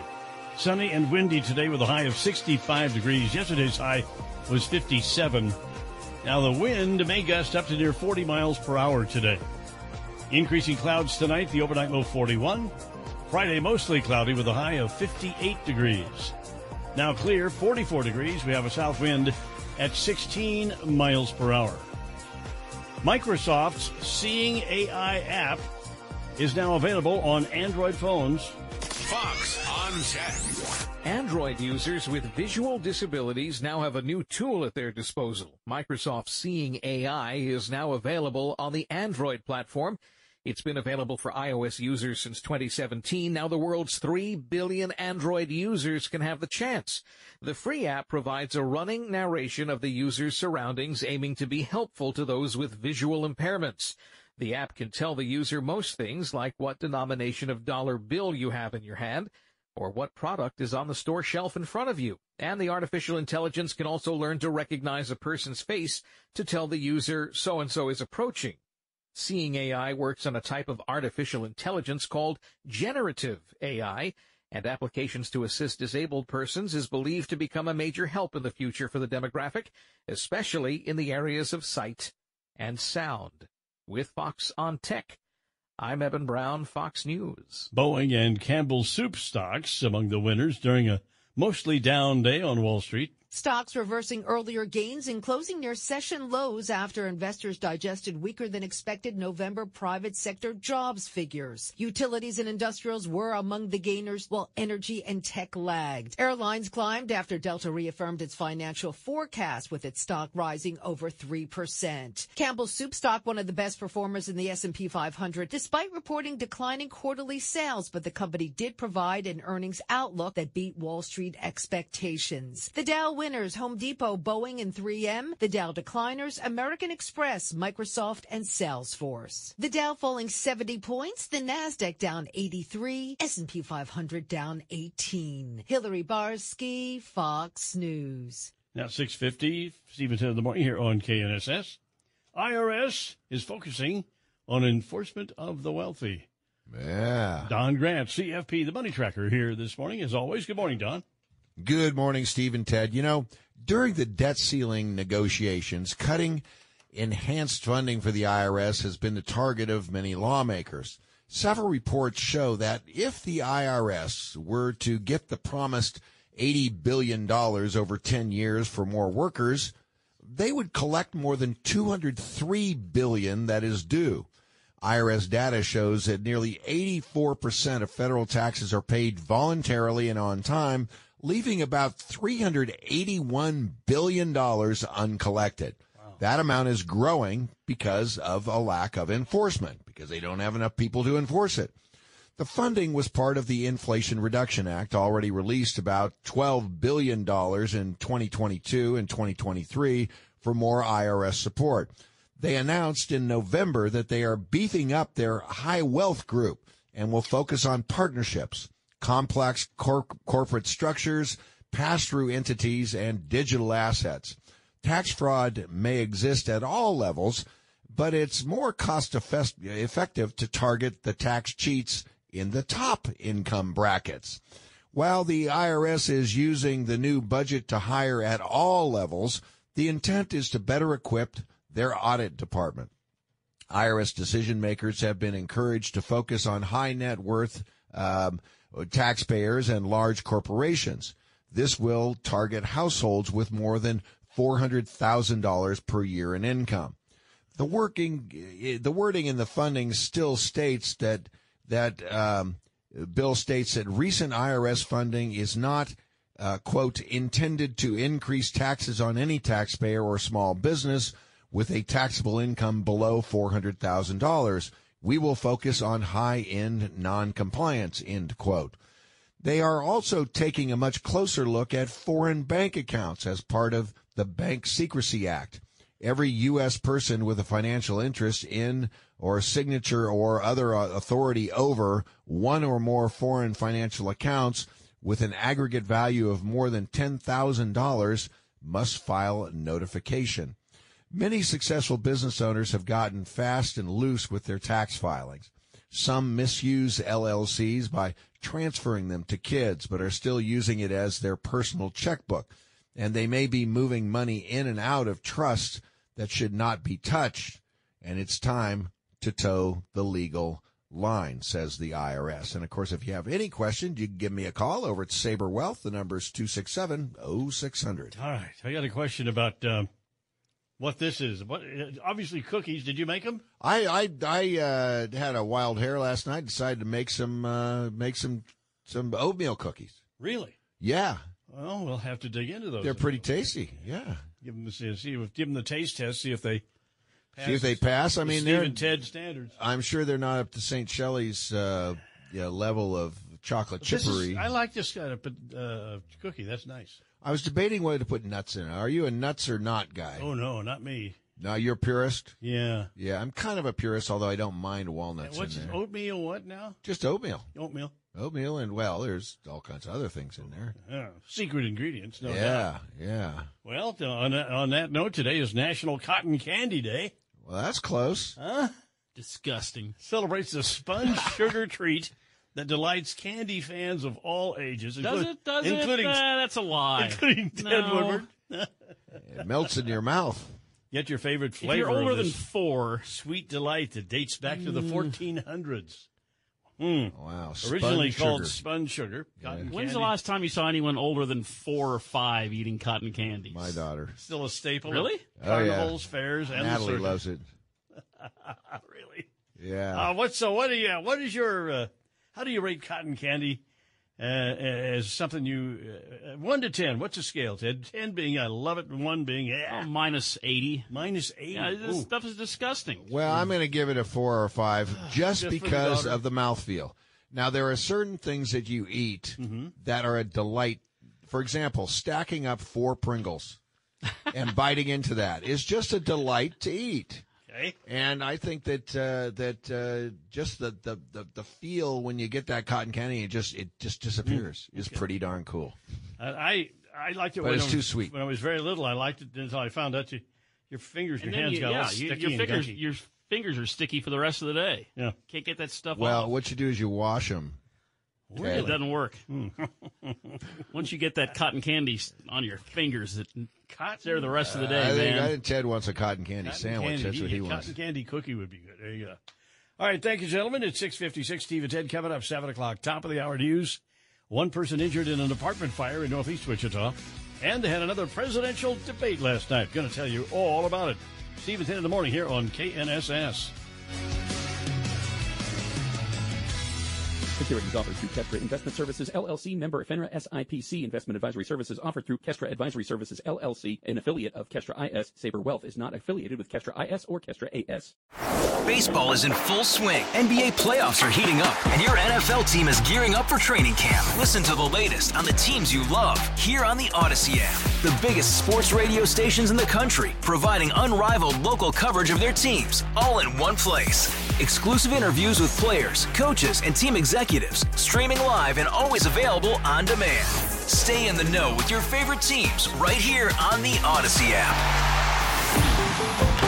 Sunny and windy today with a high of 65 degrees. Yesterday's high was 57. Now the wind may gust up to near 40 miles per hour today. Increasing clouds tonight, the overnight low 41. Friday mostly cloudy with a high of 58 degrees. Now clear, 44 degrees. We have a south wind at 16 miles per hour. Microsoft's Seeing AI app is now available on Android phones. Fox on Tech. Android users with visual disabilities now have a new tool at their disposal. Microsoft Seeing AI is now available on the Android platform. It's been available for iOS users since 2017. Now the world's 3 billion Android users can have the chance. The free app provides a running narration of the user's surroundings aiming to be helpful to those with visual impairments. The app can tell the user most things like what denomination of dollar bill you have in your hand or what product is on the store shelf in front of you. And the artificial intelligence can also learn to recognize a person's face to tell the user so and so is approaching. Seeing AI works on a type of artificial intelligence called generative AI, and applications to assist disabled persons is believed to become a major help in the future for the demographic, especially in the areas of sight and sound. With Fox on Tech, I'm Evan Brown, Fox News. Boeing and Campbell Soup stocks among the winners during a mostly down day on Wall Street. Stocks reversing earlier gains and closing near session lows after investors digested weaker than expected November private sector jobs figures. Utilities and industrials were among the gainers while energy and tech lagged. Airlines climbed after Delta reaffirmed its financial forecast with its stock rising over 3%. Campbell Soup stock one of the best performers in the S&P 500 despite reporting declining quarterly sales, but the company did provide an earnings outlook that beat Wall Street expectations. The Dow winners Home Depot, Boeing, and 3M. The Dow decliners American Express, Microsoft, and Salesforce. The Dow falling 70 points, the Nasdaq down 83, S&P 500 down 18. Hillary Barsky, Fox News. Now 650, Steve and Ted in the morning here on KNSS. IRS is focusing on enforcement of the wealthy. Yeah. Don Grant, CFP, the money tracker here this morning. As always, good morning, Don. Good morning, Steve and Ted. You know, During the debt ceiling negotiations, cutting enhanced funding for the IRS has been the target of many lawmakers. Several reports show that if the IRS were to get the promised $80 billion over 10 years for more workers, they would collect more than 203 billion that is due. IRS data shows that nearly 84% of federal taxes are paid voluntarily and on time, leaving about $381 billion uncollected. Wow. That amount is growing because of a lack of enforcement, because they don't have enough people to enforce it. The funding was part of the Inflation Reduction Act, already released about $12 billion in 2022 and 2023 for more IRS support. They announced in November that they are beefing up their high wealth group and will focus on partnerships, complex cor- corporate structures, pass through entities, and digital assets. Tax fraud may exist at all levels, but it's more cost effective to target the tax cheats in the top income brackets. While the IRS is using the new budget to hire at all levels, the intent is to better equip their audit department. IRS decision makers have been encouraged to focus on high net worth um, taxpayers and large corporations. This will target households with more than $400,000 per year in income. The working, the wording in the funding still states that that um, bill states that recent IRS funding is not, uh, quote, intended to increase taxes on any taxpayer or small business with a taxable income below $400,000. We will focus on high end non-compliance, end quote. They are also taking a much closer look at foreign bank accounts as part of the Bank Secrecy Act. Every U.S. person with a financial interest in or signature or other uh, authority over one or more foreign financial accounts with an aggregate value of more than $10,000 must file a notification. Many successful business owners have gotten fast and loose with their tax filings. Some misuse LLCs by transferring them to kids, but are still using it as their personal checkbook. And they may be moving money in and out of trusts that should not be touched. And it's time to toe the legal line, says the IRS. And of course, if you have any questions, you can give me a call over at Saber Wealth. The number is 267 0600. All right. I got a question about uh, what this is. What Obviously, cookies. Did you make them? I I, I uh, had a wild hair last night. Decided to make some uh, make some some oatmeal cookies. Really? Yeah. Well, we'll have to dig into those. They're pretty tasty. Yeah. Give them the see, give them the taste test. See if they See if they pass. I mean, they're Ted standards. I'm sure they're not up to St. Shelley's uh, yeah, level of chocolate chippery. Is, I like this kind of uh, cookie. That's nice. I was debating whether to put nuts in it. Are you a nuts or not guy? Oh no, not me. No, you're a purist. Yeah, yeah. I'm kind of a purist, although I don't mind walnuts. what's in there. oatmeal? What now? Just oatmeal. Oatmeal. Oatmeal, and well, there's all kinds of other things in there. Yeah, secret ingredients. No yeah, doubt. yeah. Well, on that, on that note, today is National Cotton Candy Day. Well, that's close. Huh? Disgusting. Celebrates the sponge *laughs* sugar treat that delights candy fans of all ages. Does it? Does including, it? Uh, that's a lie. Including Ted No. Woodward. It melts in your mouth. Get your favorite flavor. If flavor. you're older of than four, sweet delight that dates back to the Mm. 1400s. Hmm. Wow. Originally sponge called sugar. sponge sugar. Cotton when's candy. the last time you saw anyone older than four or five eating cotton candies? My daughter. Still a staple. Really? Of Oh, yeah. carnivals, fairs, and the Natalie circus. loves it. *laughs* really? Yeah. Uh, what? So what do you? What is your? Uh, how do you rate cotton candy? Uh, as something you uh, one to ten. What's the scale, Ted? Ten being I love it, one being yeah, Oh, minus 80. minus eight. Yeah, this Ooh. stuff is disgusting. Well, I'm going to give it a four or five *sighs* just, Just for the because of the mouthfeel. Now, there are certain things that you eat Mm-hmm. that are a delight. For example, stacking up four Pringles and biting into that is just a delight to eat. Okay. And I think that uh, that uh, just the, the, the, the feel when you get that cotton candy, it just it just disappears. Is pretty darn cool. I I, I liked it. But when it's I was, too sweet. When I was very little, I liked it until I found out you, your fingers, And your hands you, got all yeah, you- sticky your fingers, gunky. your fingers are sticky for the rest of the day. Yeah. Can't get that stuff Well, off. what you do is you wash them It doesn't work. Hmm. *laughs* Once you get that cotton candy on your fingers, it cuts there the rest of the uh, day, I think, man. I think Ted wants a cotton candy Cotton sandwich. candy. That's what Yeah, he wants. Cotton candy cookie would be good. There you go. All right, thank you, gentlemen. It's 656. Steve and Ted coming up 7 o'clock. Top of the hour news. One person injured in an apartment fire in northeast Wichita. And they had another presidential debate last night. Going to tell you all about it. Steve and Ted in the morning here on KNSS. Securities offered through Kestra Investment Services LLC, member FINRA SIPC. Investment advisory services offered through Kestra Advisory Services LLC, an affiliate of Kestra IS. Saber Wealth is not affiliated with Kestra IS or Kestra AS. Baseball is in full swing. NBA playoffs are heating up, and your NFL team is gearing up for training camp. Listen to the latest on the teams you love here on the Audacy app. The biggest sports radio stations in the country, providing unrivaled local coverage of their teams, all in one place. Exclusive interviews with players, coaches, and team executives, streaming live and always available on demand. Stay in the know with your favorite teams right here on the Audacy app.